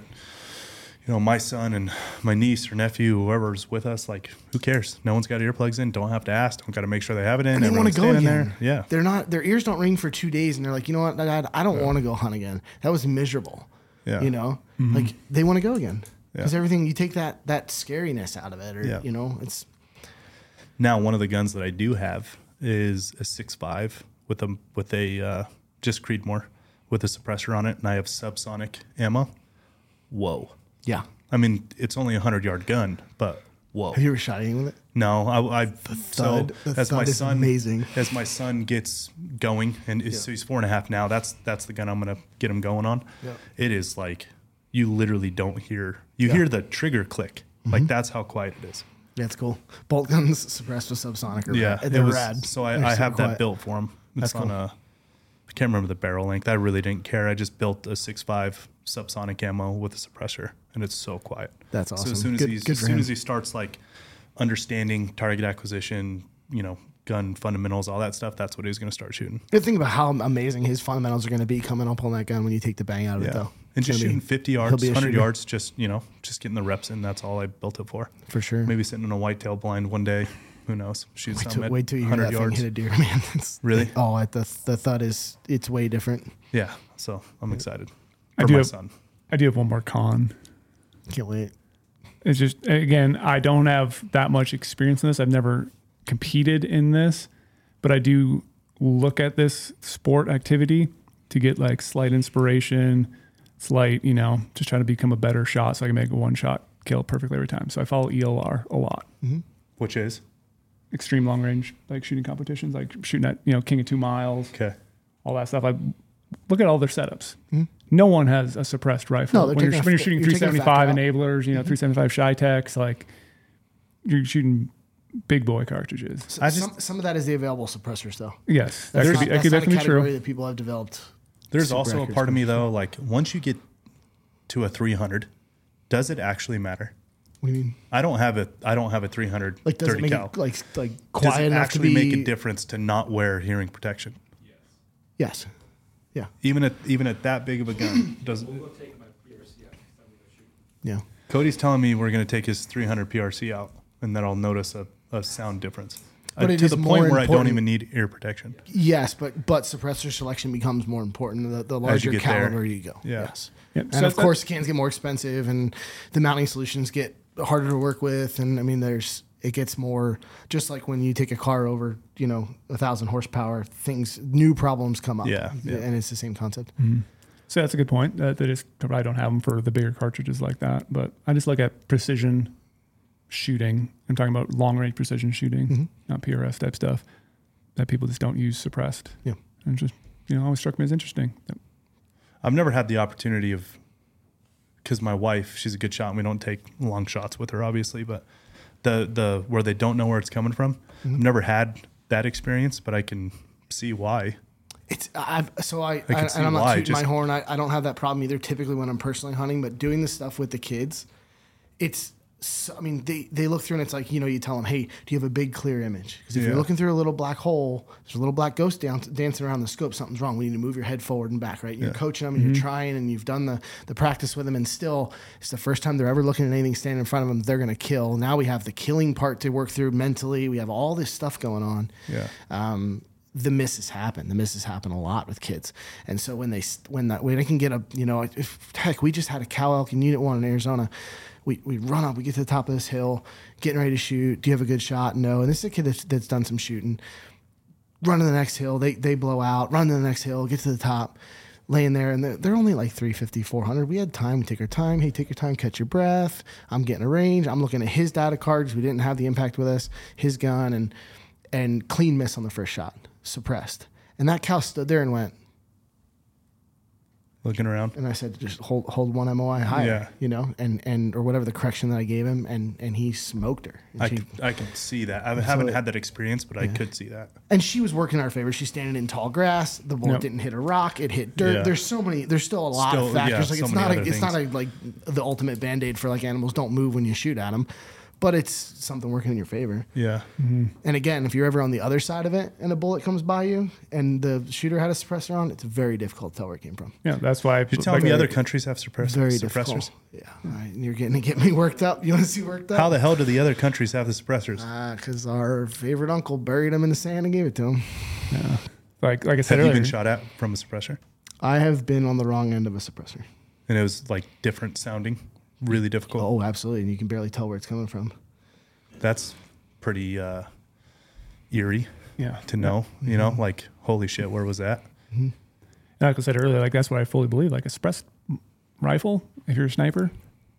you know my son and my niece or nephew, whoever's with us, like who cares? No one's got earplugs in. Don't have to ask. Don't got to make sure they have it in. they want to go again. there. Yeah. they're not. Their ears don't ring for two days, and they're like, you know what, Dad, I don't want to go hunt again. That was miserable. Yeah. You know, like they want to go again because Yeah. everything you take that that scariness out of it, or Yeah. you know, it's Now, one of the guns that I do have is a six five with a with a uh, just Creedmoor with a suppressor on it, and I have subsonic ammo. Whoa! Yeah. I mean, it's only a hundred yard gun, but whoa! Have you ever shot anything with it? No, I, I so thud- the as my son amazing. as my son gets going, and is, so he's four and a half now. That's that's the gun I'm gonna get him going on. Yeah. It is like you literally don't hear you Yeah. Mm-hmm. hear the trigger click. Like that's how quiet it is. That's cool. Bolt guns suppressed with subsonic. Are Yeah, rad. they're was, rad. So I, I have that built for him. It's That's on cool. a. I can't remember the barrel length. I really didn't care. I just built a six five subsonic ammo with a suppressor, and it's so quiet. That's So awesome. as soon as Good- he's good as soon him. as he starts like understanding target acquisition, you know, gun fundamentals, all that stuff, that's what he's going to start shooting. Good thing about how amazing his fundamentals are going to be coming up on that gun when you take the bang out of it, though. and It's just gonna be- shooting 50 yards, 100 yards, just you know, just getting the reps in. That's all I built it for. for sure. Maybe sitting in a whitetail blind one day. Who knows? Shoot Wait some till, at wait till you hear 100 that thing hit a deer, [LAUGHS] man. It's, Really? Oh, at the the thud is it's way different. Yeah, so I'm excited I do my have- son. I do have one more con. Can't wait. It's just again, I don't have that much experience in this. I've never competed in this, but I do look at this sport activity to get like slight inspiration, slight, you know, just trying to become a better shot so I can make a one shot kill perfectly every time. So I follow ELR a lot. Mm-hmm. Which is Extreme long range like shooting competitions, like shooting at, you know, King of Two Miles, okay. all that stuff. I look at all their setups. Mm-hmm. No one has a suppressed rifle. No, when, you're, a- when you're shooting you're 375 EnABELRs, you know, mm-hmm. 375 CheyTac, like you're shooting big boy cartridges. So I just- some, some of that is the available suppressors, though. Yes, that That's could not, be, that that's could not a definitely be category true. that people have developed. There's also a part of me though, like once you get to a 300, does it actually matter? What do you mean? I don't have a I don't have a 300 Like, does 30 it make cal. it like like does it enough to actually be? make a difference to not wear hearing protection? Yes. Yeah. Even at even at that big of a gun, [CLEARS THROAT] does We'll go take my PRC out next time we go shoot. Yeah. Cody's telling me we're going to take his 300 PRC out, and that I'll notice a, a sound difference. Uh, But it to is the more point where I don't even need ear protection. Yes, but but suppressor selection becomes more important the, the larger get there. caliber you go. Yeah. Yes. Yep. And So of course, cans get more expensive, and the mounting solutions get harder to work with. And I mean, there's it gets more just like when you take a car over, you know, a thousand horsepower, things new problems come up. Yeah, yeah. and it's the same concept. So that's a good point. That, they just I don't have them for the bigger cartridges like that, but I just look at precision shooting. I'm talking about long range precision shooting, Mm-hmm. not PRS type stuff that people just don't use suppressed. Yeah. And just, you know, always struck me as interesting. I've never had the opportunity of because my wife, she's a good shot, and we don't take long shots with her, obviously. But the the where they don't know where it's coming from, Mm-hmm. I've never had that experience, but I can see why. It's I've so I, I see and I'm not tooting my horn. I, I don't have that problem either. Typically, when I'm personally hunting, but doing the stuff with the kids, it's so, I mean, they, they look through and it's like, you know, you tell them, hey, do you have a big clear image? Because if Yeah. you're looking through a little black hole, there's a little black ghost down, dancing around the scope, something's wrong. We need to move your head forward and back, right? You're coaching them and you're trying and you've done the, the practice with them, and still, it's the first time they're ever looking at anything standing in front of them, they're going to kill. Now we have the killing part to work through mentally. We have all this stuff going on Yeah. um, the misses happen. The misses happen a lot with kids, and so when they when that when I can get a you know if, heck we just had a cow elk in Unit One in Arizona. We, we run up, we get to the top of this hill, getting ready to shoot. Do you have a good shot? No. And this is a kid that's, that's done some shooting. Run to the next hill, they, they blow out. Run to the next hill, get to the top, laying there, and they're, they're only like 350, 400. We had time. We take our time. Hey, take your time, catch your breath. I'm getting a range. I'm looking at his data cards. We didn't have the impact with us, his gun, and and clean miss on the first shot, suppressed. And that cow stood there and went, Looking around. and I said, just hold hold one MOI higher, Yeah. you know, and and or whatever the correction that I gave him, and and he smoked her. And, I she, can, I can see that. I haven't had that experience, but I could see that. and she was working in our favor. She's standing in tall grass. The bullet Yep. didn't hit a rock. It hit dirt. Yeah. There's so many. There's still a lot Still, of yeah, factors. like so it's not. A, it's not a like the ultimate band aid for like animals don't move when you shoot at them, but it's something working in your favor. Yeah. Mm-hmm. And again, if you're ever on the other side of it and a bullet comes by you and the shooter had a suppressor on, it's very difficult to tell where it came from. Yeah, that's why. You're telling me other countries have suppress- Very suppressors? difficult. Yeah. All right. And you're getting to get me worked up. You want to see worked up? How the hell do the other countries have the suppressors? Ah, because our favorite uncle buried him in the sand and gave it to him. Yeah. Like like I said have you earlier. been shot at from a suppressor? I have been on the wrong end of a suppressor. And it was like different sounding, really difficult. Oh, absolutely. And you can barely tell where it's coming from. That's pretty uh, eerie Yeah. to know. You know, like holy shit, where was that? like I said earlier, like that's what I fully believe. Like a suppressed rifle, if you're a sniper,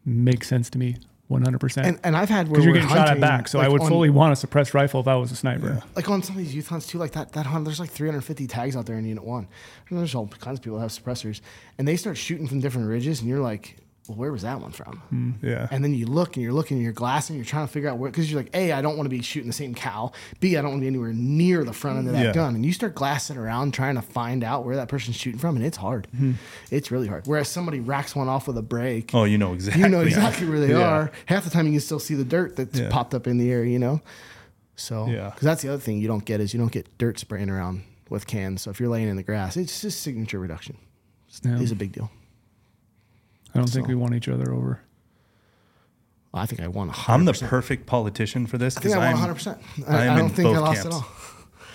makes sense to me 100%. And, and I've had where because you're we're getting shot at back. So like, I would on- fully want a suppressed rifle if I was a sniper. like on some of these youth hunts too, like that that hunt, there's like 350 tags out there in Unit One. And there's all kinds of people that have suppressors, and they start shooting from different ridges, and you're like, well, where was that one from? Hmm. Yeah. And then you look and you're looking and you're glassing, you're trying to figure out where, because you're like, A, I don't want to be shooting the same cow. B, I don't want to be anywhere near the front end of that Yeah. gun. And you start glassing around trying to find out where that person's shooting from, and it's hard. Hmm. It's really hard. Whereas somebody racks one off with a break, oh, you know exactly. you know exactly where they [LAUGHS] Yeah. are. Half the time you can still see the dirt that's Yeah. popped up in the air, you know? So, Yeah. because that's the other thing you don't get is you don't get dirt spraying around with cans. So if you're laying in the grass, it's just signature reduction. It's, Yeah. it's a big deal. I don't think we want each other over. I think I won 100%. I'm the perfect politician for this I think because I won I'm 100%. I I, am don't in think I both lost camps. at all.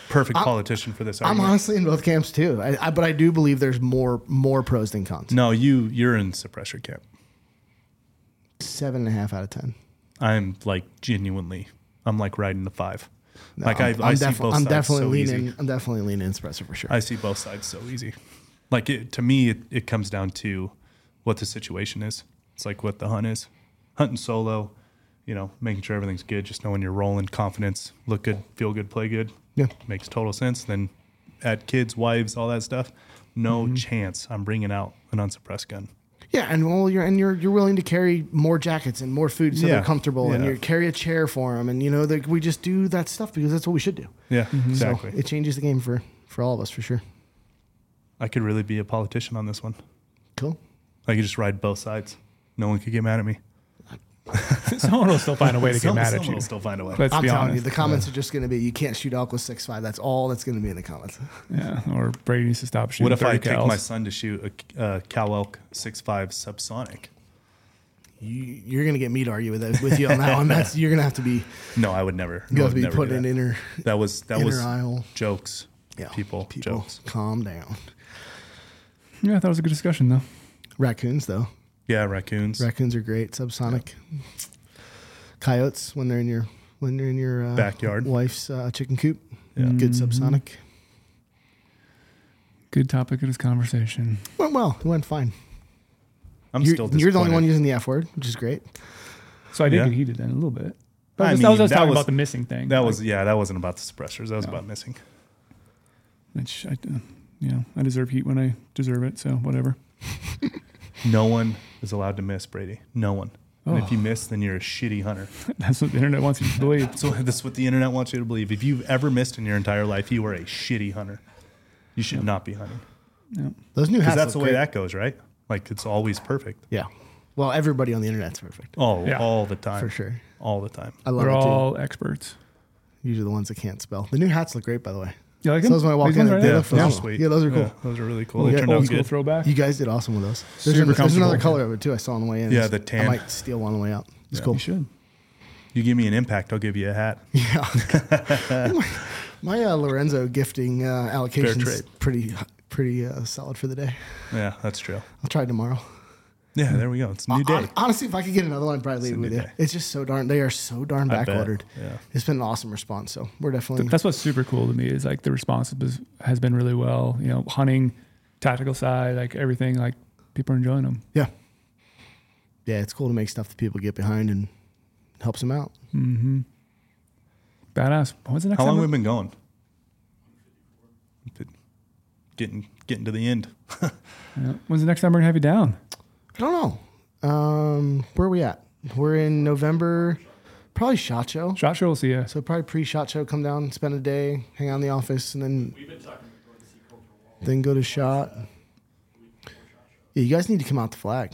perfect politician for this I'm honestly in both camps too. I, I, but I do believe there's more more pros than cons. no, you you're in suppressor camp. Seven and a half out of ten. I'm like genuinely. I'm like riding the five. No, like I'm, I, I I'm see both I'm sides definitely so leaning. easy. I'm definitely leaning suppressor for sure. I see both sides so easy. Like it, to me, it, it comes down to what the situation is. It's like what the hunt is. Hunting solo, you know, making sure everything's good, just knowing you're rolling, confidence, look good, feel good, play good. Yeah. Makes total sense. Then add kids, wives, all that stuff. No Mm-hmm. chance I'm bringing out an unsuppressed gun. Yeah, and well, you're and you're you're willing to carry more jackets and more food so Yeah, they're comfortable, and you carry a chair for them, and you know like we just do that stuff because that's what we should do. Yeah, So exactly. it changes the game for for all of us for sure. I could really be a politician on this one. Cool. I could just ride both sides. No one could get mad at me. [LAUGHS] Someone will still find a way to get Someone- mad at someone you. will still find a way. Let's I'm be telling honest. you, the comments are just going to be you can't shoot elk with six five. That's all that's going to be in the comments. [LAUGHS] yeah, or Brady needs to stop shooting. What if I 30 take cals. my son to shoot a uh, Cal Elk 6.5 subsonic? You, you're going to get me to argue with it, with you on that one. That's [LAUGHS] you're going to have to be No, I would never. you I have to be never put do in that. inner That was that inner was aisle. jokes. Yeah, people, people, jokes. calm down. Yeah, that was a good discussion though. Raccoons though, Yeah, raccoons. raccoons are great. Subsonic. Coyotes when they're in your when they're in your uh, Backyard. wife's uh, chicken coop. Yeah. Good subsonic. Good topic of this conversation. Went well. It went fine. I'm You're, still. you're the only one using the F word, which is great. So I did Yeah. get heated then a little bit. But I that was, that was mean, us that talking was- about the missing thing. That Like, was yeah. That wasn't about the suppressors. That was No. about missing. which I, uh, you know, I deserve heat when I deserve it. So whatever. No one is allowed to miss Brady. No one. And Oh. if you oh. miss, then you're a shitty hunter. [LAUGHS] That's what the internet wants you to believe. So that's what the internet wants you to believe. If you've ever missed in your entire life, you are a shitty hunter. You should not be hunting. Those new Because hats. that's the way great. that goes, right? Like it's always perfect. Yeah. Well, everybody on the internet's perfect Oh, Yeah. all the time. for sure. All the time. I love They're it too. all experts. Usually the ones that can't spell. The new hats look great, by the way. You like So those when I walk These in, ones right they now? look those are phenomenal. sweet. Yeah, those are cool. Yeah, those are really cool. Yeah, They turned Old out school good. throwback. You guys did awesome with those. There's, Super an- there's another comfortable. color of it too. I saw on the way in. Yeah, the tan. I might steal one on the way out. It's You cool. should. You give me an impact, I'll give you a hat. [LAUGHS] Yeah. [LAUGHS] My uh, Lorenzo gifting uh, allocation is trade. pretty pretty uh, solid for the day. Yeah, that's true. I'll try it tomorrow. Yeah, there we go. It's a new day. Honestly, if I could get another one, I'd probably leave it with new you. It's just so darn. They are so darn I bet. backordered. Yeah. It's been an awesome response. So we're definitely. That's what's super cool to me is like the response has- has been really well. You know, hunting, tactical side, like everything. Like people are enjoying them. yeah. Yeah, it's cool to make stuff that people get behind and helps them out. Mm-hmm. Badass. When's the next How long time? have we been going? Getting getting to the end. [LAUGHS] Yeah. When's the next time we're gonna have you down? I don't know. Um, where are we at? We're in November. Probably shot show. Shot show we'll see you. So probably pre-shot show, come down, spend a day, hang out in the office, and then We've been talking about going to see Cultural Wall. then go to shot. Yeah, you guys need to come out the flag.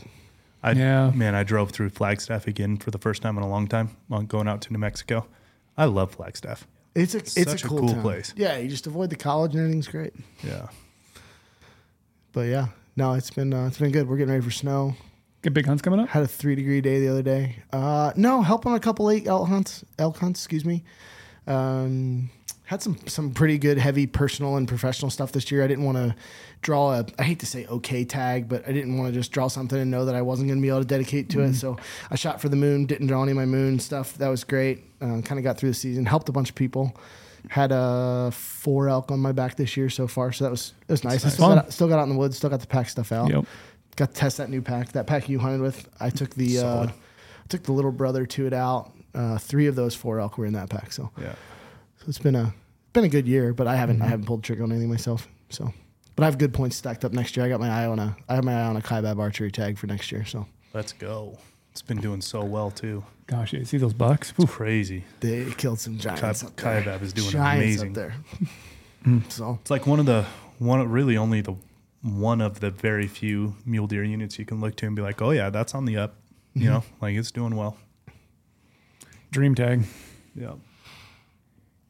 I, Yeah. Man, I drove through Flagstaff again for the first time in a long time on going out to New Mexico. I love Flagstaff. It's a it's Such a a cool, cool town. place. Yeah, you just avoid the college and everything's great. Yeah. But yeah, no, it's been uh, it's been good. We're getting ready for snow. Get big hunts coming up. Had a three degree day the other day. Uh, no, help on a couple eight elk hunts. Elk hunts, excuse me. Um, had some some pretty good heavy personal and professional stuff this year. I didn't want to draw a I hate to say okay tag, but I didn't want to just draw something and know that I wasn't going to be able to dedicate to it. So I shot for the moon. Didn't draw any of my moon stuff. That was great. Uh, kind of got through the season. Helped a bunch of people. Had a four elk on my back this year so far, so that was it was nice. I still got, out, still got out in the woods. Still got to pack stuff out Yep. got to test that new pack. That pack you hunted with, I took the uh, I took the little brother to it out. Uh, three of those four elk were in that pack, so, Yeah. so it's been a been a good year. But I haven't I haven't pulled the trigger on anything myself. So, but I have good points stacked up next year. I got my eye on a I have my eye on a Kaibab archery tag for next year. So Let's go. It's been doing so well too. Gosh, you See those bucks? It's crazy. they killed some Kai- giants up there. Kaibab is doing giants amazing. up there. [LAUGHS] Mm. so It's like one of the one really only the one of the very few mule deer units you can look to and be like, oh yeah, that's on the up. You know, [LAUGHS] like it's doing well. Dream tag. Yeah.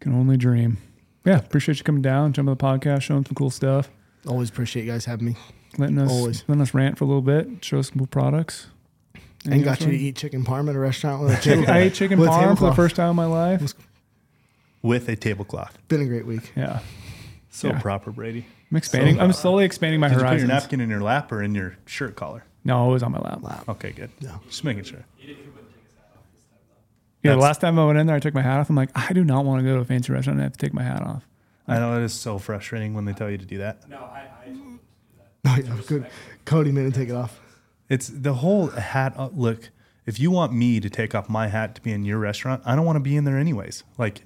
Can only dream. Yeah. Appreciate you coming down, jumping on the podcast, showing some cool stuff, always appreciate you guys having me. letting us Always. letting us rant for a little bit, show us some cool products. And Anything got you to eat chicken parm at a restaurant with a Chicken- [LAUGHS] I ate chicken with parm for the first time in my life. With a tablecloth. Been a great week. Yeah. So Yeah. proper, Brady. I'm expanding. I'm slowly expanding my Did you put your napkin in your lap or in your shirt collar? No, it was on my lap. Okay, good. No. Just making sure. Yeah, the last time I went in there, I took my hat off. I'm like, I do not want to go to a fancy restaurant and have to take my hat off. I know it is so frustrating when they tell you to do that. No, I, I told him [LAUGHS] Oh yeah, good. Cody made him take it off. It's the whole hat. uh, Look, if you want me to take off my hat to be in your restaurant, I don't want to be in there anyways. Like,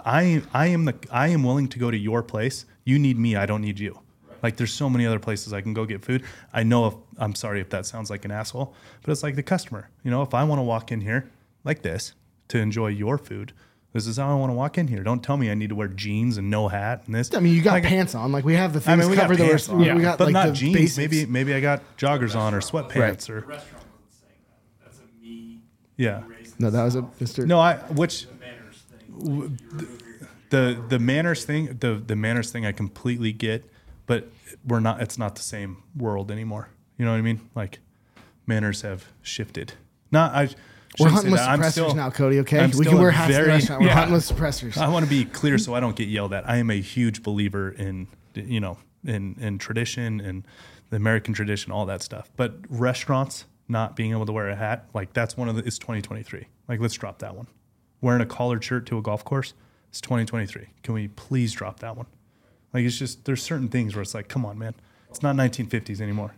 I I am the I am willing to go to your place. You need me. I don't need you. Like, there's so many other places I can go get food. I know if I'm sorry if that sounds like an asshole, but it's like the customer. You know, if I want to walk in here like this to enjoy your food, this is how I want to walk in here. Don't tell me I need to wear jeans and no hat and this. I mean, you got Like, pants on. Like we have the I things mean, we got covered. that pants we're- on, we got but like not the jeans. basics. Maybe maybe I got joggers on or sweatpants or the restaurant wasn't saying that. That's a me yeah. No, that was a this Mr. No, I which manners the the manners thing the the manners thing I completely get, but we're not. It's not the same world anymore. You know what I mean? Like manners have shifted. Not I. We're hunting with that. Suppressors still- now, Cody. Okay, we can wear hats in the very- restaurant. We're Yeah. hunting with suppressors. I want to be clear so I don't get yelled at. I am a huge believer in you know in in tradition and the American tradition, all that stuff. But restaurants not being able to wear a hat, like that's one of the it's 2023. Like let's drop that one. Wearing a collared shirt to a golf course, it's 2023. Can we please drop that one? Like it's just there's certain things where it's like, come on, man, it's not 1950s anymore.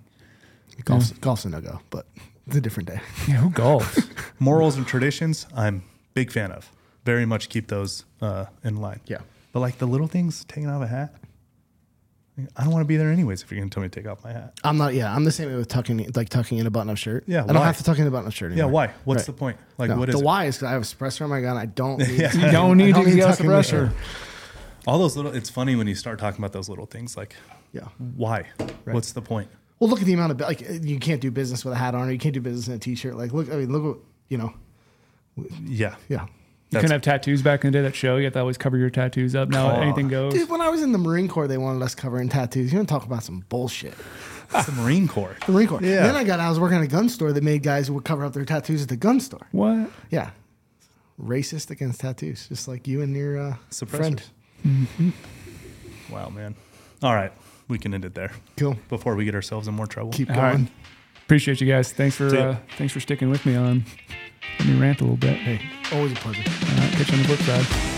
Golf's, golf's a no go, but it's a different day. [LAUGHS] Yeah, who golfs? [LAUGHS] Morals and traditions, I'm big fan of. Very much keep those uh, in line. Yeah. But like the little things, taking off a hat, I don't want to be there anyways. If you're gonna tell me to take off my hat, I'm not. Yeah, I'm the same way with tucking, like tucking in a button-up shirt. Yeah, I don't why? have to tuck in a button-up shirt yeah. Why? What's Right. the point? Like, No, what is the it? why is because I have a suppressor on my gun. I don't. [LAUGHS] Need, Yeah. You don't need I to get a tuck the suppressor. all those little? It's funny when you start talking about those little things. Like, Yeah. why? What's the point? Well, look at the amount of like you can't do business with a hat on, or you can't do business in a t-shirt. Like, look, I mean, look what you know. Yeah. Yeah, You That's- couldn't have tattoos back in the day that show. You have to always cover your tattoos up. Now anything goes. dude. When I was in the Marine Corps, they wanted us covering tattoos. You want to talk about some bullshit? It's [LAUGHS] the Marine Corps. The Marine Corps. Yeah. Then I got. I was working at a gun store that made guys who would cover up their tattoos at the gun store. What? Yeah, racist against tattoos, just like you and your uh, friend. Suppressors. Wow, man. All right. We can end it there Cool. before we get ourselves in more trouble. Keep going. right. Appreciate you guys. Thanks for uh, thanks for sticking with me on. Let me rant a little bit. Hey, always a pleasure. All right, catch you on the flip side.